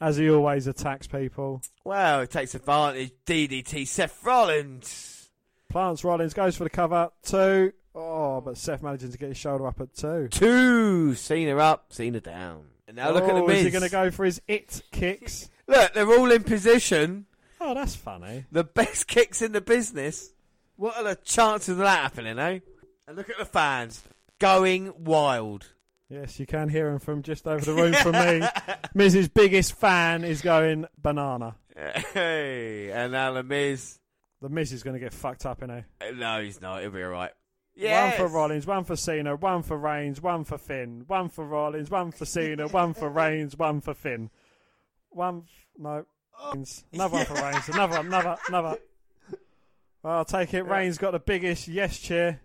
as he always attacks people. Well, it takes advantage. DDT Seth Rollins. Plants Rollins goes for the cover. Two. Oh, but Seth managing to get his shoulder up at two. Two. Cena up, Cena down. And now look at the Oh, Miz. Is he going to go for his it kicks? Look, they're all in position. Oh, that's funny. The best [laughs] kicks in the business. What are the chances of that happening, eh? And look at the fans going wild. Yes, you can hear him from just over the [laughs] room from me. Miz's biggest fan is going banana. Hey, and now the Miz. The Miz is going to get fucked up in here. No, he's not. He'll be all right. Yes. One for Rollins, one for Cena, one for Reigns, one for Finn, one for Rollins, one for Cena, one for Reigns, one for Finn. One, f- no, Reigns. [laughs] another one for Reigns, another, one, another, another. Well, I'll take it. Reigns got the biggest yes cheer.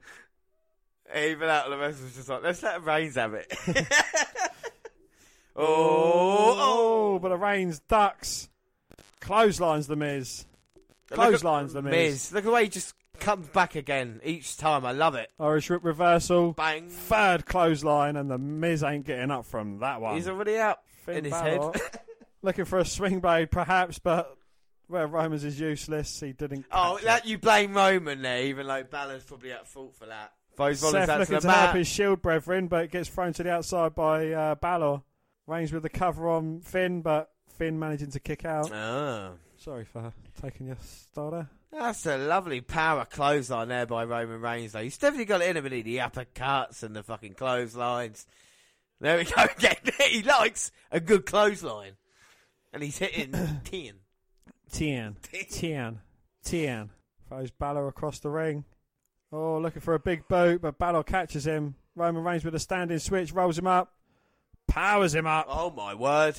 Even out of the rest was just like, let's let Reigns have it. [laughs] oh, oh, but the Reigns ducks, clotheslines the Miz, clotheslines the Miz. Miz. Look at the way he just comes back again each time. I love it. Irish whip reversal, Bang. third clothesline, and the Miz ain't getting up from that one. He's already out Finn in his Balor head. [laughs] looking for a swing blade, perhaps, but where Romans is useless, he didn't. oh, that you blame Roman there, even though Balor's probably at fault for that. Rollins Seth to looking the to help his Shield brethren, but it gets thrown to the outside by uh, Balor. Reigns with the cover on Finn, but Finn managing to kick out. Ah. Sorry for taking your starter. That's a lovely power clothesline there by Roman Reigns, though. He's definitely got it in him? The uppercuts and the fucking clotheslines. There we go [laughs] again. he likes a good clothesline. And he's hitting [coughs] 10. Tian, Tian, Tian. Throws Balor across the ring. Oh, looking for a big boot, but Balor catches him. Roman Reigns with a standing switch, rolls him up, powers him up, Oh, my word.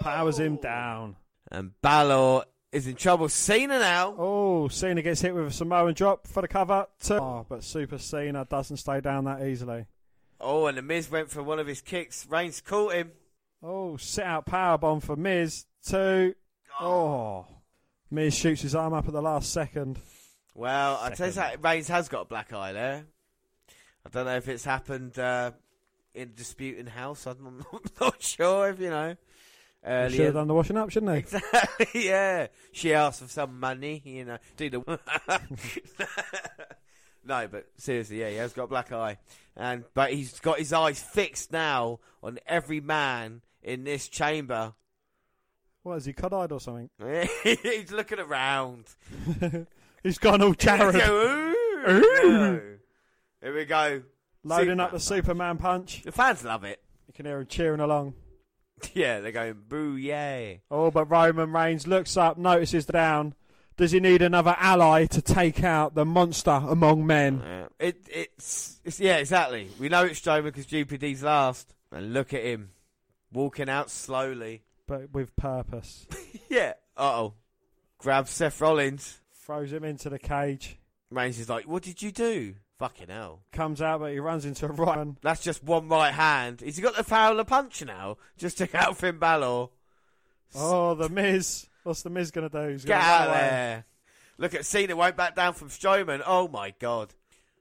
powers him oh. down. And Balor is in trouble. Cena now. Oh, Cena gets hit with a Samoan drop for the cover. Two. Oh, but Super Cena doesn't stay down that easily. Oh, and the Miz went for one of his kicks. Reigns caught him. Oh, sit out power bomb for Miz. Two. Oh. Miz shoots his arm up at the last second. Well, I tell you that Reigns has got a black eye there. I don't know if it's happened uh, in Disputing House. I'm [laughs] not, not sure if you know. He should Earlier. have done the washing up, shouldn't he? Exactly, [laughs] yeah. She asked for some money, you know. Do the. [laughs] no, but seriously, yeah, he has got a black eye, and but he's got his eyes fixed now on every man in this chamber. What, is he cut-eyed or something? [laughs] he's looking around. [laughs] He's gone all [laughs] Jared. No. Here we go. Loading up Superman the Superman punch. The fans love it. You can hear him cheering along. Yeah, they're going boo, yay. Oh, but Roman Reigns looks up, notices the down. Does he need another ally to take out the monster among men? Yeah. It, it's, it's yeah, exactly. We know it's Strowman because GPD's last, and look at him walking out slowly. But with purpose. [laughs] Yeah. Uh oh. Grabs Seth Rollins. Throws him into the cage. Reigns is like, "What did you do?" Fucking hell. Comes out, but he runs into a Roman. That's just one right hand. He's got the Fowler punch now? Just took out Finn Balor. Oh, the Miz. What's the Miz going to do? He's Get gonna out away. there. Look at Cena won't back down from Strowman. Oh my god.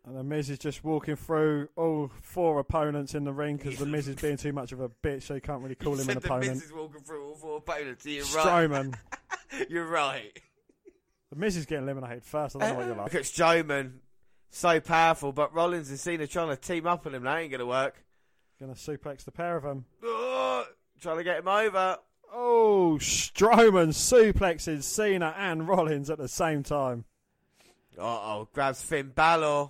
And the Miz is just walking through all four opponents in the ring because the Miz is being too much of a bitch, so you can't really [laughs] call him an the opponent. Miz is walking through all four opponents. You're right. Strowman. [laughs] You're right. The Miz is getting eliminated first. I don't know what you're [laughs] Look like. at Strowman. So powerful, but Rollins and Cena trying to team up on him. That ain't going to work. Going to suplex the pair of them. Trying to get him over. Oh, Strowman suplexes Cena and Rollins at the same time. Uh oh, grabs Finn Balor.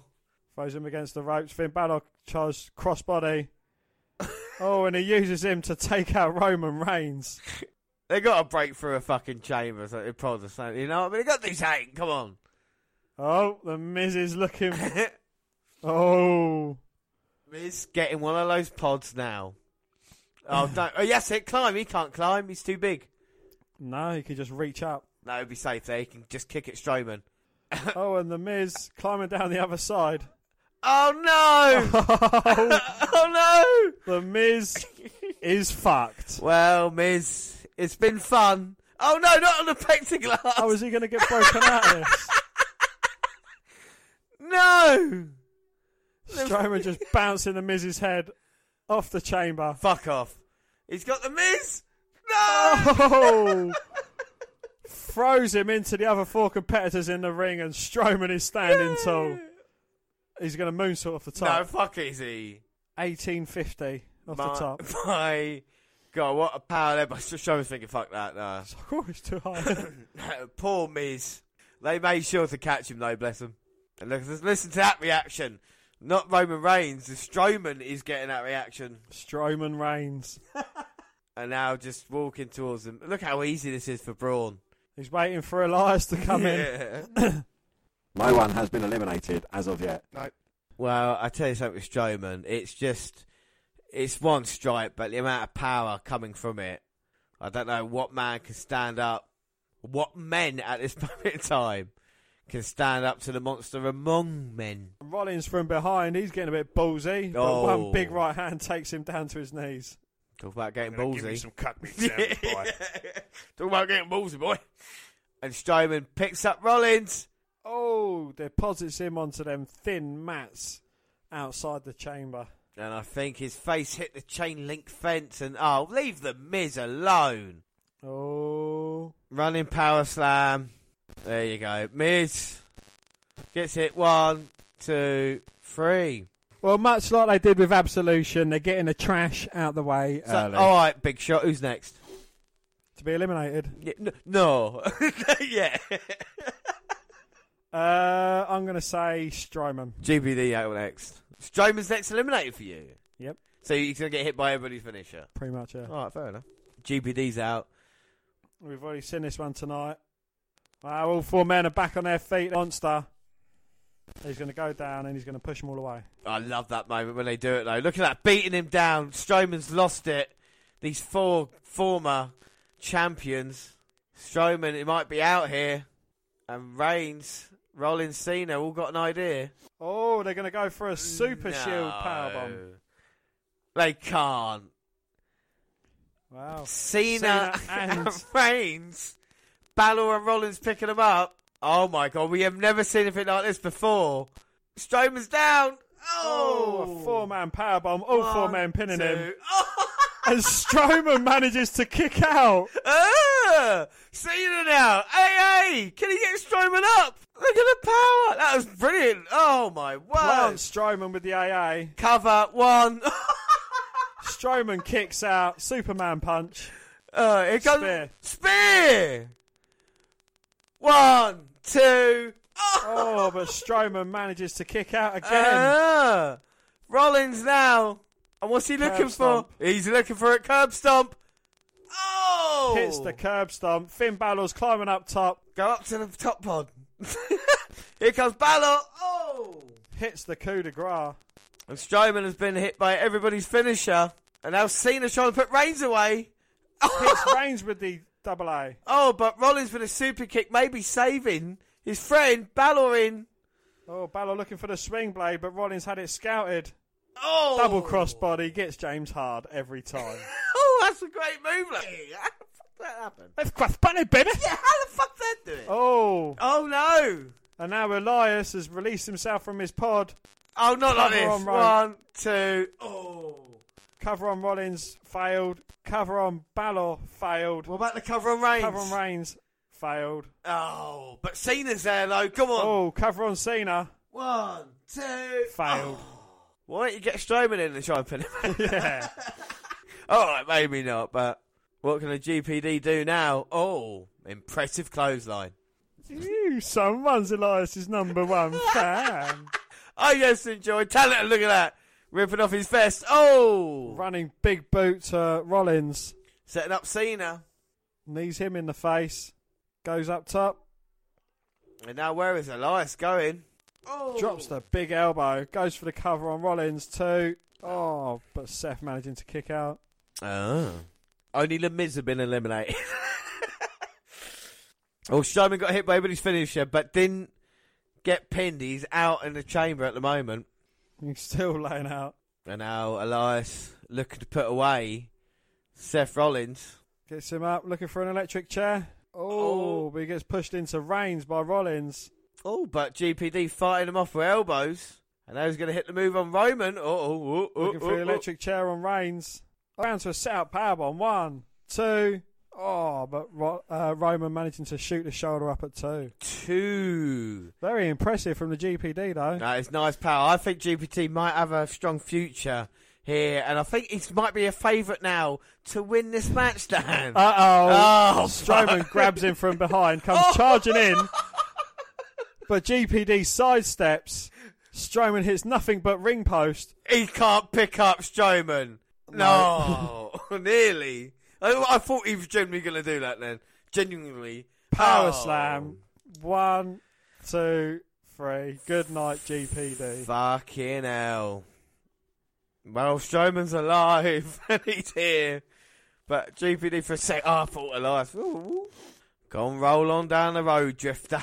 Throws him against the ropes. Finn Balor tries crossbody. oh, and he uses him to take out Roman Reigns. [laughs] They got to break through a fucking chamber, so it probably something, you know. But they got these eight. Come on. Oh, the Miz is looking. [laughs] oh, Miz getting one of those pods now. Oh, don't. Oh, yes, it climb. He can't climb. He's too big. no, he could just reach up. No, it'd be safe there. He can just kick it Strowman. [laughs] oh, and the Miz climbing down the other side. Oh no! [laughs] [laughs] oh no! The Miz is fucked. Well, Miz, it's been fun. Oh no, not on the plexiglass. How is he going to get broken out of this? No! Strowman just bouncing the Miz's head off the chamber. Fuck off. He's got the Miz. No! Oh! [laughs] Throws him into the other four competitors in the ring, and Strowman is standing tall. He's going to moonsault off the top. No, fuck he? 1850 off my, the top. [laughs] My God, what a power there! But Strowman's thinking, fuck that. No. Oh, it's too high. [laughs] Poor Miz. They made sure to catch him though, bless him. And listen to that reaction. Not Roman Reigns, the Strowman is getting that reaction. Strowman Reigns. [laughs] And now just walking towards him. Look how easy this is for Braun. He's waiting for Elias to come in. Yeah. [laughs] No one has been eliminated as of yet. No. Well, I tell you something with Strowman, it's just it's one strike, but the amount of power coming from it, I don't know what man can stand up, what men at this [laughs] moment in time can stand up to the monster among men. Rollins from behind, he's getting a bit ballsy. But Oh. one big right hand takes him down to his knees. Talk about getting Gonna ballsy. give me some cut meat [laughs] sandwich, boy. [laughs] Talk about getting ballsy, boy. And Strowman picks up Rollins. Oh, deposits him onto them thin mats outside the chamber. And I think his face hit the chain link fence and oh, leave the Miz alone. Oh. Running power slam. There you go. Miz gets it one, two, three. Well, much like they did with Absolution, they're getting the trash out the way So, early. all right, big shot. Who's next? To be eliminated. Yeah, n- no. [laughs] yeah. [laughs] Uh, I'm going to say Strowman. GBD out next. Strowman's next eliminated for you. Yep. So he's going to get hit by everybody's finisher. Pretty much, yeah. All right, fair enough. GBD's out. We've already seen this one tonight. Wow, uh, all four men are back on their feet. Monster. He's going to go down and he's going to push them all away. I love that moment when they do it though. Look at that, beating him down. Strowman's lost it. These four former champions. Strowman, it might be out here. And Reigns, Rollins, Cena, all got an idea. Oh, they're going to go for a super shield No. powerbomb. They can't. Wow. Cena, Cena [laughs] and- and Reigns, Balor and Rollins picking them up. Oh my god, we have never seen anything like this before. Strowman's down. Oh, Oh, a four man powerbomb. All four men pinning two. [laughs] him. and Strowman manages to kick out. Ah, Cena now. Hey, hey, can he get Strowman up? Look at the power. That was brilliant. Oh my word. Plant Strowman with the AA. Cover one. [laughs] Strowman kicks out. Superman punch. Uh, here comes Spear. Spear. One, two. Oh, but Strowman manages to kick out again. Ah, Rollins now. And what's he Curb looking stomp. for? He's looking for a curb stomp. Oh! Hits the curb stomp. Finn Balor's climbing up top. Go up to the top pod. [laughs] Here comes Balor. Oh! Hits the coup de grace. And Strowman has been hit by everybody's finisher. And now Cena's trying to put Reigns away. Hits Reigns with the double A. Oh, but Rollins with a super kick, maybe saving his friend Balor in. Oh, Balor looking for the swing blade, but Rollins had it scouted. Oh! Double crossbody gets James hard every time. [laughs] Oh, that's a great move. Like, how the fuck that happened? Let's crossbody, baby. Yeah, how the fuck that do it? Oh, Oh no! and now Elias has released himself from his pod. Oh, not like Cover this. on rope. One, two. Oh. Cover on Rollins failed. Cover on Balor failed. What about the cover on Reigns? Cover on Reigns failed. Oh, but Cena's there though. Come on. Oh, cover on Cena One, two. failed. Oh. Why don't you get Strowman in and try and pin him? [laughs] yeah. [laughs] All right, maybe not, but What can a GPD do now? Oh, impressive clothesline. Ew, someone's Elias's number one fan. [laughs] I just enjoy talent. Look at that. Ripping off his vest. Oh! Running big boot to uh, Rollins. Setting up Cena. Knees him in the face. Goes up top. And now where is Elias going? Oh! Drops the big elbow. Goes for the cover on Rollins too. Oh, but Seth managing to kick out. Oh. Only The Miz have been eliminated. [laughs] oh, Strowman got hit by everybody's finisher, but didn't get pinned. He's out in the chamber at the moment. [laughs] He's still laying out. And now Elias looking to put away Seth Rollins. Gets him up, looking for an electric chair. Oh, oh. but he gets pushed into Reigns by Rollins. Oh, but GPD fighting him off with elbows. And now he's going to hit the move on Roman. Oh, oh, oh, oh, Looking for oh, the oh. electric chair on Reigns. Down to a set-up powerbomb. One, two. Oh, but uh, Roman managing to shoot the shoulder up at two. Two. Very impressive from the GPD, though. That is nice power. I think GPT might have a strong future here, and I think he might be a favourite now to win this match, Dan. [laughs] Uh-oh. Oh, [laughs] Strowman fuck. grabs him from behind, comes [laughs] charging in. But GPD sidesteps. Strowman hits nothing but ring post. He can't pick up Strowman. No, nearly. I, I thought he was genuinely going to do that then. Genuinely. Power Oh. slam. One, two, three. Good night, GPD. Fucking hell. Well, Strowman's alive [laughs] and he's here. But GPD for a sec. Oh, I thought alive. Ooh. Go and roll on down the road, Drifter.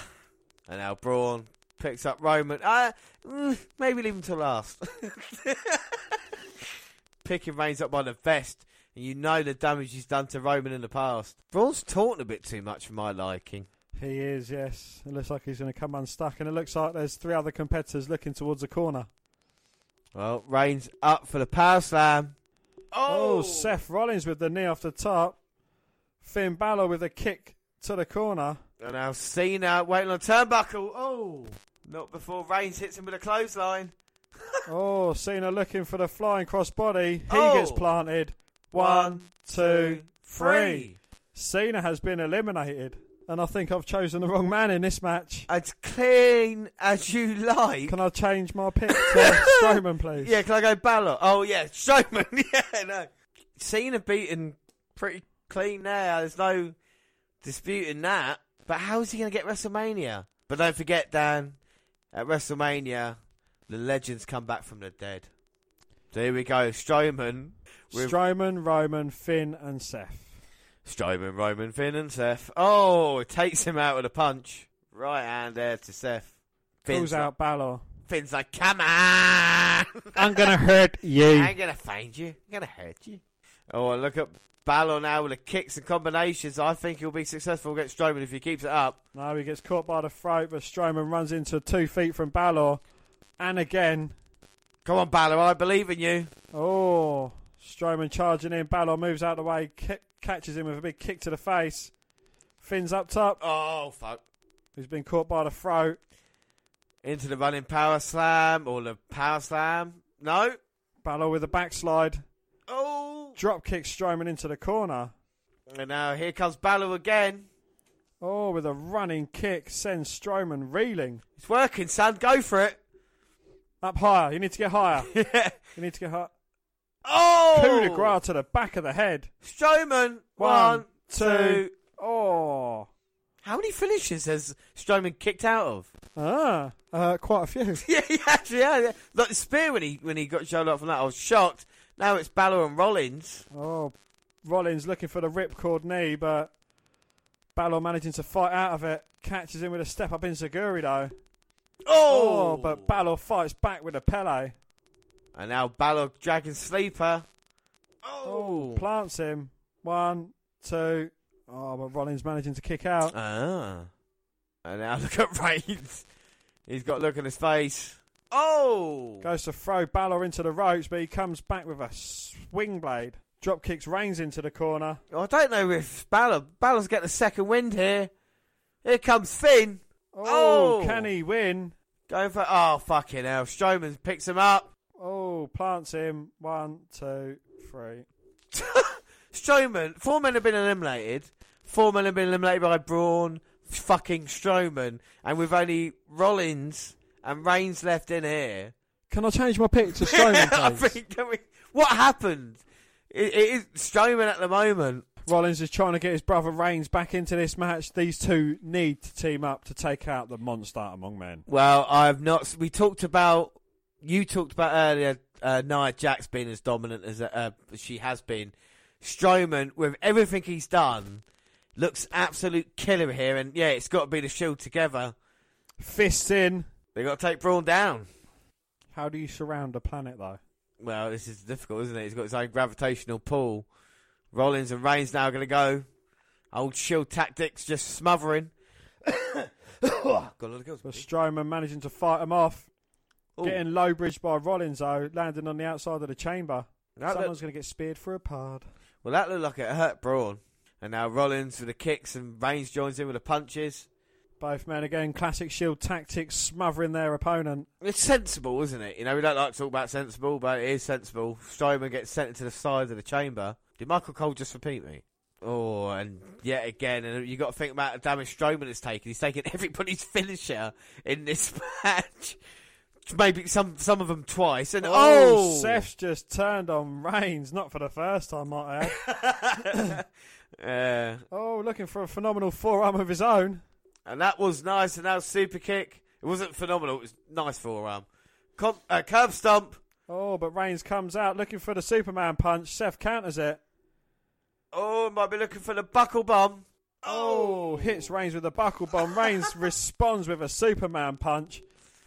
And now Braun picks up Roman. Uh, mm, maybe leave him to last. [laughs] Picking Reigns up by the vest. And you know the damage he's done to Roman in the past. Braun's talking a bit too much for my liking. He is, yes. It looks like he's going to come unstuck, and it looks like there's three other competitors looking towards the corner. Well, Reigns up for the power slam. Oh, oh, Seth Rollins with the knee off the top. Finn Balor with a kick to the corner. And now Cena waiting on turnbuckle. Oh, not before Reigns hits him with a clothesline. [laughs] oh, Cena looking for the flying crossbody. He Oh. gets planted. One, two, three. Cena has been eliminated. And I think I've chosen the wrong man in this match. As clean as you like. Can I change my pick to [laughs] Strowman, please? Yeah, can I go Balor? Oh, yeah, Strowman. [laughs] yeah, no. Cena beaten pretty clean there. There's no disputing that. But how is he going to get WrestleMania? But don't forget, Dan, at WrestleMania, the legends come back from the dead. So here we go. Strowman. With- Strowman, Roman, Finn, and Seth. Strowman, Roman, Finn, and Seth. Oh, it takes him out with a punch. Right hand there to Seth. Pulls out Balor. Finn's like, come on! [laughs] I'm gonna hurt you. I'm gonna find you. I'm gonna hurt you. Oh, look at Balor now with the kicks and combinations. I think he'll be successful against Strowman if he keeps it up. No, he gets caught by the throat, but Strowman runs into two feet from Balor. And again. Come on, Balor, I believe in you. Oh, Strowman charging in. Balor moves out of the way, catches him with a big kick to the face. Finn's up top. Oh, fuck. He's been caught by the throat. Into the running power slam or the power slam. No. Balor with a backslide. Oh. Drop kick Strowman into the corner. And now here comes Balor again. Oh, with a running kick sends Strowman reeling. It's working, son. Go for it. Up higher. You need to get higher. [laughs] yeah. You need to get higher. Oh! Coup de grace to the back of the head. Strowman. One, One, two. two. Oh. How many finishes has Strowman kicked out of? Ah, uh, quite a few. [laughs] yeah, he actually has. Yeah. Like the spear when he when he got showed up from that, I was shocked. Now it's Balor and Rollins. Oh, Rollins looking for the ripcord knee, but Balor managing to fight out of it. Catches him with a step up enzuigiri though. Oh! but Balor fights back with a Pele. And now Balor Dragon Sleeper. Oh, plants him. One, two. Oh, but Rollins managing to kick out. Ah. And now [laughs] look at Reigns. He's got a look on his face. Oh! Goes to throw Balor into the ropes, but he comes back with a swing blade. Drop kicks Reigns into the corner. I don't know if Balor Balor's getting a second wind here. Here comes Finn. Oh, Oh. can he win? Going for oh fucking hell. Strowman picks him up. Oh, plants him. One, two, three. [laughs] Strowman, four men have been eliminated. Four men have been eliminated by Braun, fucking Strowman, and with only Rollins and Reigns left in here. Can I change my pick to Strowman, [laughs] I please? think, can we, what happened? It, it is Strowman at the moment. Rollins is trying to get his brother Reigns back into this match. These two need to team up to take out the monster among men. Well, I've not. We talked about. You talked about earlier. Uh, Nia Jax's been as dominant as uh, she has been. Strowman, with everything he's done, looks absolute killer here. And yeah, it's got to be the Shield together. Fists in. They got to take Braun down. How do you surround a planet, though? Well, this is difficult, isn't it? He's got his own gravitational pull. Rollins and Reigns now going to go. Old Shield tactics, just smothering. [coughs] [coughs] got a lot of kills. But Strowman managing to fight him off. Ooh. Getting low bridged by Rollins, though, landing on the outside of the chamber. That Someone's going to get speared for a pod. Well, that looked like it hurt Braun. And now Rollins with the kicks and Reigns joins in with the punches. Both men again, classic Shield tactics, smothering their opponent. It's sensible, isn't it? You know, we don't like to talk about sensible, but it is sensible. Strowman gets sent into the side of the chamber. Did Michael Cole just repeat me? Oh, and yet again, and you got to think about the damage Strowman has taken. He's taken [laughs] everybody's finisher in this [laughs] match. Maybe some some of them twice. And oh, Seth's just turned on Reigns, not for the first time, might I add. [laughs] Uh, oh, looking for a phenomenal forearm of his own. and that was nice. And that was super kick. It wasn't phenomenal. It was nice forearm. Com- uh, curb stomp. Oh, but Reigns comes out looking for the Superman punch. Seth counters it. Oh, might be looking for the buckle bomb. Oh, hits Reigns with a buckle bomb. Reigns [laughs] responds with a Superman punch.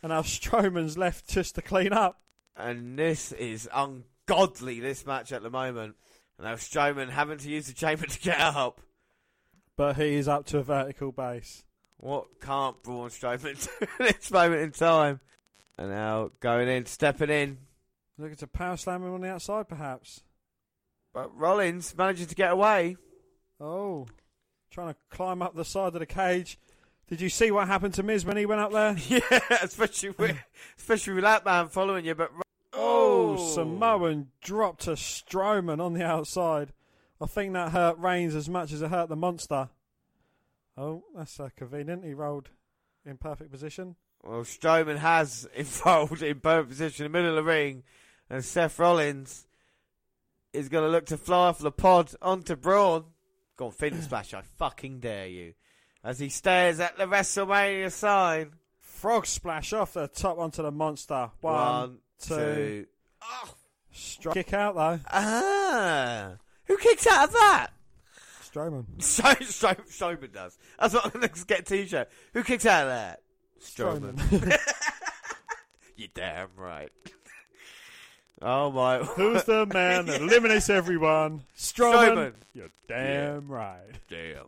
And now Strowman's left just to clean up. And this is ungodly, this match at the moment. And now Strowman having to use the chamber to get up. But he is up to a vertical base. What can't Braun Strowman [laughs] do at this moment in time? And now going in, stepping in. Looking to power slam him on the outside, perhaps. But Rollins manages to get away. Oh, trying to climb up the side of the cage. Did you see what happened to Miz when he went up there? [laughs] Yeah, especially with, especially with that man following you. But Oh, Samoan dropped a Strowman on the outside. I think that hurt Reigns as much as it hurt the monster. Oh, that's uh, convenient. He rolled in perfect position. Well, Strowman has [laughs] involved in perfect position in the middle of the ring, and Seth Rollins is going to look to fly off the pod onto Braun. Go on, Phoenix [clears throat] Splash, I fucking dare you. As he stares at the WrestleMania sign. Frog splash off the top onto the monster. One, One, two. two. Stri- kick out though. Ah, who kicks out of that? Strowman. [laughs] Stro- Stro- Strowman does. That's what I'm going to get a t-shirt. Who kicks out of that? Strowman. [laughs] You're damn right. Oh my! Who's the man that [laughs] eliminates everyone? Strowman. Strowman. You're damn right. Damn.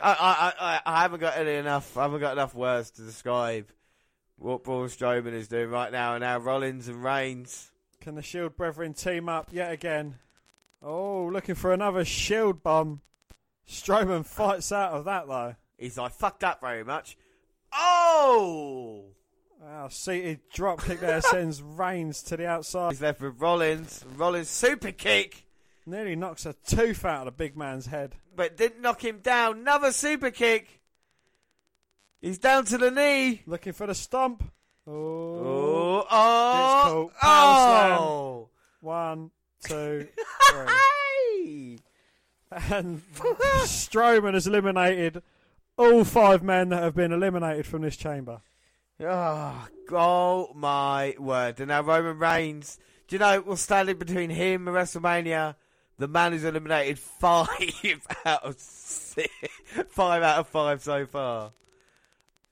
I, I, I, I haven't got any enough. I haven't got enough words to describe what Braun Strowman is doing right now, and now Rollins and Reigns. Can the Shield brethren team up yet again? Oh, looking for another Shield bomb. Strowman fights out of that though. He's like, fucked up very much. Oh! Wow, seated drop kick there [laughs] sends Reigns to the outside. He's left with Rollins. Rollins super kick, Nearly knocks a tooth out of the big man's head. but didn't knock him down. Another super kick. He's down to the knee. Looking for the stomp. Oh, Oh, oh, called oh. one, two, [laughs] three. And [laughs] Strowman has eliminated all five men that have been eliminated from this chamber. Oh, oh my word. And now Roman Reigns, do you know what's standing between him and WrestleMania? The man who's eliminated five [laughs] out of six, five out of five so far.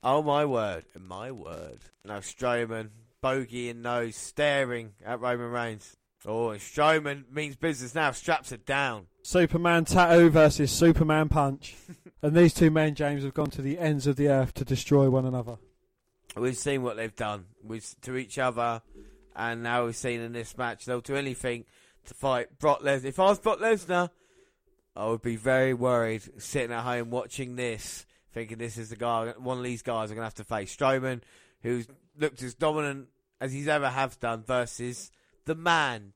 Oh my word, my word. Now Strowman, bogey in nose, staring at Roman Reigns. Oh, Strowman means business now, straps it down. Superman tattoo versus Superman punch. [laughs] and these two men, James, have gone to the ends of the earth to destroy one another. We've seen what they've done with to each other, and now we've seen in this match they'll do anything to fight Brock Lesnar. If I was Brock Lesnar, I would be very worried sitting at home watching this, thinking this is the guy, one of these guys I'm going to have to face. Strowman, who's looked as dominant as he's ever have done, versus the man,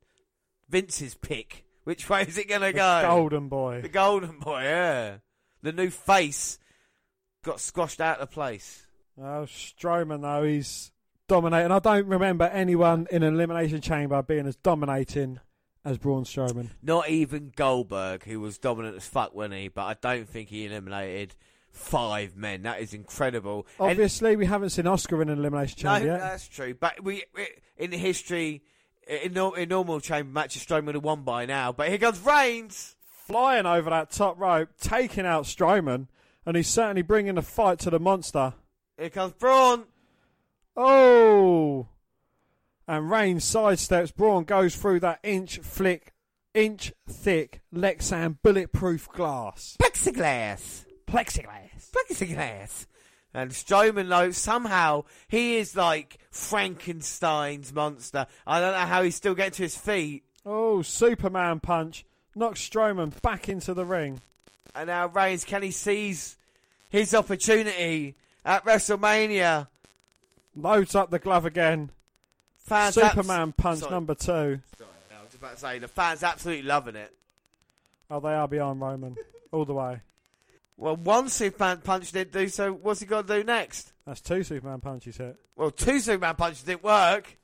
Vince's pick, Which way is it going to go? Golden boy. The golden boy, yeah. The new face got squashed out of place. Oh, Strowman though he's dominating. I don't remember anyone in an elimination chamber being as dominating as Braun Strowman. Not even Goldberg, who was dominant as fuck, wasn't he? But I don't think he eliminated five men. That is incredible. And- Obviously, we haven't seen Asuka in an elimination no, chamber yet. that's true. But we, we in history, in, in normal chamber matches, Strowman would have won by now. But here comes Reigns. Flying over that top rope, taking out Strowman, and he's certainly bringing the fight to the monster. Here comes Braun. Oh! And Reigns sidesteps. Braun goes through that inch flick, inch thick Lexan bulletproof glass. Plexiglass. Plexiglass. Plexiglass. And Strowman, though, somehow he is like Frankenstein's monster. I don't know how he's still getting to his feet. Oh, Superman punch. Knocks Strowman back into the ring. And now Reigns, can he seize his opportunity at WrestleMania? Loads up the glove again. Fans Superman abs- punch Sorry. number two. Sorry, I was about to say, the fans absolutely loving it. Oh, they are behind Roman. All the way. Well, one Superman punch didn't do, so what's he got to do next? That's two Superman punches hit. Well, two Superman punches didn't work.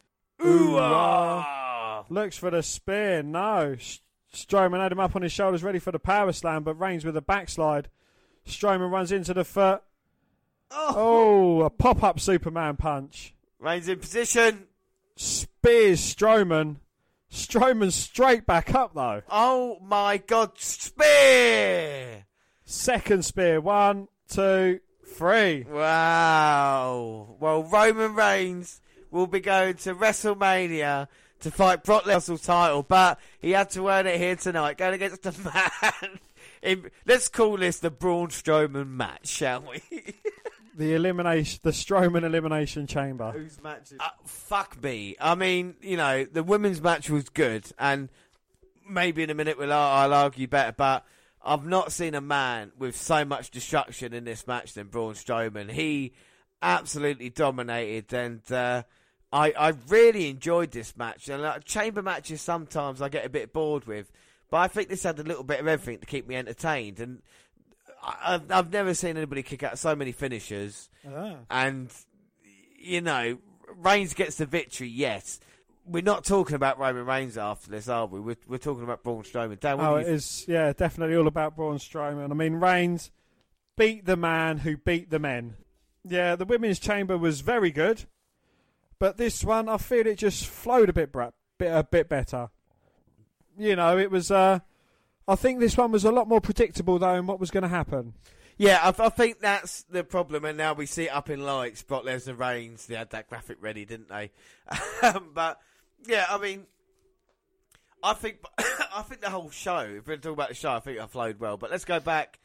Ooh, ah. Looks for the spear. No. S- Strowman had him up on his shoulders, ready for the power slam, but Reigns with a backslide. Strowman runs into the foot. Oh, a pop up Superman punch. Reigns in position. Spears Strowman. Strowman straight back up, though. Oh my god, spear! Second spear. One, two, three. Wow. Well, Roman Reigns will be going to WrestleMania to fight Brock Lesnar's title, but he had to earn it here tonight, going against the [laughs] man. in, let's call this the Braun Strowman match, shall we? [laughs] The elimination, the Strowman elimination chamber. Whose match? Uh, fuck me. I mean, you know, the women's match was good, and maybe in a minute we'll, I'll argue better, but I've not seen a man with so much destruction in this match than Braun Strowman. He absolutely dominated, and uh, I, I really enjoyed this match. And uh, chamber matches sometimes I get a bit bored with, but I think this had a little bit of everything to keep me entertained. And I- I've, I've never seen anybody kick out so many finishers. Ah. And, you know, Reigns gets the victory, yes. We're not talking about Roman Reigns after this, are we? We're, we're talking about Braun Strowman. Dan, what Oh, it you is, yeah, definitely all about Braun Strowman. I mean, Reigns beat the man who beat the men. Yeah, the women's chamber was very good, but this one, I feel it just flowed a bit, bra- bit a bit better. You know, it was. Uh, I think this one was a lot more predictable though in what was going to happen. Yeah, I, I think that's the problem, and now we see it up in lights. Brock Lesnar Reigns, they had that graphic ready, didn't they? [laughs] but yeah, I mean, I think [coughs] I think the whole show. If we're talking about the show, I think it flowed well. But let's go back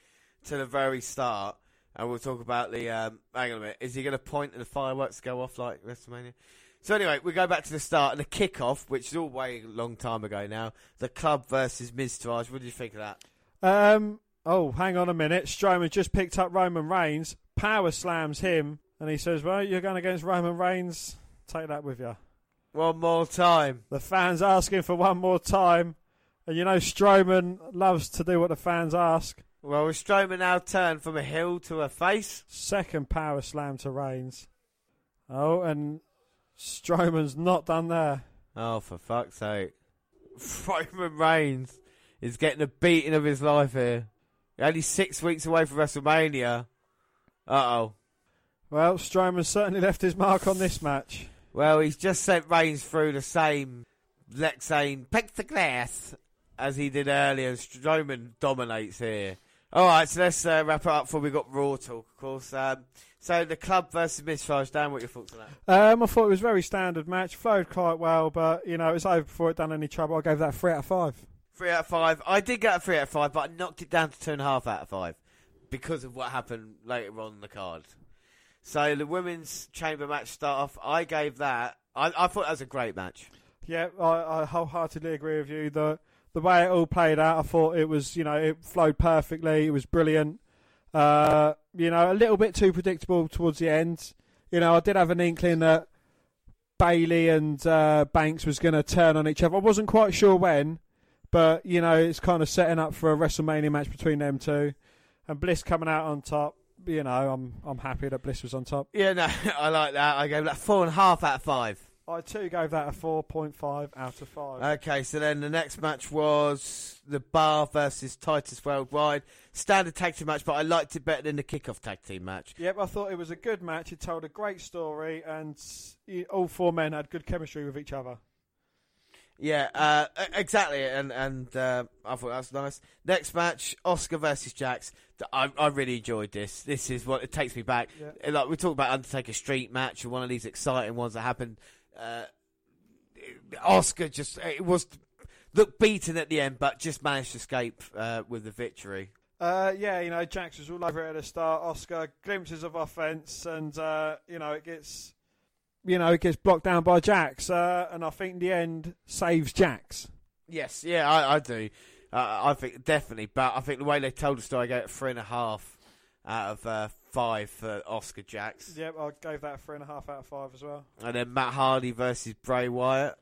to the very start, and we'll talk about the. Um, hang on a minute, is he going to point and the fireworks go off like WrestleMania? So anyway, we go back to the start and the kickoff, which is all way a long time ago now. The club versus Miztourage. What do you think of that? Um. Oh, hang on a minute. Strowman just picked up Roman Reigns, power slams him, and he says, "Well, you're going against Roman Reigns. Take that with you." One more time. The fans asking for one more time, and you know Strowman loves to do what the fans ask. Well, Strowman now turned from a heel to a face. Second power slam to Reigns. Oh, and Strowman's not done there. Oh, for fuck's sake. [laughs] Roman Reigns is getting a beating of his life here. Only six weeks away from WrestleMania. Uh oh. Well, Strowman certainly left his mark on this match. Well, he's just sent Reigns through the same Lexan plexiglass as he did earlier. Strowman dominates here. All right, so let's uh, wrap it up before we got Raw talk, of course. Um, so the club versus Miztourage. Dan, what are your thoughts on that? Um, I thought it was a very standard match, flowed quite well, but you know it was over before it done any trouble. I gave that three out of five. Three out of five. I did get a three out of five, but I knocked it down to two and a half out of five because of what happened later on in the card. So the women's chamber match start off. I gave that. I, I thought that was a great match. Yeah, I, I wholeheartedly agree with you. The the way it all played out, I thought it was, you know, it flowed perfectly. It was brilliant. Uh, you know, a little bit too predictable towards the end. You know, I did have an inkling that Bayley and uh, Banks was going to turn on each other. I wasn't quite sure when, but you know it's kind of setting up for a WrestleMania match between them two, and Bliss coming out on top. You know, I'm I'm happy that Bliss was on top. Yeah, no, [laughs] I like that. I gave that four and a half out of five. I too gave that a four point five out of five. Okay, so then the next match was the Bar versus Titus Worldwide standard tag team match, but I liked it better than the kickoff tag team match. Yep, I thought it was a good match. It told a great story, and all four men had good chemistry with each other. Yeah, uh, exactly, and and uh, I thought that was nice. Next match, Asuka versus Jax. I, I really enjoyed this. This is what it takes me back. Yeah. Like we talked about Undertaker Street match, and one of these exciting ones that happened. Uh, Asuka just it was looked beaten at the end, but just managed to escape uh, with the victory. Uh, yeah, you know, Jax was all over it at the start. Asuka glimpses of offense, and uh, you know it gets, you know, it gets blocked down by Jax, uh, and I think in the end saves Jax. Yes, yeah, I, I do. Uh, I think definitely, but I think the way they told the story, I gave it three and a half out of uh, five for Asuka Jax. Yep, I gave that a three and a half out of five as well. And then Matt Hardy versus Bray Wyatt.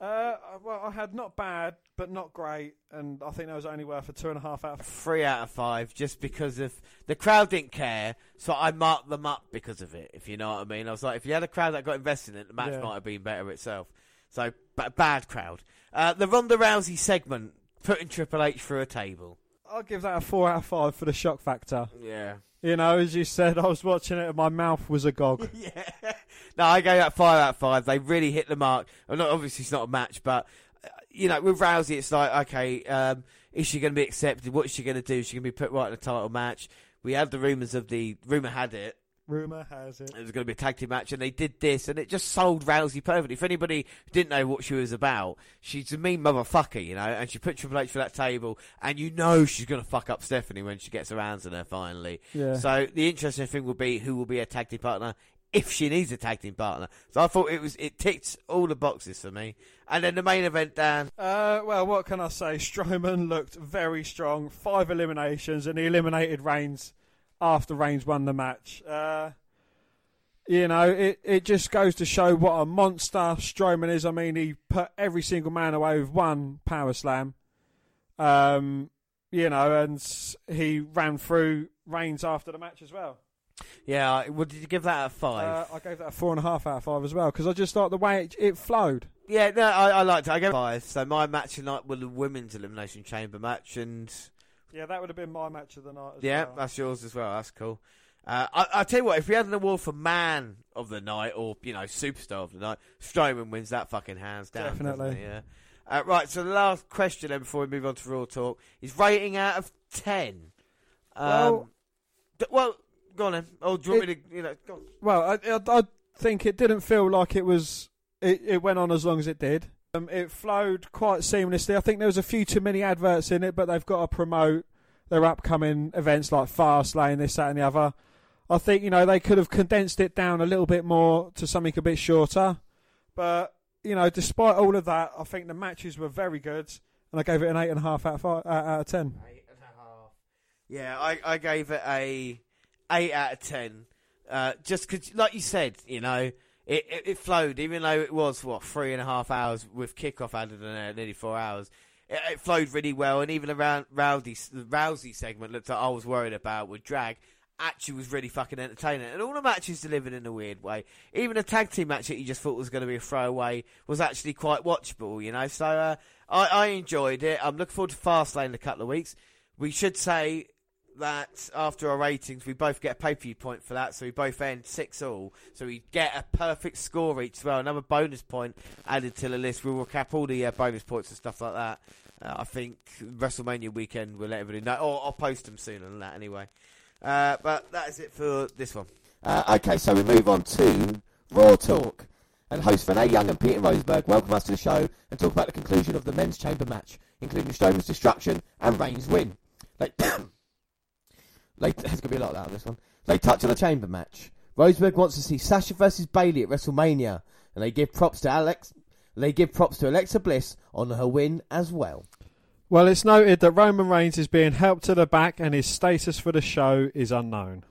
Uh, well, I had not bad, but not great, and I think that was only worth a two and a half out of Three out of five, just because of the crowd didn't care, so I marked them up because of it. If you know what I mean, I was like, if you had a crowd that got invested in it, the match Yeah. might have been better itself. So, b- bad crowd. Uh, the Ronda Rousey segment putting Triple H through a table. I'll give that a four out of five for the shock factor. Yeah. You know, as you said, I was watching it and my mouth was agog. [laughs] yeah. No, I gave that five out of five. They really hit the mark. Well, not obviously it's not a match, but uh, you know, with Rousey, it's like, okay, um, is she going to be accepted? What is she going to do? Is she going to be put right in a title match? We had the rumours of the rumor had it. Rumour has it. It was going to be a tag team match, and they did this, and it just sold Rousey perfectly. If anybody didn't know what she was about, she's a mean motherfucker, you know, and she put Triple H for that table, and you know she's going to fuck up Stephanie when she gets her hands on her finally. Yeah. So the interesting thing will be who will be a tag team partner if she needs a tag team partner. So I thought it was it ticked all the boxes for me. And then the main event, Dan. Uh, well, what can I say? Strowman looked very strong. Five eliminations, and he eliminated Reigns after Reigns won the match. Uh, you know, it, it just goes to show what a monster Strowman is. I mean, he put every single man away with one power slam. Um, you know, and he ran through Reigns after the match as well. Yeah, what did you give that a five? Uh, I gave that a four and a half out of five as well because I just thought the way it, it flowed. yeah, no, I, I liked it. I gave it five. So my match tonight was the women's elimination chamber match, and Yeah, that would have been my match of the night. As Yeah, well. that's yours as well. That's cool. Uh, I, I tell you what, if we had an award for man of the night or you know superstar of the night, Strowman wins that fucking hands down. Definitely. Yeah. Uh, right. So the last question then before we move on to Raw talk is rating out of ten. Um, Well- d- well, go on then. Oh, do you want me to? You know, go on. Well, I, I, I think it didn't feel like it was. It, it went on as long as it did. Um, it flowed quite seamlessly. I think there was a few too many adverts in it, but they've got to promote their upcoming events like Fastlane, this, that, and the other. I think you know they could have condensed it down a little bit more to something a bit shorter. But you know, despite all of that, I think the matches were very good, and I gave it an eight and a half out of out of ten. Eight and a half. Yeah, I, I gave it a eight out of ten. Uh, just 'cause like you said, you know, it, it it flowed, even though it was what three and a half hours with kickoff added in there, nearly four hours. It, it flowed really well, and even around Rowdy, the Rousey segment looked like I was worried about with drag. Actually, was really fucking entertaining, and all the matches delivered in a weird way. Even a tag team match that you just thought was going to be a throwaway was actually quite watchable, you know. So uh, I, I enjoyed it. I'm looking forward to Fastlane in a couple of weeks. We should say that after our ratings, we both get a pay per view point for that, so we both end six all. So we get a perfect score each as well. Another bonus point added to the list. We'll recap all the uh, bonus points and stuff like that. Uh, I think WrestleMania weekend we'll let everybody know, or I'll post them sooner than that anyway. Uh, but that is it for this one. Uh, okay, so we move on to Raw Talk. And hosts Renee Young and Peter Rosenberg welcome us to the show and talk about the conclusion of the men's chamber match, including Strowman's destruction and Reigns' win. They, [coughs] there's going to be a lot of that on this one. They touch on the chamber match. Rosenberg wants to see Sasha versus Bayley at WrestleMania, and they give props to Alex. They give props to Alexa Bliss on her win as well. Well, it's noted that Roman Reigns is being helped to the back, and his status for the show is unknown.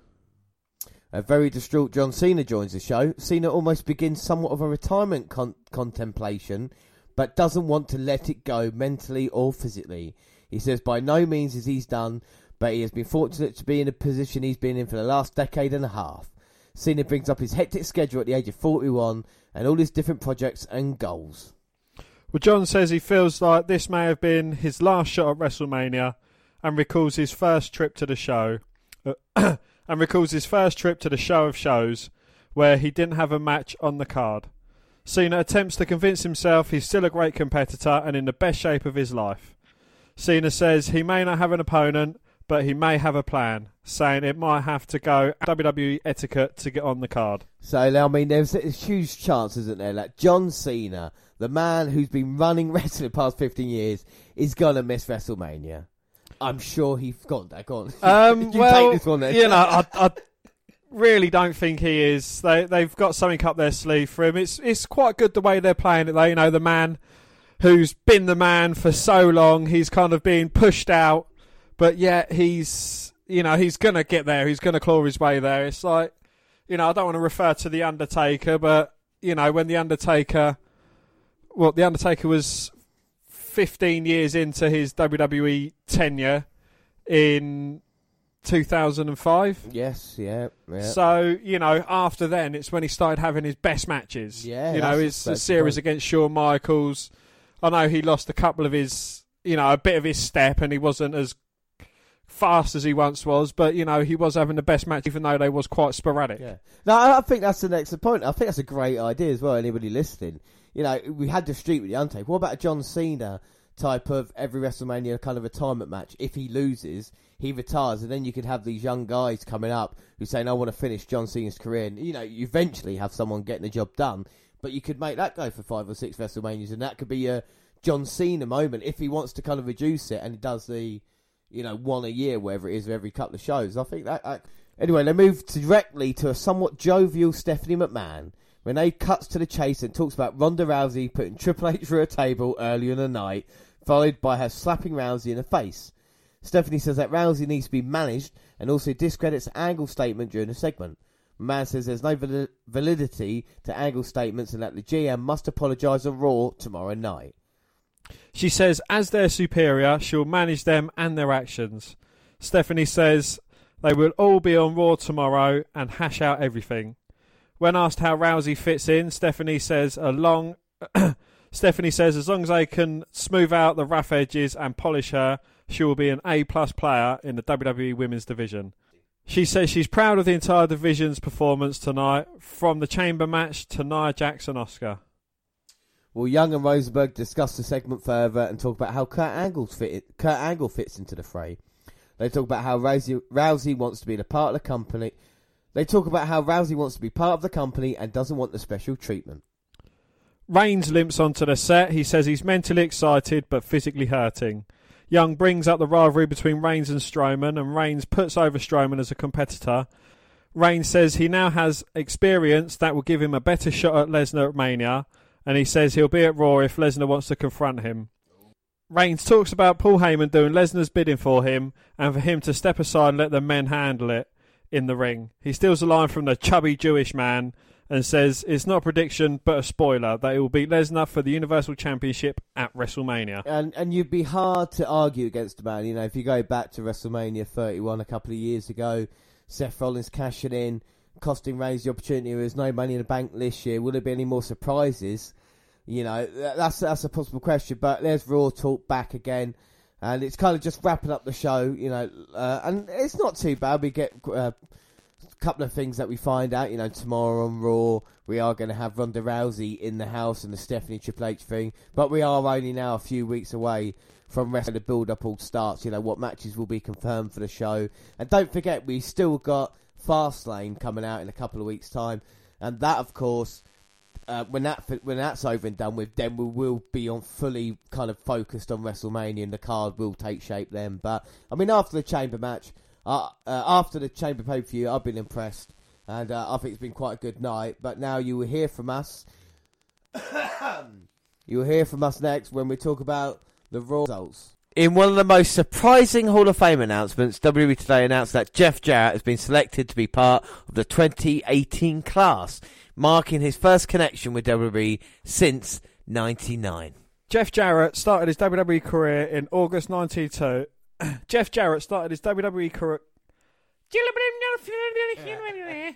A very distraught John Cena joins the show. Cena almost begins somewhat of a retirement con- contemplation, but doesn't want to let it go mentally or physically. He says by no means is he's done, but he has been fortunate to be in a position he's been in for the last decade and a half. Cena brings up his hectic schedule at the age of 41 and all his different projects and goals. Well, John says he feels like this may have been his last shot at WrestleMania and recalls his first trip to the show. uh, [clears throat] and recalls his first trip to the show of shows where he didn't have a match on the card. Cena attempts to convince himself he's still a great competitor and in the best shape of his life. Cena says he may not have an opponent, but he may have a plan, saying it might have to go WWE etiquette to get on the card. So, I mean, there's a huge chance, isn't there, that John Cena, the man who's been running [laughs] wrestling the past 15 years, is going to miss WrestleMania. I'm sure he's got that. Go on. [laughs] Um, you well, take this one then. you know, I, I really don't think he is. They they've got something up their sleeve for him. It's it's quite good the way they're playing it. Though you know, the man who's been the man for so long, he's kind of being pushed out, but yet he's you know he's gonna get there. He's gonna claw his way there. It's like you know, I don't want to refer to the Undertaker, but you know, when the Undertaker, well, the Undertaker was 15 years into his WWE tenure in 2005. Yes, yeah, yeah. So you know, after then, it's when he started having his best matches. Yeah, you know, his series point. against Shawn Michaels. I know he lost a couple of his, you know, a bit of his step, and he wasn't as fast as he once was. But you know, he was having the best match, even though they was quite sporadic. Yeah. No, I think that's the next point. I think that's a great idea as well. Anybody listening, you know, we had the street with the Undertaker. What about a John Cena type of every WrestleMania kind of retirement match? If he loses, he retires, and then you could have these young guys coming up who saying, "I want to finish John Cena's career." And you know, you eventually have someone getting the job done, but you could make that go for five or six WrestleManias, and that could be a John Cena moment if he wants to kind of reduce it and he does the you know, one a year, wherever it is, every couple of shows. I think that. Anyway, they move directly to a somewhat jovial Stephanie McMahon. Renee cuts to the chase and talks about Ronda Rousey putting Triple H through a table earlier in the night, followed by her slapping Rousey in the face. Stephanie says that Rousey needs to be managed and also discredits Angle's statement during the segment. McMahon says there's no validity to Angle's statements and that the GM must apologise on Raw tomorrow night. She says, as their superior, she'll manage them and their actions. Stephanie says they will all be on Raw tomorrow and hash out everything. When asked how Rousey fits in, Stephanie says a long. [clears throat] Stephanie says as long as they can smooth out the rough edges and polish her, she will be an A plus player in the WWE Women's Division. She says she's proud of the entire division's performance tonight, from the chamber match to Nia Jax and Asuka. Well, Young and Rosenberg discuss the segment further and talk about how Kurt Angle's fit, Kurt Angle fits into the fray. They talk about how Rousey, Rousey wants to be a part of the company. They talk about how Rousey wants to be part of the company and doesn't want the special treatment. Reigns limps onto the set. He says he's mentally excited but physically hurting. Young brings up the rivalry between Reigns and Strowman, and Reigns puts over Strowman as a competitor. Reigns says he now has experience that will give him a better shot at Lesnar at Mania, and he says he'll be at Raw if Lesnar wants to confront him. Reigns talks about Paul Heyman doing Lesnar's bidding for him, and for him to step aside and let the men handle it in the ring. He steals a line from the chubby Jewish man and says it's not a prediction but a spoiler that he will beat Lesnar for the Universal Championship at WrestleMania. And and you'd be hard to argue against the man. You know, if you go back to WrestleMania 31 a couple of years ago, Seth Rollins cashing in, costing Reigns the opportunity. There was no money in the bank this year. Will there be any more surprises? You know, that's that's a possible question. But there's Raw talk back again, and it's kind of just wrapping up the show. You know, uh, and it's not too bad. We get uh, a couple of things that we find out. You know, tomorrow on Raw, we are going to have Ronda Rousey in the house and the Stephanie Triple H thing. But we are only now a few weeks away from wrestling. The build up all starts. You know, what matches will be confirmed for the show. And don't forget, we still got Fastlane coming out in a couple of weeks' time, and that, of course. Uh, when that when that's over and done with, then we will be on fully kind of focused on WrestleMania, and the card will take shape then. But I mean, after the Chamber match, uh, uh, after the Chamber pay per view, I've been impressed, and uh, I think it's been quite a good night. But now you will hear from us. [coughs] you will hear from us next when we talk about the Raw results. In one of the most surprising Hall of Fame announcements, WWE today announced that Jeff Jarrett has been selected to be part of the 2018 class, marking his first connection with WWE since 99. Jeff Jarrett started his WWE career in August 92. [coughs] Jeff Jarrett started his WWE career. [laughs]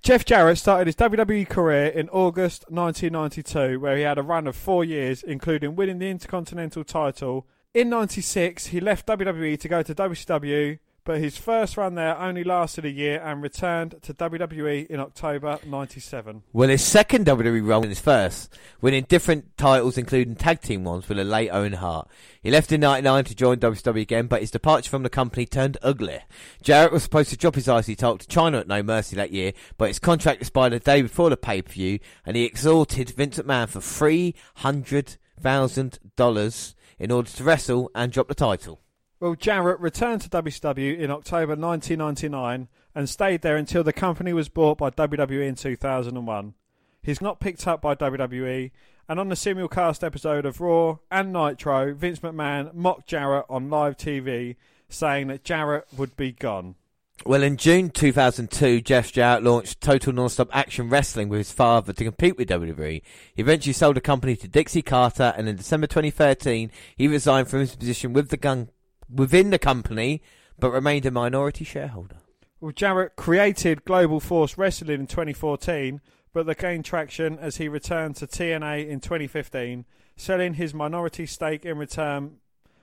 Jeff Jarrett started his WWE career in August 1992, where he had a run of four years, including winning the Intercontinental title. In 96, he left WWE to go to WCW, but his first run there only lasted a year and returned to WWE in October 97. Well, his second WWE run was his first, winning different titles, including tag team ones with a late Owen Hart. He left in '99 to join WWE again, but his departure from the company turned ugly. Jarrett was supposed to drop his IC title to Chyna at No Mercy that year, but his contract expired the day before the pay per view, and he extorted Vince McMahon for three hundred thousand dollars in order to wrestle and drop the title. Well, Jarrett returned to WCW in October 1999 and stayed there until the company was bought by WWE in 2001. He's not picked up by WWE, and on the simulcast episode of Raw and Nitro, Vince McMahon mocked Jarrett on live TV, saying that Jarrett would be gone. Well, in June 2002, Jeff Jarrett launched Total Nonstop Action Wrestling with his father to compete with WWE. He eventually sold the company to Dixie Carter, and in December 2013, he resigned from his position with the gun within the company, but remained a minority shareholder. Well, Jarrett created Global Force Wrestling in 2014, but they gained traction as he returned to TNA in 2015, selling his minority stake in return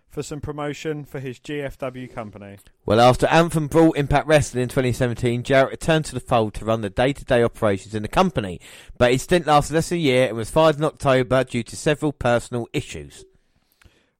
for some promotion for his GFW company. Well, after Anthem brought Impact Wrestling in 2017, Jarrett returned to the fold to run the day-to-day operations in the company, but his stint lasted less than a year and was fired in October due to several personal issues.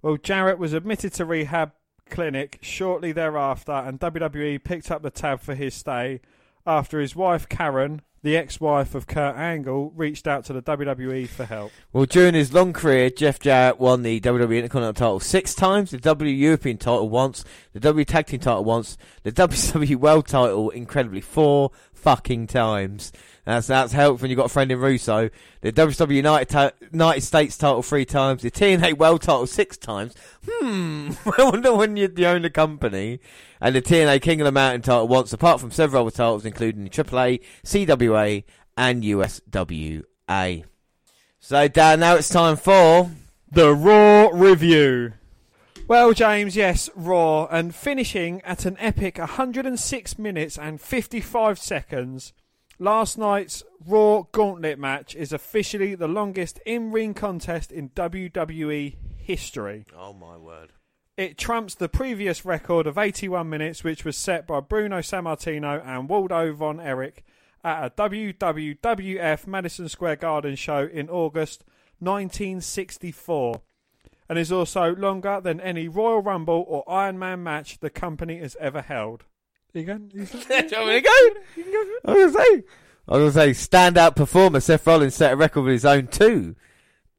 Well, Jarrett was admitted to rehab clinic shortly thereafter, and WWE picked up the tab for his stay after his wife Karen, the ex-wife of Kurt Angle, reached out to the WWE for help. Well, during his long career, Jeff Jarrett won the WWE Intercontinental title six times, the W European title once, the W Tag Team title once, the WWE World title incredibly four fucking times. That's that's helpful when you've got a friend in Russo. The WWE United, United States title three times, the TNA World title six times. Hmm, [laughs] I wonder when you own the company. And the TNA King of the Mountain title once, apart from several other titles, including the AAA, CWA, and USWA. So, Dan, now it's time for the Raw review. Well, James, yes, Raw, and finishing at an epic 106 minutes and 55 seconds. Last night's Raw Gauntlet match is officially the longest in ring contest in WWE history. Oh, my word. It trumps the previous record of 81 minutes, which was set by Bruno Sammartino and Waldo Von Erich at a WWF Madison Square Garden show in August 1964, and is also longer than any Royal Rumble or Iron Man match the company has ever held. You go? You [laughs] Do you want me to go? I was gonna say, I was gonna say, standout performer Seth Rollins set a record with his own two,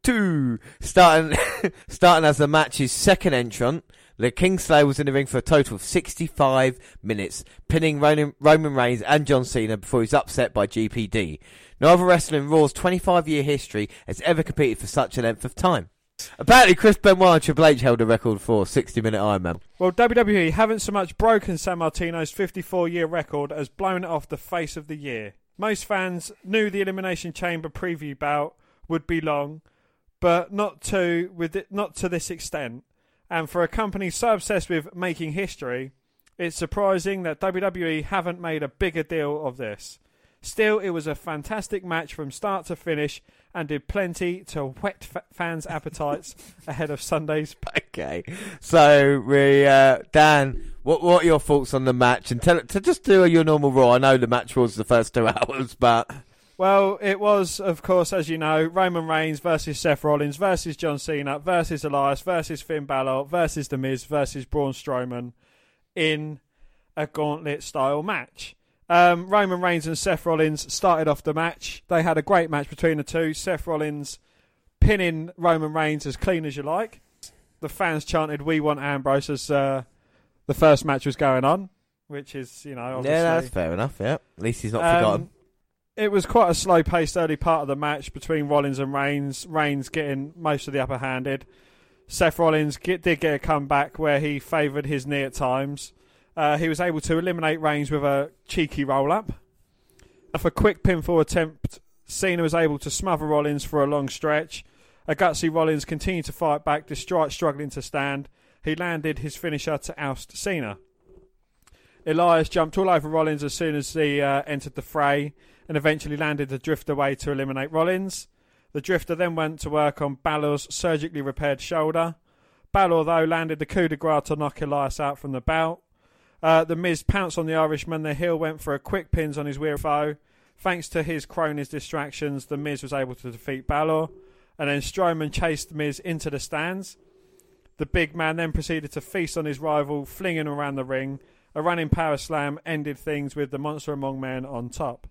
two starting [laughs] starting as the match's second entrant. The Kingslayer was in the ring for a total of 65 minutes, pinning Roman, Roman Reigns and John Cena before he was upset by GPD. No other wrestler in Raw's 25 year history has ever competed for such a length of time. Apparently, Chris Benoit and Triple H held a record for 60 minute Iron Man. Well, WWE haven't so much broken Sammartino's 54 year record as blown it off the face of the year. Most fans knew the Elimination Chamber preview bout would be long, but not to with it, not to this extent. And for a company so obsessed with making history, it's surprising that WWE haven't made a bigger deal of this. Still, it was a fantastic match from start to finish and did plenty to whet f- fans' appetites [laughs] ahead of Sunday's. Okay, so we, uh, Dan, what what are your thoughts on the match? And tell to just do your normal Raw. I know the match was the first two [laughs] hours, but Well, it was, of course, as you know, Roman Reigns versus Seth Rollins versus John Cena versus Elias versus Finn Balor versus The Miz versus Braun Strowman in a gauntlet style match. Um, Roman Reigns and Seth Rollins started off the match. They had a great match between the two. Seth Rollins pinning Roman Reigns as clean as you like. The fans chanted, "We want Ambrose" as uh, the first match was going on, which is, you know, obviously yeah, that's fair enough. Yeah, at least he's not um, forgotten. It was quite a slow paced early part of the match between Rollins and Reigns. Reigns getting most of the upper handed. Seth Rollins get, did get a comeback where he favoured his knee at times. Uh, he was able to eliminate Reigns with a cheeky roll up. For a quick pinfall attempt, Cena was able to smother Rollins for a long stretch. A gutsy Rollins continued to fight back despite struggling to stand. He landed his finisher to oust Cena. Elias jumped all over Rollins as soon as he uh, entered the fray and eventually landed the Drift Away to eliminate Rollins. The drifter then went to work on Balor's surgically repaired shoulder. Balor, though, landed the coup de grace to knock Elias out from the bout. Uh, the Miz pounced on the Irishman. The heel went for a quick pins on his weird foe. Thanks to his cronies' distractions, the Miz was able to defeat Balor. And then Strowman chased the Miz into the stands. The big man then proceeded to feast on his rival, flinging him around the ring. A running power slam ended things with the Monster Among Men on top.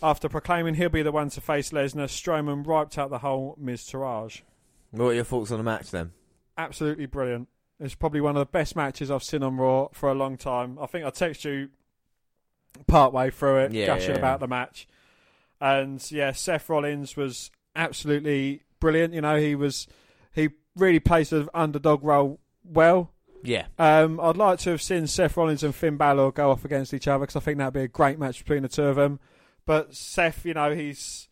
After proclaiming he'll be the one to face Lesnar, Strowman wiped out the whole Miztourage. What are your thoughts on the match then? Absolutely brilliant. It's probably one of the best matches I've seen on Raw for a long time. I think I text you part way through it, Yeah, gushing yeah, about the match. And yeah, Seth Rollins was absolutely brilliant. You know, he was he really plays the underdog role well. Yeah. Um, I'd like to have seen Seth Rollins and Finn Balor go off against each other because I think that'd be a great match between the two of them. But Seth, you know, he's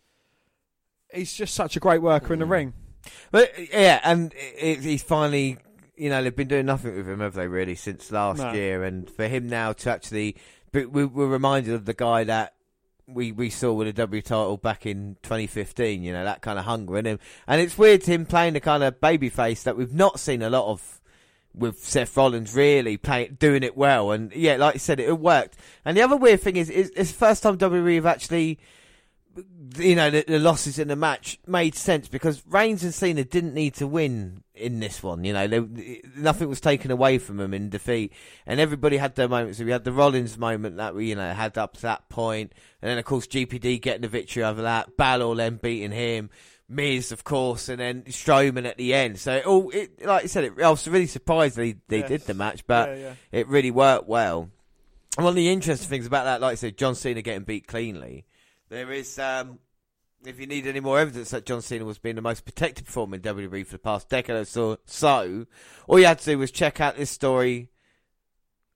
he's just such a great worker in the ring. But yeah, and it, he's finally, you know, they've been doing nothing with him, have they? Really, since last No. year, and for him now to actually, but we, we're reminded of the guy that we we saw with a W title back in 2015. You know, that kind of hunger in him, and it's weird to him playing the kind of baby face that we've not seen a lot of. With Seth Rollins really playing, doing it well, and yeah, like you said, it, it worked. And the other weird thing is, is it's the first time WWE have actually you know, the, the losses in the match made sense because Reigns and Cena didn't need to win in this one. You know, they, nothing was taken away from them in defeat, and everybody had their moments. We had the Rollins moment that we, you know, had up to that point, and then of course GPD getting the victory over that, Balor then beating him. Miz, of course, and then Strowman at the end. So it all, it, like you said, it, I was really surprised they, they Yes. did the match, but Yeah, yeah. it really worked well. And one of the interesting things about that, like I said, John Cena getting beat cleanly. There is, um, if you need any more evidence that John Cena was being the most protected performer in WWE for the past decade or so, so all you had to do was check out this story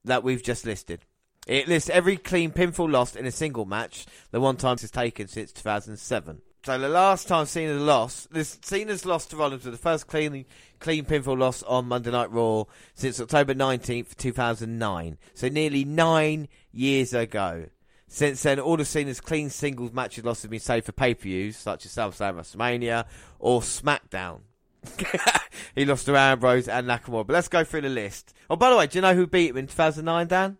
that we've just listed. It lists every clean pinfall lost in a single match the one time has taken since 2007. So the last time Cena lost, this Cena's lost to Rollins was the first clean clean pinfall loss on Monday Night Raw since October 19th, 2009. So nearly nine years ago. Since then, all of Cena's clean singles matches lost have been saved for pay-per-views, such as SummerSlam, WrestleMania, or SmackDown. [laughs] he lost to Ambrose and Nakamura. But let's go through the list. Oh, by the way, do you know who beat him in 2009, Dan?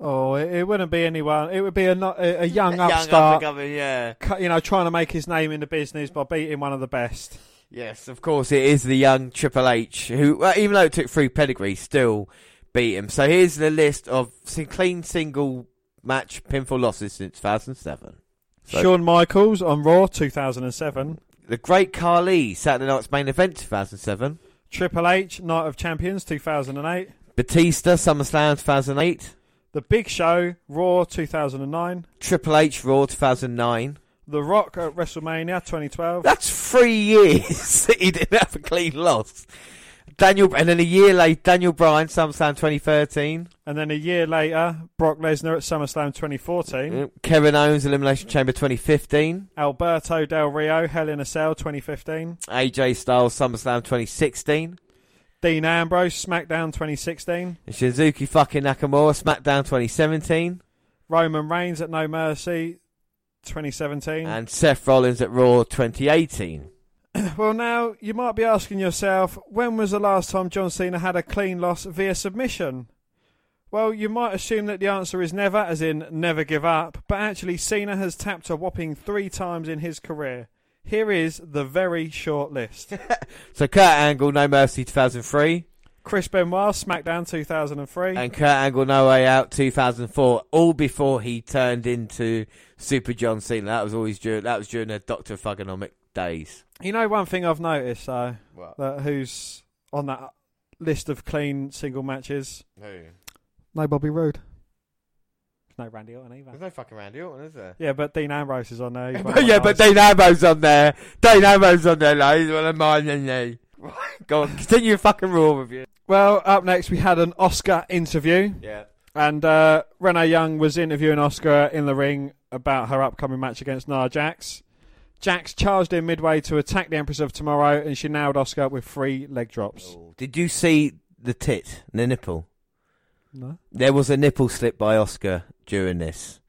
Oh, it, it wouldn't be anyone. It would be a, a, a [laughs] young Young upstart, up-and-coming, yeah. you know, trying to make his name in the business by beating one of the best. Yes, of course, it is the young Triple H, who, well, even though it took three pedigree, still beat him. So here's the list of clean single match pinfall losses since 2007. So- Shawn Michaels on Raw 2007. The Great Khali, Saturday Night's main event 2007. Triple H Night of Champions 2008. Batista, SummerSlam 2008. The Big Show Raw 2009. Triple H, Raw 2009. The Rock at WrestleMania 2012. That's three years [laughs] that he didn't have a clean loss. Daniel, and then a year later, Daniel Bryan, SummerSlam 2013. And then a year later, Brock Lesnar at SummerSlam 2014. Kevin Owens, Elimination Chamber 2015. Alberto Del Rio, Hell in a Cell 2015. AJ Styles, SummerSlam 2016. Dean Ambrose, SmackDown 2016. And Shinsuke fucking Nakamura, SmackDown 2017. Roman Reigns at No Mercy 2017. And Seth Rollins at Raw 2018. [coughs] Well, now you might be asking yourself, when was the last time John Cena had a clean loss via submission? Well, you might assume that the answer is never, as in never give up, but actually, Cena has tapped a whopping three times in his career. Here is the very short list [laughs] So Kurt Angle, No Mercy 2003. Chris Benoit, SmackDown 2003. And Kurt Angle, No Way Out 2004. All before he turned into Super John Cena. That was always during, that was during the Dr. Thuganomic days. You know, one thing I've noticed, though, What? that who's on that list of clean single matches? Who? No Bobby Roode. No Randy Orton either. There's no fucking Randy Orton, is there? Yeah, but Dean Ambrose is on there. He's one of [laughs] yeah, but guys. Dean Ambrose on there. Dean Ambrose on there, like, he's one of mine, and me. [laughs] Go on, continue your fucking raw review. Well, up next we had an Asuka interview. Yeah. And uh, Renee Young was interviewing Asuka in the ring about her upcoming match against Nia Jax. Jax charged in midway to attack the Empress of Tomorrow, and she nailed Asuka with three leg drops. Did you see the tit, the nipple? No. There was a nipple slip by Asuka during this.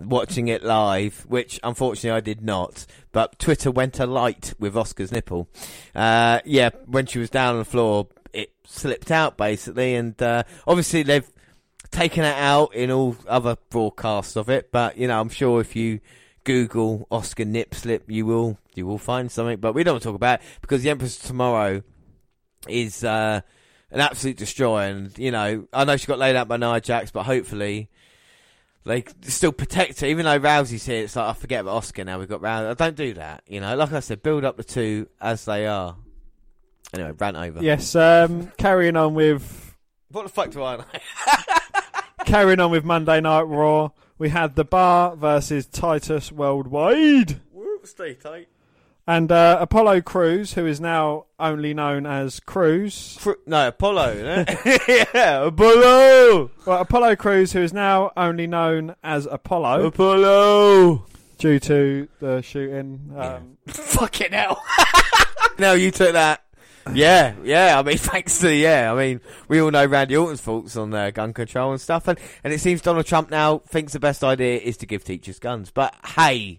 Watching it live, which unfortunately I did not, but Twitter went alight with Asuka's nipple. Uh, yeah, when she was down on the floor, it slipped out basically, and uh, obviously they've taken it out in all other broadcasts of it. But you know, I'm sure if you Google Asuka nip slip, you will you will find something. But we don't talk about it because the Empress tomorrow is uh, an absolute destroyer. And you know, I know she got laid out by Nia Jax, but hopefully they still protect her. Even though Rousey's here, it's like I forget about Asuka now. We've got Rousey. I don't do that. You know, like I said, build up the two as they are. Anyway, rant over. Yes, um, carrying on with What the fuck do I know? [laughs] carrying on with Monday Night Raw. We had the Bar versus Titus Worldwide. Stay tight. And uh, Apollo Crews, who is now only known as Crews. no, Apollo, isn't [laughs] yeah, Apollo. Well, Apollo Crews, who is now only known as Apollo. Apollo. Due to the shooting. Um, [laughs] Fucking hell. [laughs] no, you took that. Yeah, yeah. I mean, [laughs] thanks to yeah. I mean, we all know Randy Orton's thoughts on uh, gun control and stuff, and and it seems Donald Trump now thinks the best idea is to give teachers guns. But hey,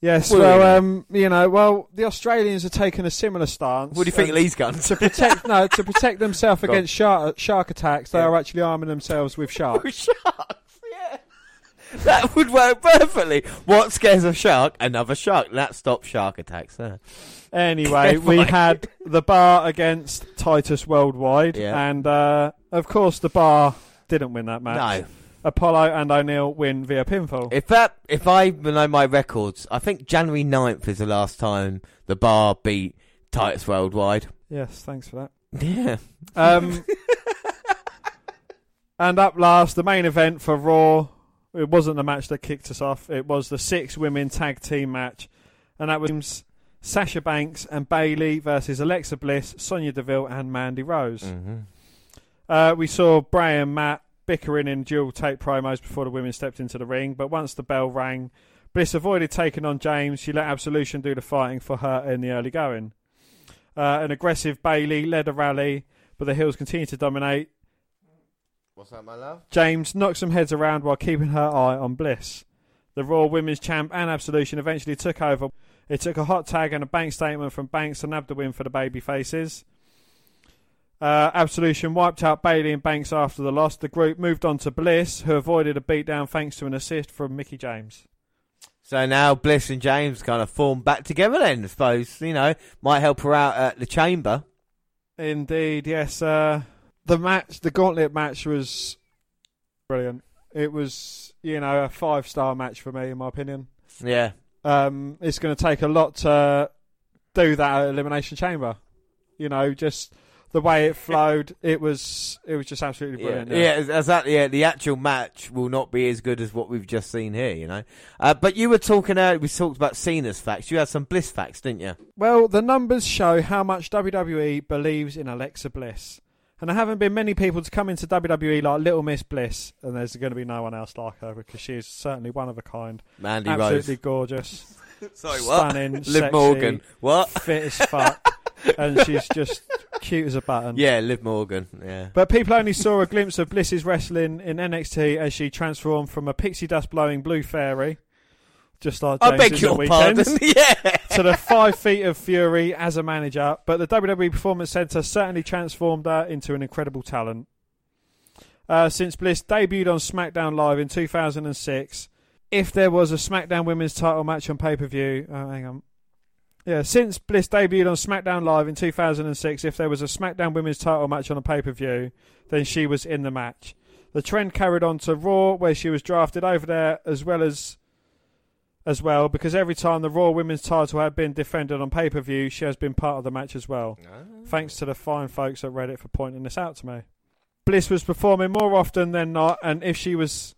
Yes, What do we well, know? um, you know, well, the Australians are taking a similar stance. What do you think of these guns? To protect, no, to protect themselves [laughs] against shark, shark attacks, they are actually arming themselves with [laughs] sharks. sharks, yeah. that would work perfectly. What scares a shark? Another shark. That stops shark attacks. There. Anyway, [laughs] we had the bar against Titus Worldwide, Yeah. and uh, of course, the bar didn't win that match. No. Apollo and O'Neil win via pinfall. If that, if I know my records, I think January 9th is the last time the bar beat Titus Worldwide. Yes, thanks for that. Yeah. Um, [laughs] and up last, the main event for Raw. It wasn't the match that kicked us off. It was the six women tag team match, and that was Sasha Banks and Bayley versus Alexa Bliss, Sonya Deville, and Mandy Rose. Mhm. Uh, we saw Bray and Matt bickering in dual tape promos before the women stepped into the ring, but once the bell rang, Bliss avoided taking on James. She let Absolution do the fighting for her in the early going. Uh, an aggressive Bayley led a rally, but the Hills continued to dominate. What's that, my love? James knocked some heads around while keeping her eye on Bliss. The Raw Women's Champ and Absolution eventually took over. It took a hot tag and a bank statement from Banks to nab the win for the baby faces. Uh, Absolution wiped out Bayley and Banks after the loss. The group moved on to Bliss, who avoided a beatdown thanks to an assist from Mickie James. So now Bliss and James kind of form back together then, I suppose. You know, might help her out at the chamber. Indeed, yes. Uh, the match, the gauntlet match, was brilliant. It was, you know, a five star match for me, in my opinion. Yeah. Um, it's going to take a lot to do that at Elimination Chamber. You know, just the way it flowed, it was it was just absolutely Yeah, brilliant. yeah, exactly. Yeah, the actual match will not be as good as what we've just seen here, you know. Uh, but you were talking, uh, we talked about Cena's facts. You had some Bliss facts, didn't you? Well, the numbers show how much WWE believes in Alexa Bliss. And there haven't been many people to come into WWE like Little Miss Bliss, and there's going to be no one else like her because she is certainly one of a kind. Mandy Absolutely Rose. gorgeous. [laughs] Sorry, what? Stunning, [laughs] Liv sexy, Morgan. What? Fit as fuck. [laughs] and she's just cute as a button. Yeah, Liv Morgan. Yeah. But people only saw a glimpse of Bliss's wrestling in NXT as she transformed from a pixie dust blowing blue fairy, just like I James beg in your the weekends, pardon. Yeah. To the five feet of fury as a manager. But the WWE Performance Center certainly transformed her into an incredible talent. Uh, since Bliss debuted on SmackDown Live in 2006, if there was a SmackDown Women's Title match on pay per view, oh, hang on. Yeah, since Bliss debuted on SmackDown Live in 2006, if there was a SmackDown Women's title match on a pay per view, then she was in the match. The trend carried on to Raw, where she was drafted over there as well as as well, because every time the Raw Women's title had been defended on pay per view, she has been part of the match as well. Ah. Thanks to the fine folks at Reddit for pointing this out to me. Bliss was performing more often than not, and if she was,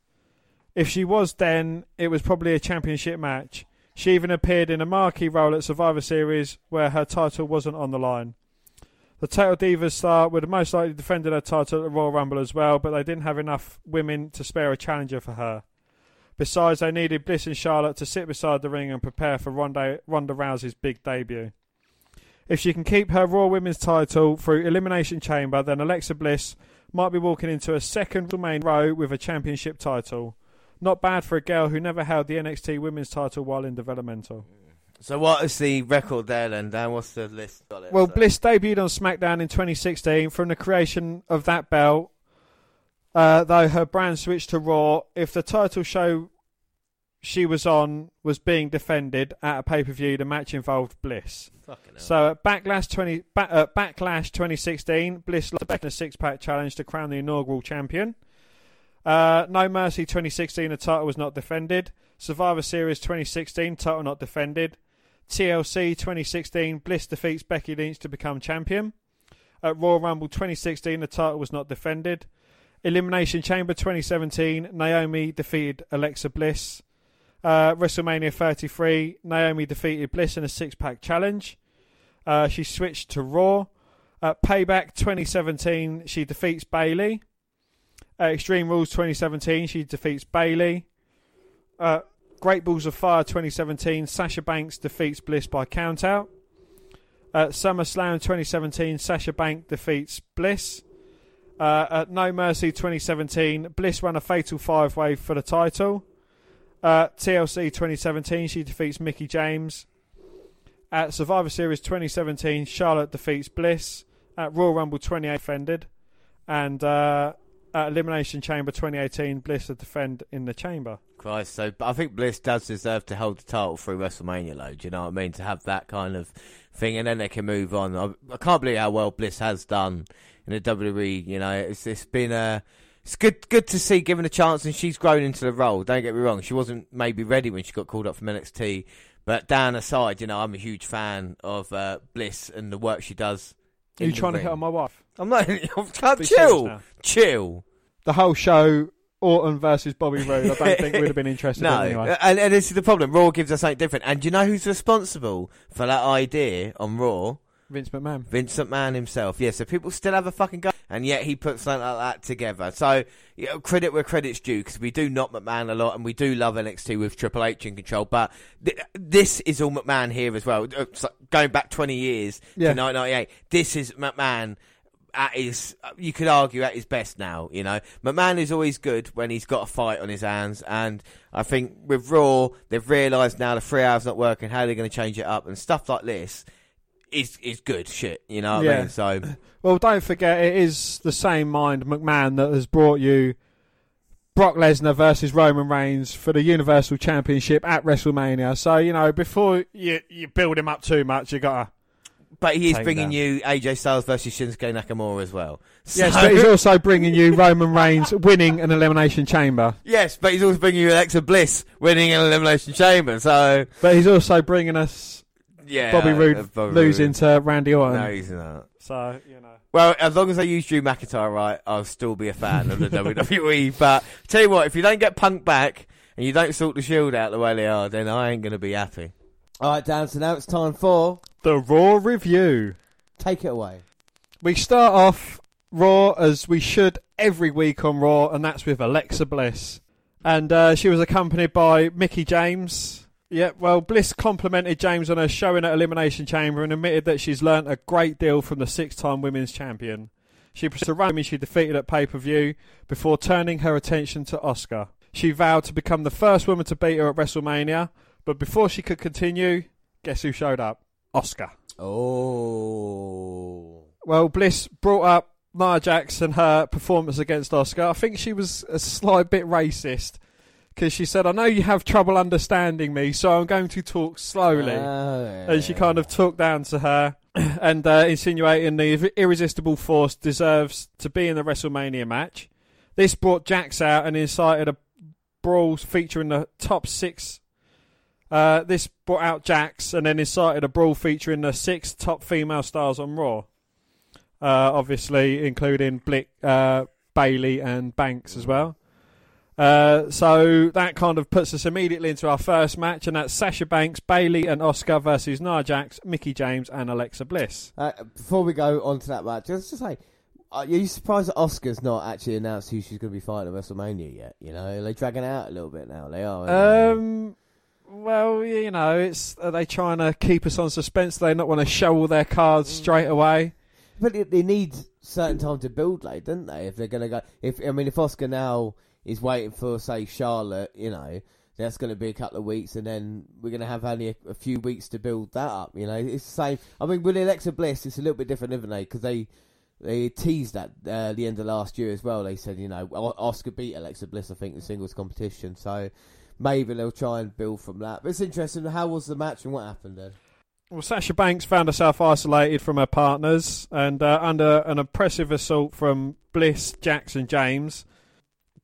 if she was, then it was probably a championship match. She even appeared in a marquee role at Survivor Series where her title wasn't on the line. The Total Divas star would have most likely defended her title at the Royal Rumble as well, but they didn't have enough women to spare a challenger for her. Besides, they needed Bliss and Charlotte to sit beside the ring and prepare for Ronda, Ronda Rousey's big debut. If she can keep her Raw Women's title through Elimination Chamber, then Alexa Bliss might be walking into a second main row with a championship title. Not bad for a girl who never held the NXT Women's title while in developmental. So what is the record there then, Dan? What's the list? Got it, Well, so. Bliss debuted on SmackDown in 2016 from the creation of that belt. Uh, though her brand switched to Raw, if the title show she was on was being defended at a pay per view, the match involved Bliss. So at Backlash 20, ba- uh, Backlash 2016, Bliss lost the six pack challenge to crown the inaugural champion. Uh, no Mercy 2016, the title was not defended. Survivor Series 2016, title not defended. TLC 2016, Bliss defeats Becky Lynch to become champion. At Royal Rumble 2016, the title was not defended. Elimination Chamber 2017, Naomi defeated Alexa Bliss. Uh, WrestleMania 33, Naomi defeated Bliss in a six pack challenge. Uh, she switched to Raw. At Payback 2017, she defeats Bayley. At Extreme Rules 2017, she defeats Bayley. Uh, Great Balls of Fire 2017, Sasha Banks defeats Bliss by countout. At SummerSlam 2017, Sasha Banks defeats Bliss. Uh, at No Mercy 2017, Bliss won a fatal five way for the title. Uh, TLC 2017, she defeats Mickie James. At Survivor Series 2017, Charlotte defeats Bliss. At Royal Rumble 28, defended. And uh, at Elimination Chamber 2018, Bliss to defend in the chamber. Christ, so I think Bliss does deserve to hold the title through WrestleMania, though. Do you know what I mean? To have that kind of thing, and then they can move on. I, I can't believe how well Bliss has done in the WWE. You know, it's it's been a it's good good to see given a chance, and she's grown into the role. Don't get me wrong, she wasn't maybe ready when she got called up from NXT. But down aside, you know, I'm a huge fan of uh, Bliss and the work she does. Are you trying to hit on my wife? I'm not. [laughs] I'm chill, chill. The whole show, Orton versus Bobby Roode, I don't think we'd have been interested [laughs] no, in anyway. and, and this is the problem. Raw gives us something different. And do you know who's responsible for that idea on Raw? Vince McMahon. Vince McMahon himself. Yeah, so people still have a fucking go, and yet he puts something like that together. So you know, credit where credit's due because we do knock McMahon a lot, and we do love NXT with Triple H in control. But th- this is all McMahon here as well. Uh, going back twenty years Yeah. to 1998, this is McMahon. At his, you could argue at his best now. You know, McMahon is always good when he's got a fight on his hands, and I think with Raw, they've realised now the three hours not working, how they're going to change it up, and stuff like this is is good shit. You know what I Yeah. mean? So [coughs] Well, don't forget, it is the same mind McMahon that has brought you Brock Lesnar versus Roman Reigns for the Universal Championship at WrestleMania. So you know, before you you build him up too much, you gotta. But he is bringing you AJ Styles versus Shinsuke Nakamura as well. Yes, but he's [laughs] also bringing you Roman Reigns winning an Elimination Chamber. yes, but he's also bringing you Alexa Bliss winning an elimination chamber. So But he's also bringing us yeah, Bobby Roode uh, Bobby losing Roode. to Randy Orton. No, he's not. So you know. Well, as long as they use Drew McIntyre right, I'll still be a fan of the [laughs] WWE. But tell you what, if you don't get Punk back and you don't sort the Shield out the way they are, then I ain't going to be happy. All right, Dan. So now it's time for the Raw review. Take it away. We start off Raw as we should every week on Raw, and that's with Alexa Bliss. And uh, she was accompanied by Mickie James. Yeah, well, Bliss complimented James on her showing at Elimination Chamber and admitted that she's learnt a great deal from the six time women's champion. She surrounded Roman she defeated at pay per view before turning her attention to Asuka. She vowed to become the first woman to beat her at WrestleMania, but before she could continue, guess who showed up? Asuka. Oh. Well, Bliss brought up Nia Jax and her performance against Asuka. I think she was a slight bit racist because she said, I know you have trouble understanding me, so I'm going to talk slowly. Oh, And she kind of talked down to her [clears throat] and uh, insinuating the irresistible force deserves to be in the WrestleMania match. This brought Jax out and incited a brawl featuring the top six. Uh, this brought out Jax and then incited a brawl featuring the six top female stars on Raw. Uh, obviously, including Blick, uh, Bayley, and Banks as well. Uh, so that kind of puts us immediately into our first match, and that's Sasha Banks, Bayley, and Asuka versus Nia Jax, Mickie James, and Alexa Bliss. Uh, before we go on to that match, let's just say, Are you surprised that Asuka's not actually announced who she's going to be fighting at WrestleMania yet? You know, are they dragging out a little bit now? They are. Um, well, you know, it's are they trying to keep us on suspense? Do they not want to show all their cards straight away? But they- they need certain time to build, like, don't they? If they're going to go, if I mean, if Asuka now is waiting for, say, Charlotte, you know, that's going to be a couple of weeks, and then we're going to have only a, a few weeks to build that up. You know, it's the same. I mean, with Alexa Bliss, it's a little bit different, isn't they? Because they they teased that uh, the end of last year as well. They said, you know, Asuka beat Alexa Bliss, I think, in the singles competition. So maybe they'll try and build from that. But it's interesting. How was the match and what happened then? Well, Sasha Banks found herself isolated from her partners and uh, under an impressive assault from Bliss, Jackson, James.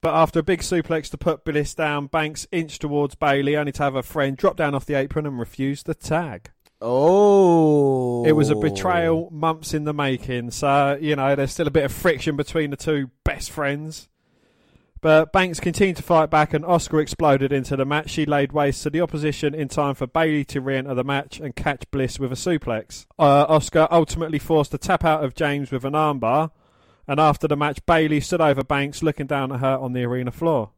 But after a big suplex to put Bliss down, Banks inched towards Bayley, only to have her friend drop down off the apron and refuse the tag. Oh, It was a betrayal months in the making, so, you know, there's still a bit of friction between the two best friends. But Banks continued to fight back and Asuka exploded into the match. She laid waste to the opposition in time for Bayley to re enter the match and catch Bliss with a suplex. Uh, Asuka ultimately forced a tap out of James with an armbar, and after the match, Bayley stood over Banks looking down at her on the arena floor.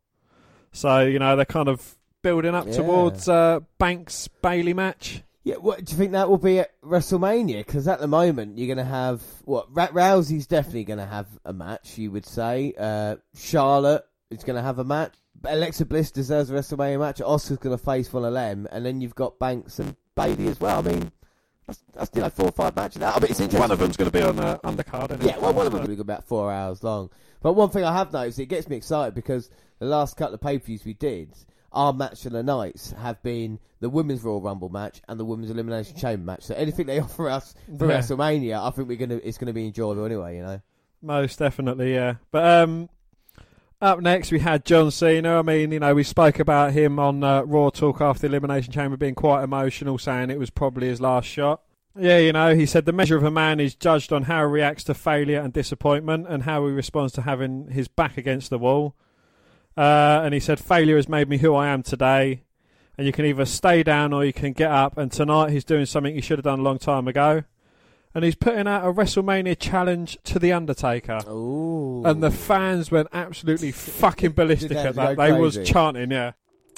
So, you know, they're kind of building up Yeah. towards uh, Banks Bayley match. Yeah, what do you think that will be at WrestleMania? Because at the moment you're going to have what Ra- Rousey's definitely going to have a match. You would say uh, Charlotte is going to have a match. Alexa Bliss deserves a WrestleMania match. Asuka's going to face one of them, and then you've got Banks and Bayley as well. I mean, that's, that's you know four or five matches. Now. I mean, it's interesting. One of them's going to be on the undercard. isn't it? Yeah, well, one of them will be about four hours long. But one thing I have noticed, it gets me excited because the last couple of pay per views we did, our match of the nights have been the women's Royal Rumble match and the women's Elimination Chamber match. So anything they [laughs] offer us for Yeah. WrestleMania, I think we're gonna it's gonna be enjoyable anyway. You know. Most definitely, yeah. But um, up next we had John Cena. I mean, you know, we spoke about him on uh, Raw Talk after the Elimination Chamber being quite emotional, saying it was probably his last shot. Yeah, you know, he said the measure of a man is judged on how he reacts to failure and disappointment and how he responds to having his back against the wall. Uh, and he said, failure has made me who I am today. And you can either stay down or you can get up. And tonight he's doing something he should have done a long time ago. And he's putting out a WrestleMania challenge to The Undertaker. Ooh. And the fans went absolutely [laughs] fucking ballistic at that. They was chanting, yeah.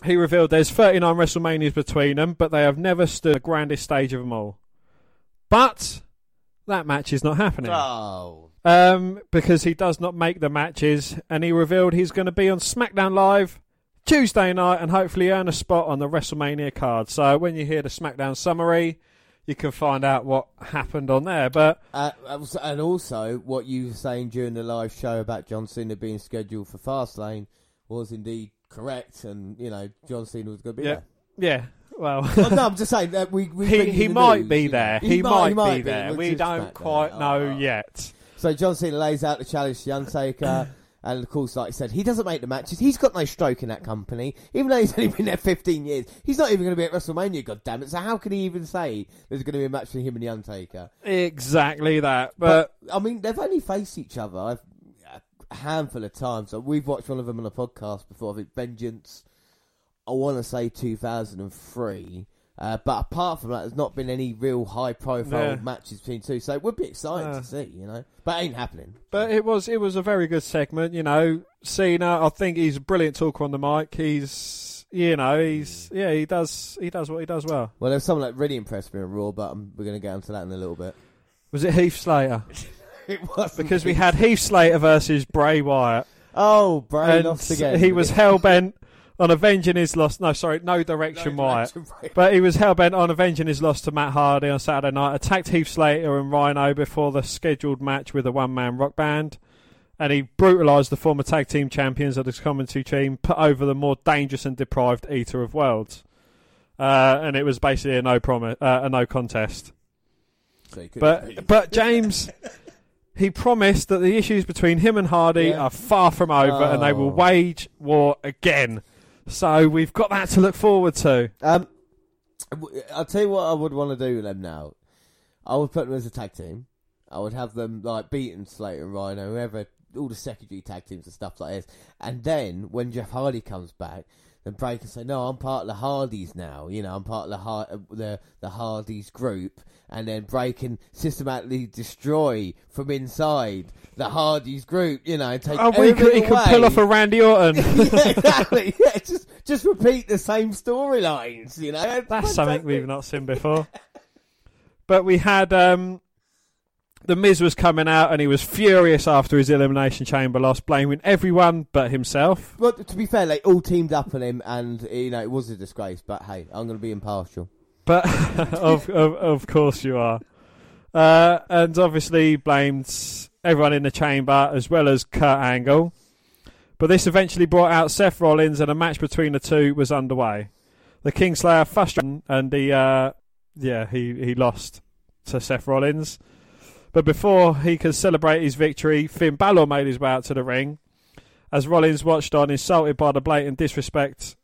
He revealed there's 39 WrestleManias between them, but they have never stood the grandest stage of them all. But that match is not happening. Oh. Um, because he does not make the matches, and he revealed he's going to be on SmackDown Live Tuesday night and hopefully earn a spot on the WrestleMania card. So when you hear the SmackDown summary, you can find out what happened on there. But Uh, and also, what you were saying during the live show about John Cena being scheduled for Fastlane was indeed correct, and you know John Cena was going to be yeah, there. yeah. Well, Well, no, I'm just saying that we. we he he might be there. He, might, be be. there. We don't quite know yet. So John Cena lays out the challenge to The Undertaker, [clears throat] and of course, like I said, he doesn't make the matches. He's got no stroke in that company, even though he's [laughs] only been there 15 years. He's not even going to be at WrestleMania, God damn it! So how can he even say there's going to be a match for him and The Undertaker? Exactly that. But, I mean, they've only faced each other a handful of times. So we've watched one of them on a podcast before. I think Vengeance. I want to say 2003. Uh, but apart from that, there's not been any real high-profile Yeah. matches between two. So it would be exciting to see, you know. But it ain't happening. but it was it was a very good segment. You know, Cena. I think he's a brilliant talker on the mic. He's you know he's yeah he does he does what he does well. Well, there's someone that really impressed me on Raw, but um, we're going to get onto that in a little bit. Was it Heath Slater? [laughs] it was because we had Heath Slater versus Bray Wyatt. Oh, Bray and lost again. He was hell bent on avenging his loss. No, sorry, no direction Wyatt. Direction Bray. But he was hell bent on avenging his loss to Matt Hardy on Saturday night. Attacked Heath Slater and Rhino before the scheduled match with a one man rock band. And he brutalised the former tag team champions of this commentary team, put over the more dangerous and deprived Eater of Worlds. Uh, and it was basically a no promise, uh, a no contest. So But but James, he promised that the issues between him and Hardy Yeah. are far from over, and they will Oh. wage war again. So we've got that to look forward to. Um, I'll tell you what I would want to do with them now. I would put them as a tag team. I would have them like beating Slater and Rhino, whoever, all the secondary tag teams and stuff like this. And then when Jeff Hardy comes back, then break and say, "No, I'm part of the Hardys now. You know, I'm part of the Har- the the Hardys group." And then break and systematically destroy from inside the Hardys group. You know, take Oh, we could, he could pull off a Randy Orton. [laughs] yeah, exactly. Yeah, just just repeat the same storylines. You know, That's something we've not seen before. But we had um, the Miz was coming out and he was furious after his elimination chamber loss, blaming everyone but himself. Well, to be fair, they all teamed up on him, and you know it was a disgrace. But hey, I'm going to be impartial. But [laughs] of, of of course you are, uh, and obviously blamed everyone in the chamber as well as Kurt Angle. But this eventually brought out Seth Rollins, and a match between the two was underway. The Kingslayer frustrated, and he uh, yeah he he lost to Seth Rollins. But before he could celebrate his victory, Finn Balor made his way out to the ring. As Rollins watched on, insulted by the blatant disrespect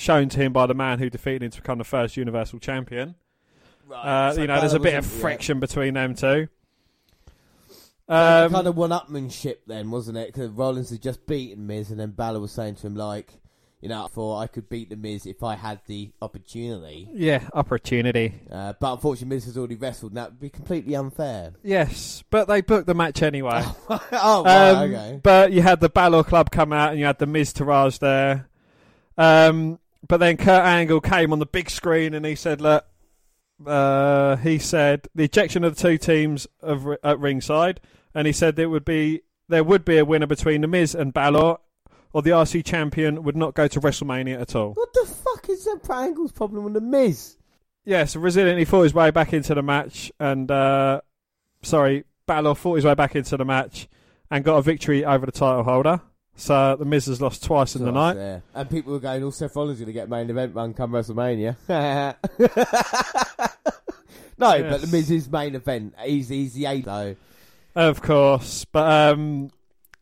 shown to him by the man who defeated him to become the first Universal Champion. Uh, so you know, there's a bit of wasn't- yeah. friction between them two. Um, Um, kind of one-upmanship then, wasn't it? Because Rollins had just beaten Miz, and then Balor was saying to him like, you know, for I could beat the Miz if I had the opportunity. Yeah, opportunity. Uh, but unfortunately, Miz has already wrestled, and that would be completely unfair. Yes, but they booked the match anyway. [laughs] oh, right, okay. But you had the Balor Club come out, and you had the Miztourage there. Um, but then Kurt Angle came on the big screen, and he said, "Look, uh, he said the ejection of the two teams of, at ringside, and he said there would be there would be a winner between the Miz and Balor, or the IC champion would not go to WrestleMania at all." What the fuck is that Angle's problem with the Miz? Yeah, so resilient, he fought his way back into the match, and uh, sorry, Balor fought his way back into the match and got a victory over the title holder. So the Miz has lost twice in the night. Yeah. And people were going, "Oh, Seth Rollins going to get main event run come WrestleMania." [laughs] no, but the Miz's main event. He's he's the eight though. Of course, but um,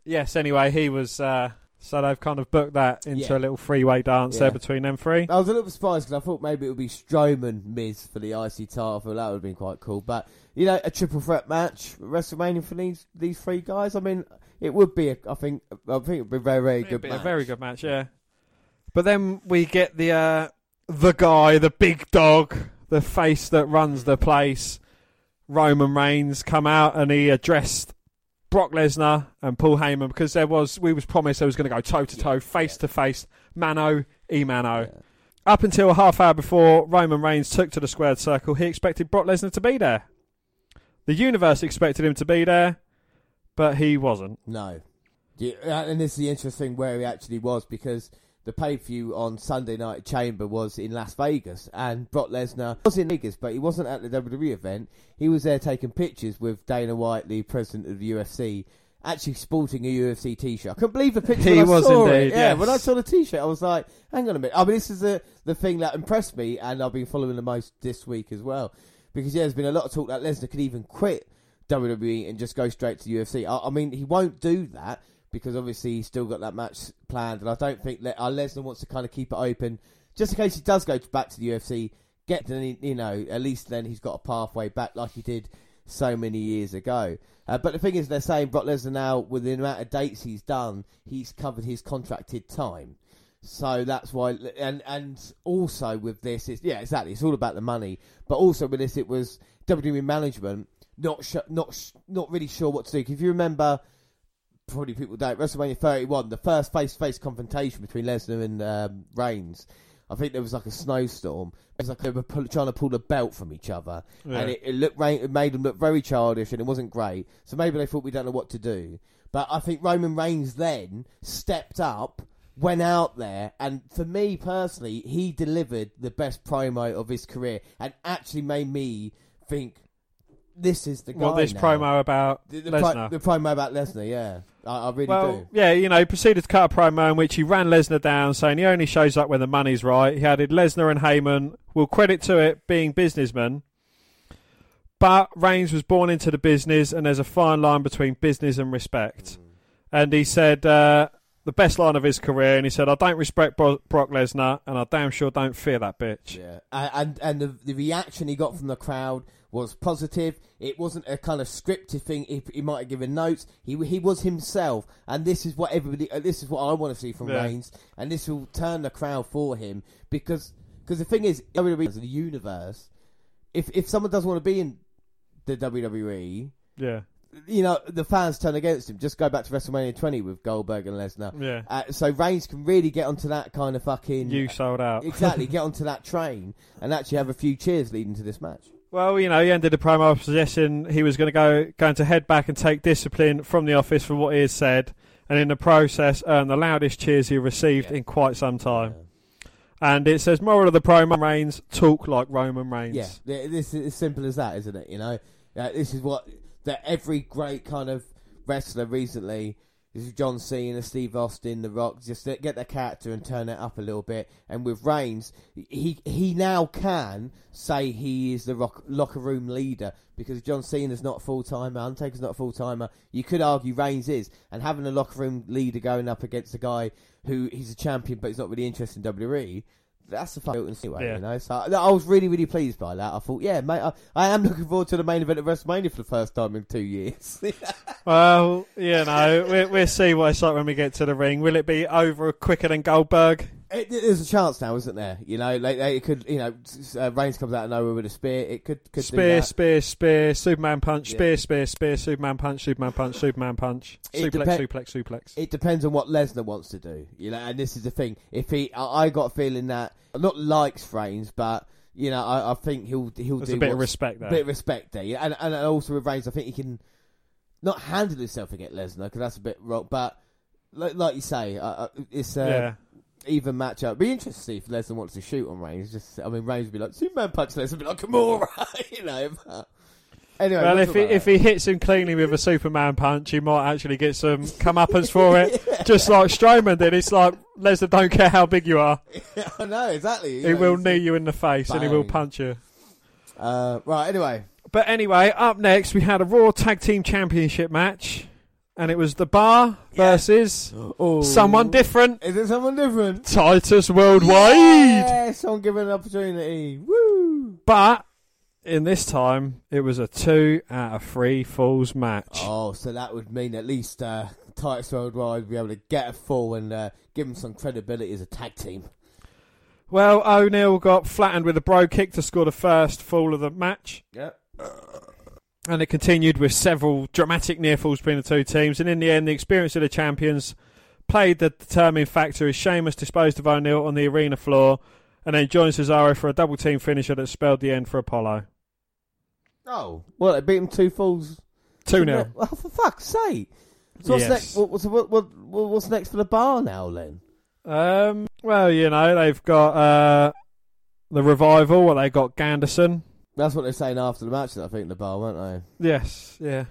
yes. Anyway, he was. Uh, so they've kind of booked that into Yeah. a little three-way dance Yeah. there between them three. I was a little bit surprised because I thought maybe it would be Strowman Miz for the IC title. I thought that would have been quite cool. But you know, a triple threat match WrestleMania for these these three guys. I mean, it would be. A, I think. I think it would be a very very It'd good be match. a very good match, yeah. But then we get the uh, the guy, the big dog, the face that runs the place, Roman Reigns, come out and he addressed Brock Lesnar and Paul Heyman because there was we was promised there was going to go toe to toe, face to face, mano e mano. Up until a half hour before Roman Reigns took to the squared circle, he expected Brock Lesnar to be there. The universe expected him to be there, but he wasn't. No. Yeah, uh, and this is the interesting where he actually was because the pay per view on Sunday Night Chamber was in Las Vegas, and Brock Lesnar was in Vegas, but he wasn't at the WWE event. He was there taking pictures with Dana White, the president of the UFC, actually sporting a UFC T-shirt. I couldn't believe the picture. He I was saw indeed, It. Yeah, yes. when I saw the T-shirt, I was like, "Hang on a minute." I mean, this is the the thing that impressed me, and I've been following the most this week as well, because yeah, there's been a lot of talk that Lesnar could even quit WWE and just go straight to UFC. I, I mean, he won't do that because obviously he's still got that match planned, and I don't think Le- uh, Lesnar wants to kind of keep it open just in case he does go to, back to the UFC. Get to, you know, at least then he's got a pathway back like he did so many years ago. Uh, but the thing is, they're saying Brock Lesnar now, with the amount of dates he's done, he's covered his contracted time. So that's why, and and also with this, it's, yeah, exactly. It's all about the money. But also with this, it was WWE management not sh- not sh- not really sure what to do. If you remember, probably people don't. WrestleMania 31, the first face-to-face confrontation between Lesnar and um, Reigns. I think there was like a snowstorm. It was like they were pull, trying to pull the belt from each other, Yeah. and it, it looked it made them look very childish, and it wasn't great. So maybe they thought we don't know what to do. But I think Roman Reigns then stepped up, went out there, and for me personally, he delivered the best promo of his career, and actually made me think. This is the guy. Well, this now. promo about the, the, pro- Lesnar. the promo about Lesnar, yeah, I, I really well, do. yeah, you know, he proceeded to cut a promo in which he ran Lesnar down, saying he only shows up when the money's right. He added Lesnar and Heyman will credit to it being businessmen, but Reigns was born into the business, and there's a fine line between business and respect. And he said uh, the best line of his career, and he said, "I don't respect Bro- Brock Lesnar, and I damn sure don't fear that bitch." Yeah, and and, and the, the reaction he got from the crowd was positive. It wasn't a kind of scripted thing. He, he might have given notes. He he was himself, and this is what everybody. Uh, this is what I want to see from Yeah. Reigns, and this will turn the crowd for him because because the thing is, WWE is the universe. If if someone doesn't want to be in the WWE, Yeah. you know, the fans turn against him. Just go back to WrestleMania 20 with Goldberg and Lesnar. Yeah. Uh, so Reigns can really get onto that kind of fucking. You sold out. exactly, get [laughs] onto that train and actually have a few cheers leading to this match. Well, you know, he ended the promo suggesting he was going to go going to head back and take discipline from the office for what he has said, and in the process earn the loudest cheers he received in quite some time. And it says, moral of the promo, Reigns, talk like Roman Reigns. Yeah, this is as simple as that, isn't it? You know, uh, this is what that every great kind of wrestler recently. This is John Cena, Steve Austin, The Rock. Just get their character and turn it up a little bit. And with Reigns, he he now can say he is the rock, locker room leader because John Cena's not a full timer, Undertaker's not a full timer. You could argue Reigns is, and having a locker room leader going up against a guy who he's a champion but he's not really interested in WWE. That's the fucking anyway, Yeah. you know. So I, I was really, really pleased by that. I thought, yeah, mate, I, I am looking forward to the main event of WrestleMania for the first time in two years. [laughs] Well, you know, we, we'll see what it's like when we get to the ring. Will it be over quicker than Goldberg? It, there's a chance now, isn't there? You know, like, like it could, you know, uh, Reigns comes out of nowhere with a spear. It could, could Spear, spear, spear, Superman punch, Yeah. spear, spear, spear, Superman punch, Superman punch, Superman punch, suplex, depe- suplex, suplex. It depends on what Lesnar wants to do, you know. And this is the thing: if he, I, I got a feeling that not likes Reigns, but you know, I, I think he'll he'll There's do a bit of respect there. A bit of respect there, yeah. And, and also with Reigns, I think he can not handle himself against Lesnar because that's a bit wrong. But like, like you say, uh, it's uh, Yeah. Even matchup. Be interesting to see if Lesnar wants to shoot on Reigns. Just, I mean, Reigns would be like Superman punch Lesnar, would be like Kimura, [laughs] you know. But anyway, well, if he, if he hits him cleanly with a Superman punch, he might actually get some [laughs] comeuppance for it. Just like Strowman did. It's like, Lesnar don't care how big you are. that. [laughs] I know exactly. He know, will knee you in the face and he will punch you. Uh, right. Anyway, But anyway, up next we had a Raw Tag Team Championship match, and it was the Bar versus someone different. Is it someone different? Titus Worldwide. Yeah, someone given an opportunity. Woo! But in this time, it was a two out of three falls match. Oh, so that would mean at least uh, Titus Worldwide would be able to get a fall and uh, give them some credibility as a tag team. Well, O'Neil got flattened with a brogue kick to score the first fall of the match. Yep. [clears throat] And it continued with several dramatic near falls between the two teams. And in the end, the experience of the champions played the determining factor as Sheamus disposed of O'Neil on the arena floor and then joined Cesaro for a double team finisher that spelled the end for Apollo. Oh, well, they beat him two falls. 2 0. Well, for fuck's sake! So what's Yes. next? What, what's, what, what, what's next for the bar now then? Um, well, you know, they've got uh, the revival, what they got Ganderson. That's what they're saying after the match. I think the bar, weren't they? Yes, yeah.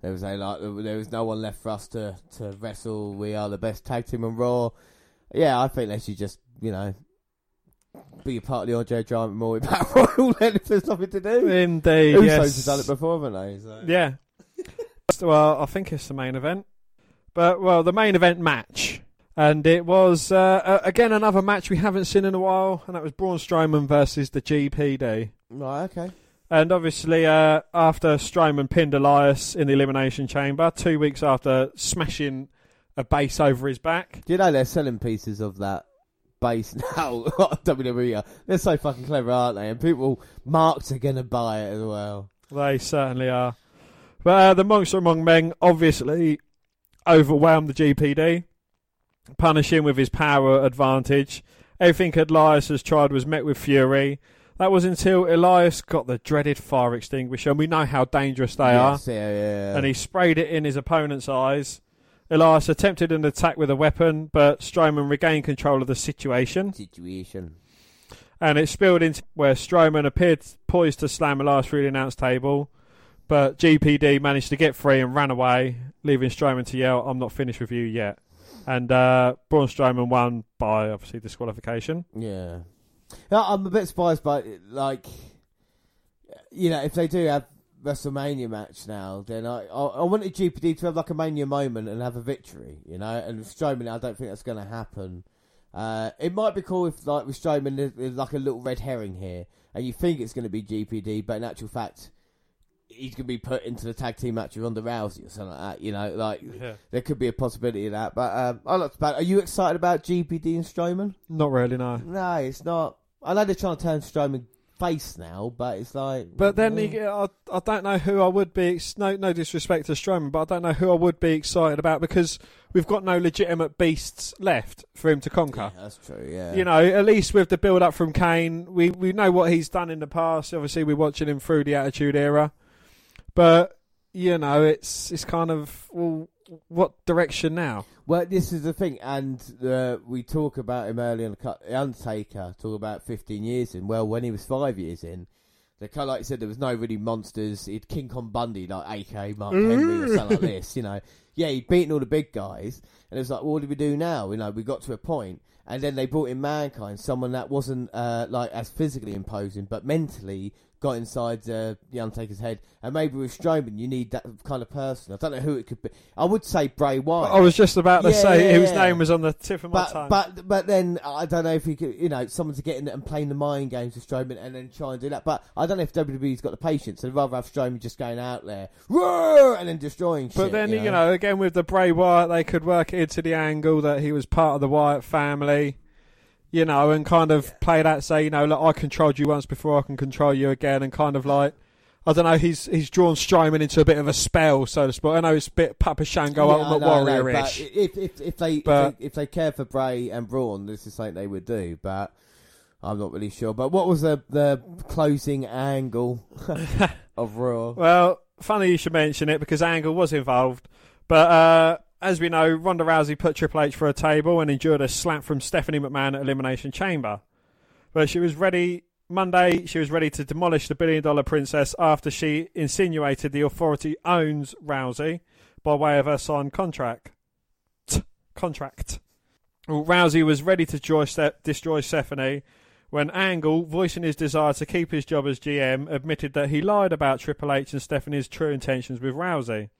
There was a like there was no one left for us to, to wrestle. We are the best tag team on Raw. Yeah, I think they should just you know be a part of the Andre Giant Memorial Battle [laughs] Royal. then if there's nothing to do. Indeed, Usos yes. have done it before, haven't they? So. Yeah. [laughs] well, I think it's the main event. But, well, the main event match. And it was, uh, again, another match we haven't seen in a while, and that was Braun Strowman versus the GPD. Right. Okay. And obviously, uh, after Strowman pinned Elias in the Elimination Chamber, two weeks after smashing a base over his back. Do you know they're selling pieces of that base [laughs] now? WWE, they're so fucking clever, aren't they? And people, marks are gonna buy it as well. They certainly are. But uh, the Monster Among Men obviously overwhelmed the GPD, punishing with his power advantage. Everything Elias has tried was met with fury. That was until Elias got the dreaded fire extinguisher, and we know how dangerous they Yes, are. yeah, yeah. And he sprayed it in his opponent's eyes. Elias attempted an attack with a weapon, but Strowman regained control of the situation. Situation. And it spilled into where Strowman appeared poised to slam Elias through the announce table, but GPD managed to get free and ran away, leaving Strowman to yell, "I'm not finished with you yet." And uh, Braun Strowman won by obviously disqualification. Yeah. Yeah, I'm a bit surprised by like, you know, if they do have WrestleMania match now, then I I, I wanted GPD to have like a Mania moment and have a victory, you know. And with Strowman, I don't think that's going to happen. Uh, it might be cool if, like, with Strowman, there's, there's like a little red herring here, and you think it's going to be GPD, but in actual fact, he's going to be put into the tag team match with Ronda Rousey or something like that. You know, like Yeah. there could be a possibility of that. But um, I like about. Are you excited about GPD and Strowman? Not really, no. No, it's not. I know they're trying to turn Strowman face now, but it's like. But then mm. you, I, I don't know who I would be. No, no disrespect to Strowman, but I don't know who I would be excited about because we've got no legitimate beasts left for him to conquer. that's true. Yeah, You know, at least with the build up from Kane, we we know what he's done in the past. Obviously, we're watching him through the Attitude Era, but you know, it's it's kind of well, what direction now? Well, this is the thing, and uh, we talk about him early on the cut. The Undertaker talk about 15 years in. Well, when he was five years in, the kind of like you said, there was no really monsters. He'd King Kong Bundy, like AK Mark Henry or something like [laughs] this. You know, yeah, he'd beaten all the big guys, and it was like, well, what do we do now? You know, we got to a point, and then they brought in Mankind, someone that wasn't uh, like as physically imposing, but mentally got inside uh, the Undertaker's head. And maybe with Strowman, you need that kind of person. I don't know who it could be. I would say Bray Wyatt. I was just about to Yeah, say yeah, whose yeah. name was on the tip of my But, tongue. but but then I don't know if you could, you know, someone to get in and playing the mind games with Strowman and then try and do that. But I don't know if WWE's got the patience. I'd rather have Strowman just going out there, and then destroying shit. But then, you you know, again with the Bray Wyatt, they could work it into the angle that he was part of the Wyatt family, you know, and kind of play that, say, you know, look, I controlled you once before, I can control you again, and kind of like, I don't know, he's he's drawn Strowman into a bit of a spell, so to speak. I know it's a bit Papa Shango Yeah, Ultimate I know, I know, Warrior ish. If, if, if, they, But- if they if they care for Bray and Braun, this is something they would do. But I'm not really sure. But what was the the closing angle [laughs] of Raw? Well, funny you should mention it because Angle was involved. But uh, as we know, Ronda Rousey put Triple H for a table and endured a slap from Stephanie McMahon at Elimination Chamber. But she was ready. Monday, she was ready to demolish the billion dollar princess after she insinuated the authority owns Rousey by way of her signed contract. Contract. Well, Rousey was ready to Ste- destroy Stephanie when Angle, voicing his desire to keep his job as GM, admitted that he lied about Triple H and Stephanie's true intentions with Rousey.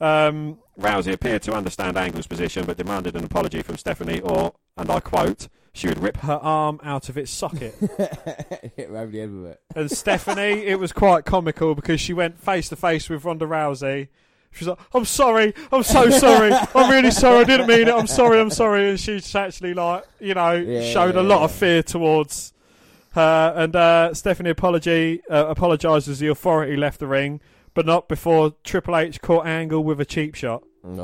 Um, Rousey appeared to understand Angle's position but demanded an apology from Stephanie, or, and I quote, she would rip her arm out of its socket. [laughs] Hit her over the head with it. And Stephanie, it was quite comical because she went face to face with Ronda Rousey. She was like, "I'm sorry, I'm so [laughs] sorry, I'm really sorry, I didn't mean it, I'm sorry, I'm sorry." And she's actually like, you know, Yeah, showed a lot yeah. of fear towards her. And uh, Stephanie apology uh, apologised as the authority left the ring, but not before Triple H caught Angle with a cheap shot. No,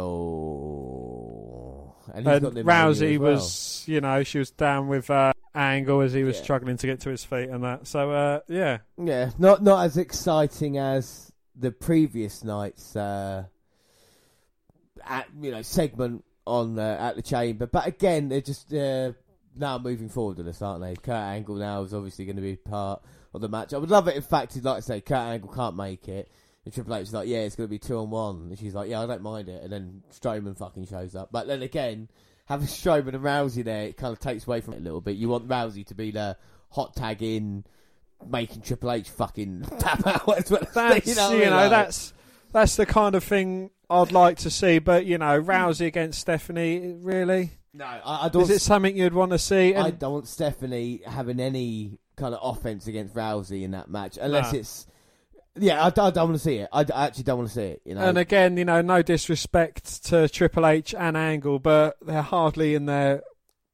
and, he's And Rousey well. was, you know, she was down with uh, Angle as he was Yeah. struggling to get to his feet and that. So, uh, yeah. Yeah, not not as exciting as the previous night's uh, at, you know segment on uh, at the chamber, but again they're just uh, now moving forward with this, aren't they? Kurt Angle now is obviously going to be part of the match. I would love it. In fact, he'd like to say Kurt Angle can't make it. And Triple H is like, yeah, it's going to be two on one. And she's like, yeah, I don't mind it. And then Strowman fucking shows up. But then again, having [laughs] Strowman and Rousey there, it kind of takes away from it a little bit. You want Rousey to be the hot tag in, making Triple H fucking [laughs] tap out as well. as- That's [laughs] you know, you know. Like- that's that's the kind of thing I'd like to see. But you know, Rousey against Stephanie, really? No, I, I don't. Is it something you'd want to see? I don't want Stephanie having any kind of offense against Rousey in that match, unless No. it's. Yeah, I, don't- I don't want to see it. I, I actually don't want to see it. You know, and again, you know, no disrespect to Triple H and Angle, but they're hardly in their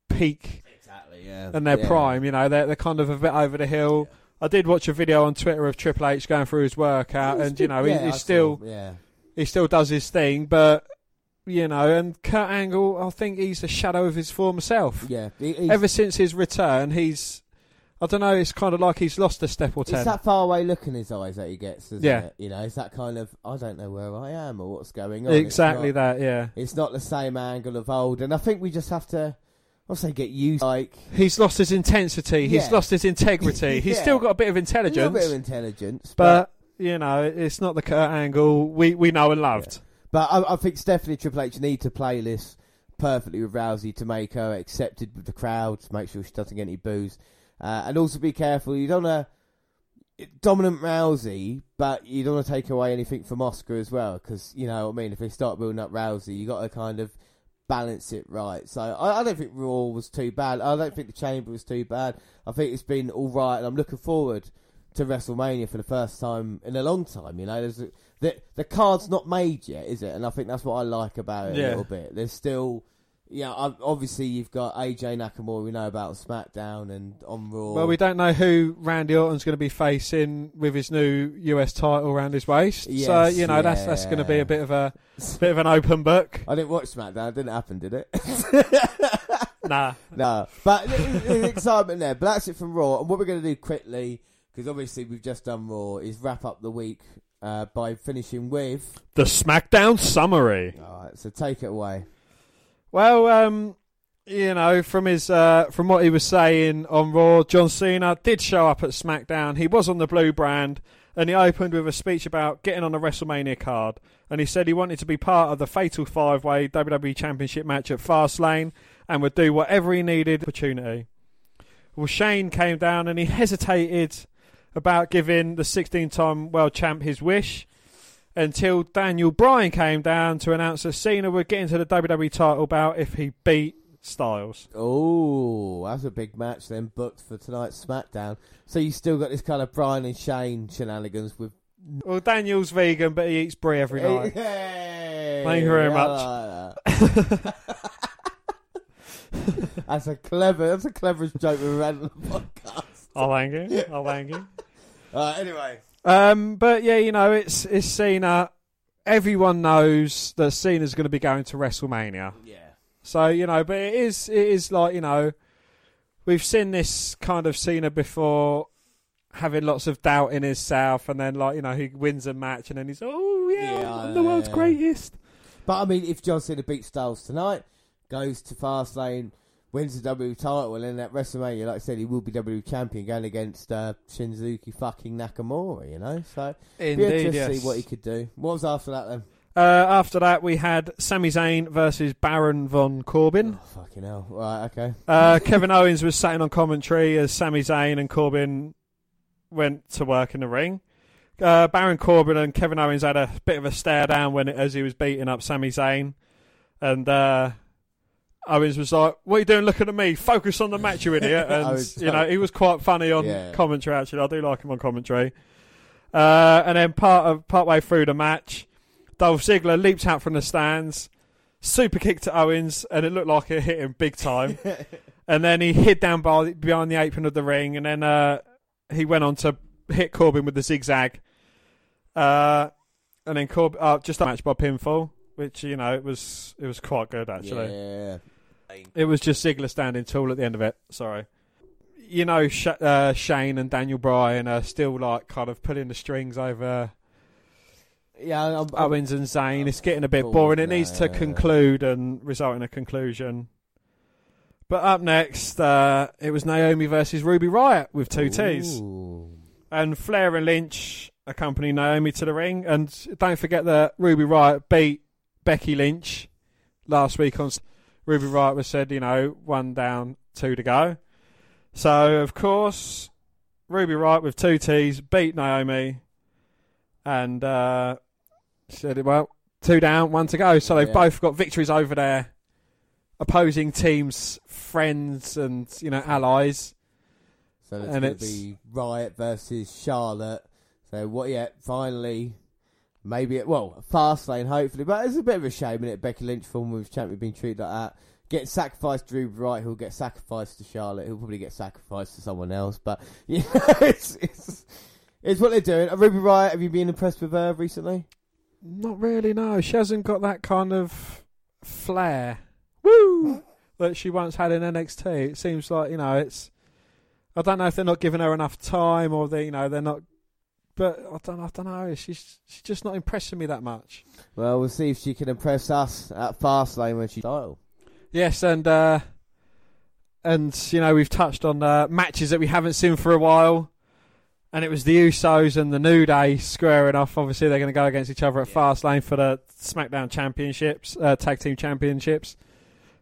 peak exactly, yeah, and their Yeah. prime. You know, they're they're kind of a bit over the hill. I did watch a video on Twitter of Triple H going through his workout, and you know, yeah, he, he's still yeah. he still does his thing, but. You know, and Kurt Angle, I think he's a shadow of his former self. Yeah, he- Ever since his return, he's, I don't know, it's kind of like he's lost a step or ten. It's that far away look in his eyes that he gets, isn't Yeah. it? You know, it's that kind of I don't know where I am or what's going on. Exactly not- that, yeah. It's not the same angle of old, and I think we just have to, I'll say, get used. Like He's lost his intensity. He's lost his integrity. [laughs] He's still got a bit of a intelligence. little bit of intelligence, but, you know, it's not the Kurt Angle we, we know and loved. But I, I think Stephanie Triple H need to play this perfectly with Rousey to make her accepted with the crowd, to make sure she doesn't get any boos, uh, and also be careful. You don't want to dominant Rousey, but you don't want to take away anything from Asuka as well, because you know what I mean. If they start building up Rousey, you got to kind of balance it right. So I, I don't think Raw was too bad. I don't think the Chamber was too bad. I think it's been all right, and I'm looking forward to WrestleMania for the first time in a long time. You know, there's a, the the card's not made yet, is it? And I think that's what I like about it Yeah. a little bit. There's still. Yeah, obviously you've got AJ Nakamura. We know about SmackDown and on Raw. Well, we don't know who Randy Orton's going to be facing with his new US title around his waist. so you know that's that's going to be a bit of a [laughs] bit of an open book. I didn't watch SmackDown. It didn't happen, did it? [laughs] nah, no. But there's excitement there. But that's it from Raw. And what we're going to do quickly, because obviously we've just done Raw, is wrap up the week uh, by finishing with. The SmackDown summary. All right, so take it away. Well, um, you know, from his uh, from what he was saying on Raw, John Cena did show up at SmackDown. He was on the blue brand, and he opened with a speech about getting on a WrestleMania card. And he said he wanted to be part of the Fatal Five Way WWE Championship match at Fastlane, and would do whatever he needed opportunity. Well, Shane came down and he hesitated about giving the 16-time world champ his wish until Daniel Bryan came down to announce that Cena would get into the WWE title bout if he beat Styles. Oh, that's a big match then booked for tonight's SmackDown. So you still got this kind of Bryan and Shane shenanigans with. Well, Daniel's vegan, but he eats brie every night. [laughs] Hey, Thank you very much. like that. [laughs] that's a clever. That's the cleverest joke we've had on the podcast. I'll hang you. [laughs] I'll hang you. Uh, anyway, Um, but yeah, you know, it's it's Cena. Everyone knows that Cena's going to be going to WrestleMania. Yeah. So you know, but it is it is like you know, we've seen this kind of Cena before, having lots of doubt in himself, and then like you know he wins a match, and then he's oh yeah, Yeah, I'm the world's yeah. greatest. but I mean, if John Cena beats Styles tonight, goes to Fastlane, wins the WWE title, and at WrestleMania, like I said, he will be WWE champion going against uh, Shinsuke fucking Nakamura. You know, so be Indeed, interested to yes. see what he could do. What was after that then? Uh, after that, we had Sami Zayn versus Baron von Corbin. Fucking hell! Right, okay. Uh, [laughs] Kevin Owens was sat in on commentary as Sami Zayn and Corbin went to work in the ring. Uh, Baron Corbin and Kevin Owens had a bit of a stare down when as he was beating up Sami Zayn, and uh, Owens was like, "What are you doing looking at me? Focus on the [laughs] match, you idiot!" And you know he was quite funny on Yeah. commentary. Actually, I do like him on commentary. Uh, and then part of part way through the match, Dolph Ziggler leaps out from the stands, super kick to Owens, and it looked like it hit him big time. [laughs] and then he hid down by, behind the apron of the ring, and then uh, he went on to hit Corbin with the zigzag. Uh, and then Corbin uh, just a match by pinfall, which you know it was it was quite good actually. Yeah. It was just Ziggler standing tall at the end of it. Sorry. You know, Sh- uh, Shane and Daniel Bryan are still like kind of pulling the strings over Yeah, I'm, Owens and Zayn. It's getting a bit boring. It needs to conclude and result in a conclusion. But up next, uh, it was Naomi versus Ruby Riott with two T's. Ooh. And Flair and Lynch accompany Naomi to the ring. And don't forget that Ruby Riott beat Becky Lynch last week on. Ruby Riott was said, you know, one down, two to go. So, of course, Ruby Riott with two T's beat Naomi. And uh, said, well, two down, one to go. So they've Yeah. both got victories over their opposing teams, friends, and, you know, allies. So that's And going to be Riot versus Charlotte. So what? Yeah, finally, maybe it. Well, Fastlane, hopefully. But it's a bit of a shame, is it? Becky Lynch, former women's champion, being treated like that. Get sacrificed to Ruby Riott, who'll get sacrificed to Charlotte, who'll probably get sacrificed to someone else. But [laughs] yeah, it's, it's it's what they're doing. Ruby Riott, have you been impressed with her recently? Not really, no. She hasn't got that kind of flair. Woo! that she once had in NXT. It seems like, you know, it's. I don't know if they're not giving her enough time or they, you know, they're not. But I don't, I don't know. She's she's just not impressing me that much. Well, we'll see if she can impress us at Fastlane when she title. Yes, and uh, and you know we've touched on uh, matches that we haven't seen for a while, and it was the Usos and the New Day squaring off. Obviously, they're going to go against each other at Fastlane for the SmackDown Championships, uh, Tag Team Championships.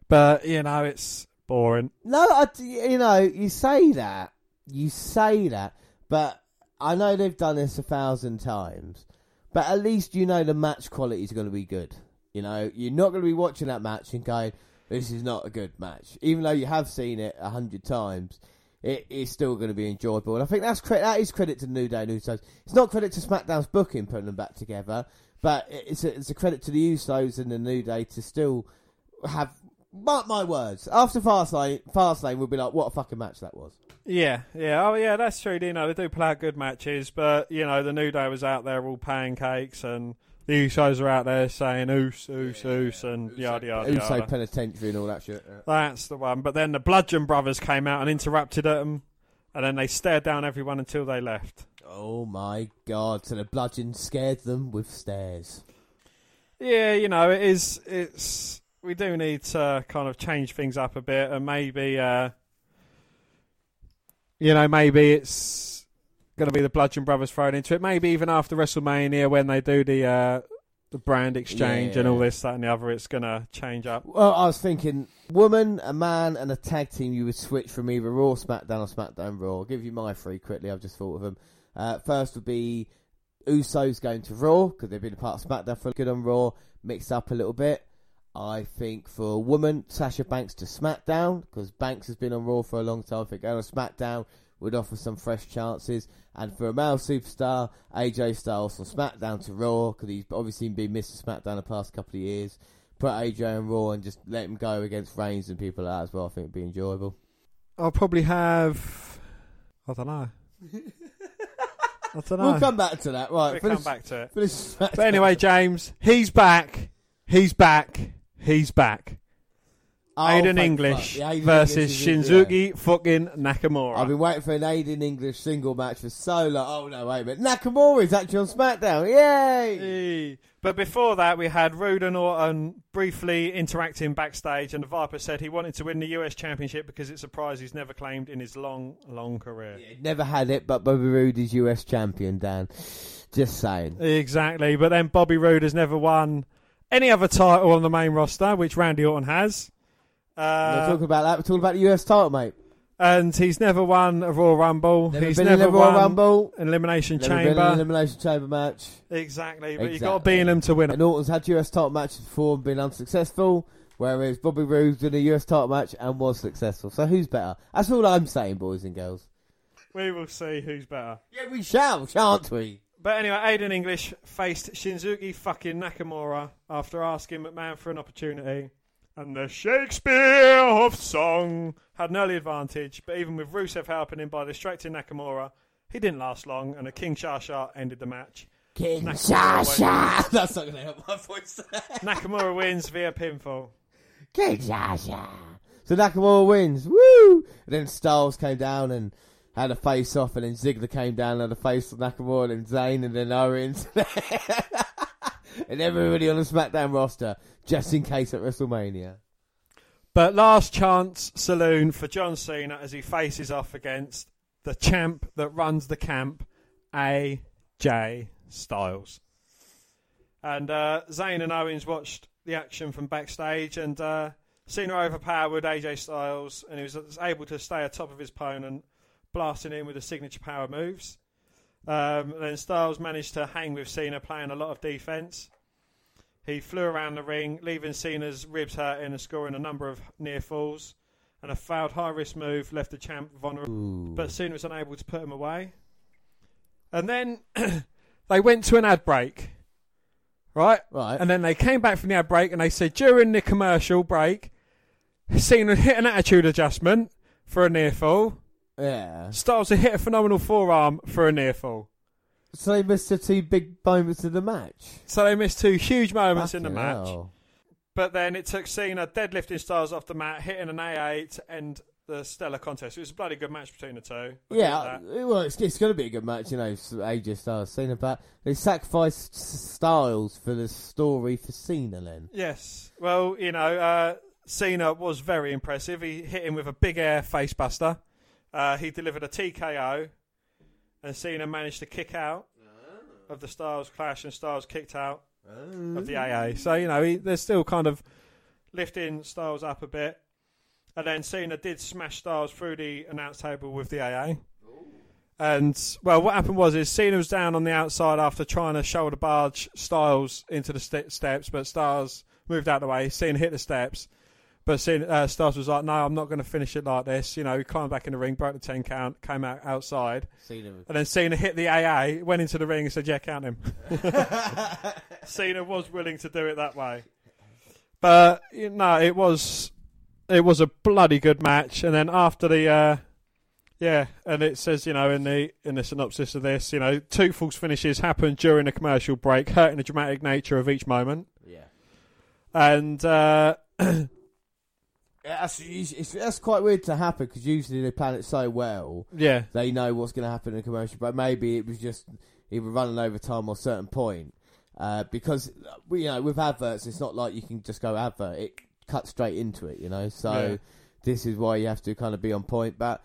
But you know it's boring. No, I, you know, you say that, you say that, but I know they've done this a thousand times. But at least you know the match quality is going to be good. You know, you're not going to be watching that match and going, "This is not a good match," even though you have seen it a hundred times. It is still going to be enjoyable, and I think that's cre- that is credit to New Day and Usos. It's not credit to SmackDown's booking putting them back together, but it's a, it's a credit to the Usos and the New Day to still have. Mark my words. After Fastlane, Fastlane will be like, "What a fucking match that was." Yeah, yeah, oh yeah, that's true. You know, they do play out good matches, but you know, the New Day was out there all pancakes, and the Usos are out there saying "oos, oos, oos," and yada yada Uso yada. penitentiary and all that shit. yeah. That's the one. But then the Bludgeon Brothers came out and interrupted them, and then they stared down everyone until they left. Oh my god! So the bludgeon scared them with stares. Yeah, you know, it is. It's we do need to kind of change things up a bit, and maybe, uh, you know, maybe it's going to be the Bludgeon Brothers thrown into it. Maybe even after WrestleMania when they do the uh, the brand exchange and all this, that, and the other, it's going to change up. Well, I was thinking, woman, a man, and a tag team. You would switch from either Raw, SmackDown, or SmackDown Raw. I'll give you my three quickly. I've just thought of them. Uh, first would be Usos going to Raw because they've been a part of SmackDown for good on Raw, mixed up a little bit. I think for a woman, Sasha Banks to SmackDown because Banks has been on Raw for a long time. I think going to SmackDown would offer some fresh chances. And for a male superstar, AJ Styles from SmackDown to Raw because he's obviously been missed to SmackDown the past couple of years. Put AJ on Raw and just let him go against Reigns and people like that as well. I think it'd be enjoyable. I'll probably have. I don't know. I don't know. We'll come back to that. Right, We'll finish- come back to it. finish SmackDown. But anyway, James, he's back. He's back. He's back. Oh, Aiden English. Yeah, Aiden versus English is in- Shinsuke fucking Nakamura. I've been waiting for an Aiden English single match for so long. Oh no, wait a minute. Nakamura is actually on SmackDown. Yay! But before that, we had Roode and Orton briefly interacting backstage, and the Viper said he wanted to win the US Championship because it's a prize he's never claimed in his long, long career. He never had it, but Bobby Roode is US champion, Dan. Just saying. Exactly. But then Bobby Roode has never won any other title on the main roster, which Randy Orton has. We're Uh, talking about that. We're talking about the US title, mate. and he's never won a Royal Rumble. Never he's been never in a Royal won Rumble. an Elimination Never been Chamber. in an elimination chamber match. Exactly, but Exactly. got to be in them to win. And Orton's had US title matches before and been unsuccessful, whereas Bobby Roode's in a US title match and was successful. So who's better? That's all I'm saying, boys and girls. We will see who's better. Yeah, we shall, shan't we? But anyway, Aiden English faced Shinsuke fucking Nakamura after asking McMahon for an opportunity. And the Shakespeare of Song had an early advantage, but even with Rusev helping him by distracting Nakamura, he didn't last long, and a Kinshasa ended the match. Kinshasa! [laughs] That's not going to help my voice. [laughs] Nakamura wins via pinfall. King Shasha! So Nakamura wins. Woo! And then Styles came down and had a face off, and then Ziggler came down and had a face with Nakamura, and Zayn, and then Owens. [laughs] and everybody on the SmackDown roster, just in case at WrestleMania. But last chance saloon for John Cena as he faces off against the champ that runs the camp, AJ Styles. And uh, Zayn and Owens watched the action from backstage, and uh, Cena overpowered AJ Styles, and he was able to stay atop of his opponent, blasting in with the signature power moves. Um, then Styles managed to hang with Cena, playing a lot of defense. He flew around the ring, leaving Cena's ribs hurting and scoring a number of near falls. And a failed high risk move left the champ vulnerable, but Cena was unable to put him away. And then [clears throat] they went to an ad break, right? Right. And then they came back from the ad break and they said during the commercial break, Cena hit an attitude adjustment for a near fall. Yeah. Styles had hit a phenomenal forearm for a near fall. So they missed the two big moments of the match. So they missed two huge moments in the match. hell. But then it took Cena deadlifting Styles off the mat, hitting an AA to end the stellar contest. It was a bloody good match between the two. Yeah, that. uh, well, it's, it's going to be a good match, you know. AJ Styles, Cena, but they sacrificed S- Styles for the story for Cena. Then Yes. Well, you know, uh, Cena was very impressive. He hit him with a big air facebuster. Uh, he delivered a TKO, and Cena managed to kick out of the Styles clash, and Styles kicked out of the AA. So you know, he, they're still kind of lifting Styles up a bit, and then Cena did smash Styles through the announce table with the AA. And well, what happened was is Cena was down on the outside after trying to shoulder barge Styles into the st- steps, but Styles moved out of the way. Cena hit the steps, but Cena, uh, Styles was like, "No, I'm not going to finish it like this." You know, he climbed back in the ring, broke the ten count, came out outside, Cena- and then Cena hit the AA, went into the ring, and said, "Yeah, count him." [laughs] Cena was willing to do it that way, but you know, it was it was a bloody good match. And then after the uh, yeah, and it says you know in the in the synopsis of this, you know, two false finishes happened during a commercial break, hurting the dramatic nature of each moment. Yeah. And uh, [clears throat] that's, it's, it's- that's quite weird to happen because usually they plan it so well. Yeah. They know what's going to happen in a commercial, but maybe it was just either running over time or a certain point. Uh, because uh, you know, with adverts, it's not like you can just go advert; it cuts straight into it. You know, so Yeah. this is why you have to kind of be on point. But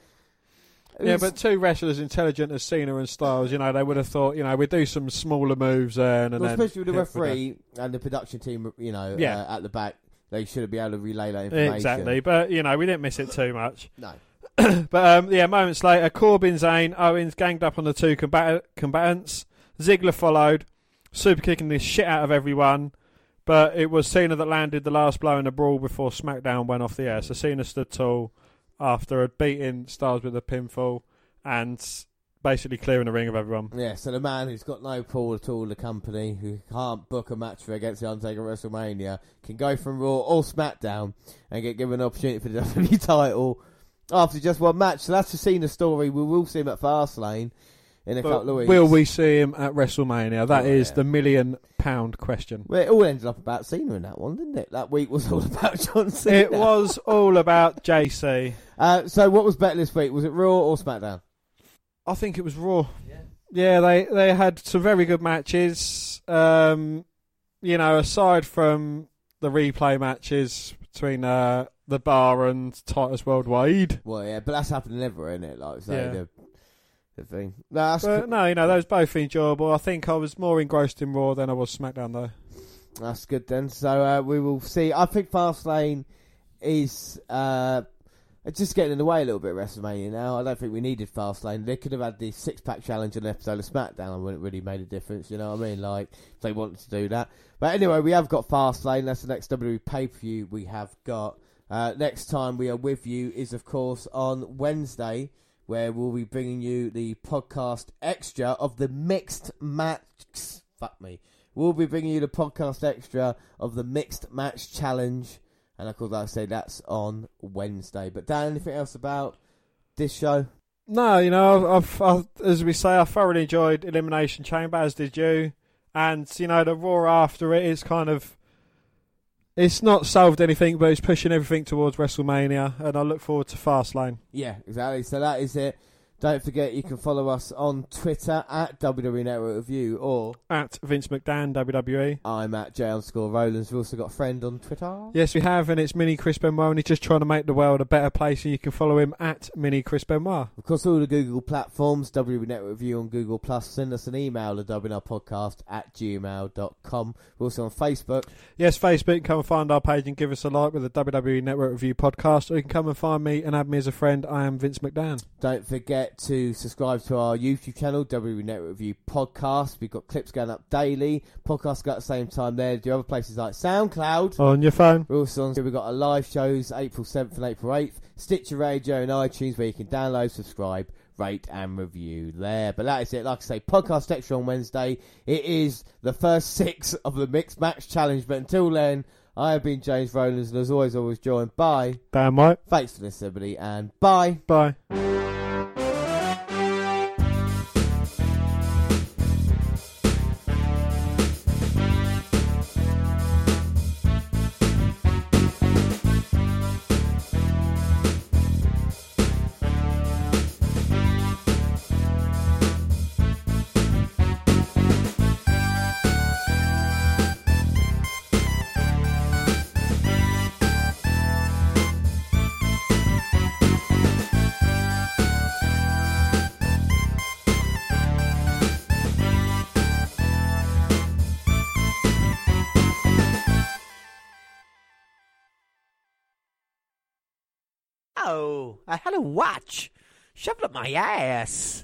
yeah, but two wrestlers intelligent as Cena and Styles, you know, they would have thought, you know, we'd do some smaller moves there, and well, then especially with the referee and the production team, you know, Yeah. uh, at the back, they should have be able to relay that information. Exactly, but you know we didn't miss it too much. No. [coughs] but um, yeah, moments later, Corbin, Zayn, Owens ganged up on the two combat- combatants. Ziggler followed, super kicking the shit out of everyone. But it was Cena that landed the last blow in the brawl before SmackDown went off the air. So Cena stood tall after had beaten Styles with a pinfall and basically clearing the ring of everyone. Yeah, so the man who's got no pull at all, the company, who can't book a match for against the Undertaker at WrestleMania, can go from Raw or SmackDown and get given an opportunity for the [laughs] WWE title after just one match. So that's the scene Cena story. We will see him at Fastlane in a But couple of weeks. will we see him at WrestleMania? That is Yeah. the million pound question. Well, it all ended up about Cena in that one, didn't it? That week was all [laughs] about John Cena. It was all about JC. Uh, so what was better this week? Was it Raw or SmackDown? I think it was Raw. Yeah, they they had some very good matches. Um, you know, aside from the replay matches between uh, the Bar and Titus Worldwide. Well, yeah, but that's happening everywhere, isn't it? Like, so Yeah. the, the thing. No, But no, you know, those both enjoyable. I think I was more engrossed in Raw than I was SmackDown, though. That's good then. So uh, we will see. I think Fastlane is uh, just getting in the way a little bit of WrestleMania now. I don't think we needed Fastlane. They could have had the six pack challenge on an episode of SmackDown and wouldn't really made a difference. You know what I mean? Like if they wanted to do that. But anyway, we have got Fastlane. That's the next WWE pay per view we have got. Uh, next time we are with you is of course on Wednesday. Where we'll be bringing you the podcast extra of the mixed match. Fuck me. We'll be bringing you the podcast extra of the mixed match challenge, and of course, like I say, that's on Wednesday. But Dan, anything else about this show? No, you know, I've, I've, as we say, I thoroughly enjoyed Elimination Chamber, as did you. And, you know, the Raw after it is kind of. It's not solved anything, but it's pushing everything towards WrestleMania, and I look forward to Fastlane. Yeah, exactly. So that is it. Don't forget, you can follow us on Twitter at WWE Network Review or At Vince McDan, WWE. I'm at J underscore Rollins. We've also got a friend on Twitter. Yes, we have, and it's Mini Chris Benoit, and he's just trying to make the world a better place, and you can follow him at Mini Chris Benoit. Of course, all the Google platforms, WWE Network Review on Google Plus. Send us an email at podcast at gmail.com. We're also on Facebook. Yes, Facebook, come and find our page and give us a like with the WWE Network Review podcast, or you can come and find me and add me as a friend. I am Vince McDan. Don't forget to subscribe to our YouTube channel, WWE Network Review Podcast. We've got clips going up daily. Podcasts go at the same time there. Do other places like SoundCloud. On your phone. We're also on, we've got our live shows April 7th and April 8th. Stitcher Radio and iTunes where you can download, subscribe, rate and review there. But that is it. Like I say, podcast extra on Wednesday. It is the first [laughs] six of the Mixed Match Challenge. But until then, I have been James Rowlands and as always, always joined by Dan White. Thanks for listening, everybody, and bye. Bye. I had a watch. Shoved up my ass.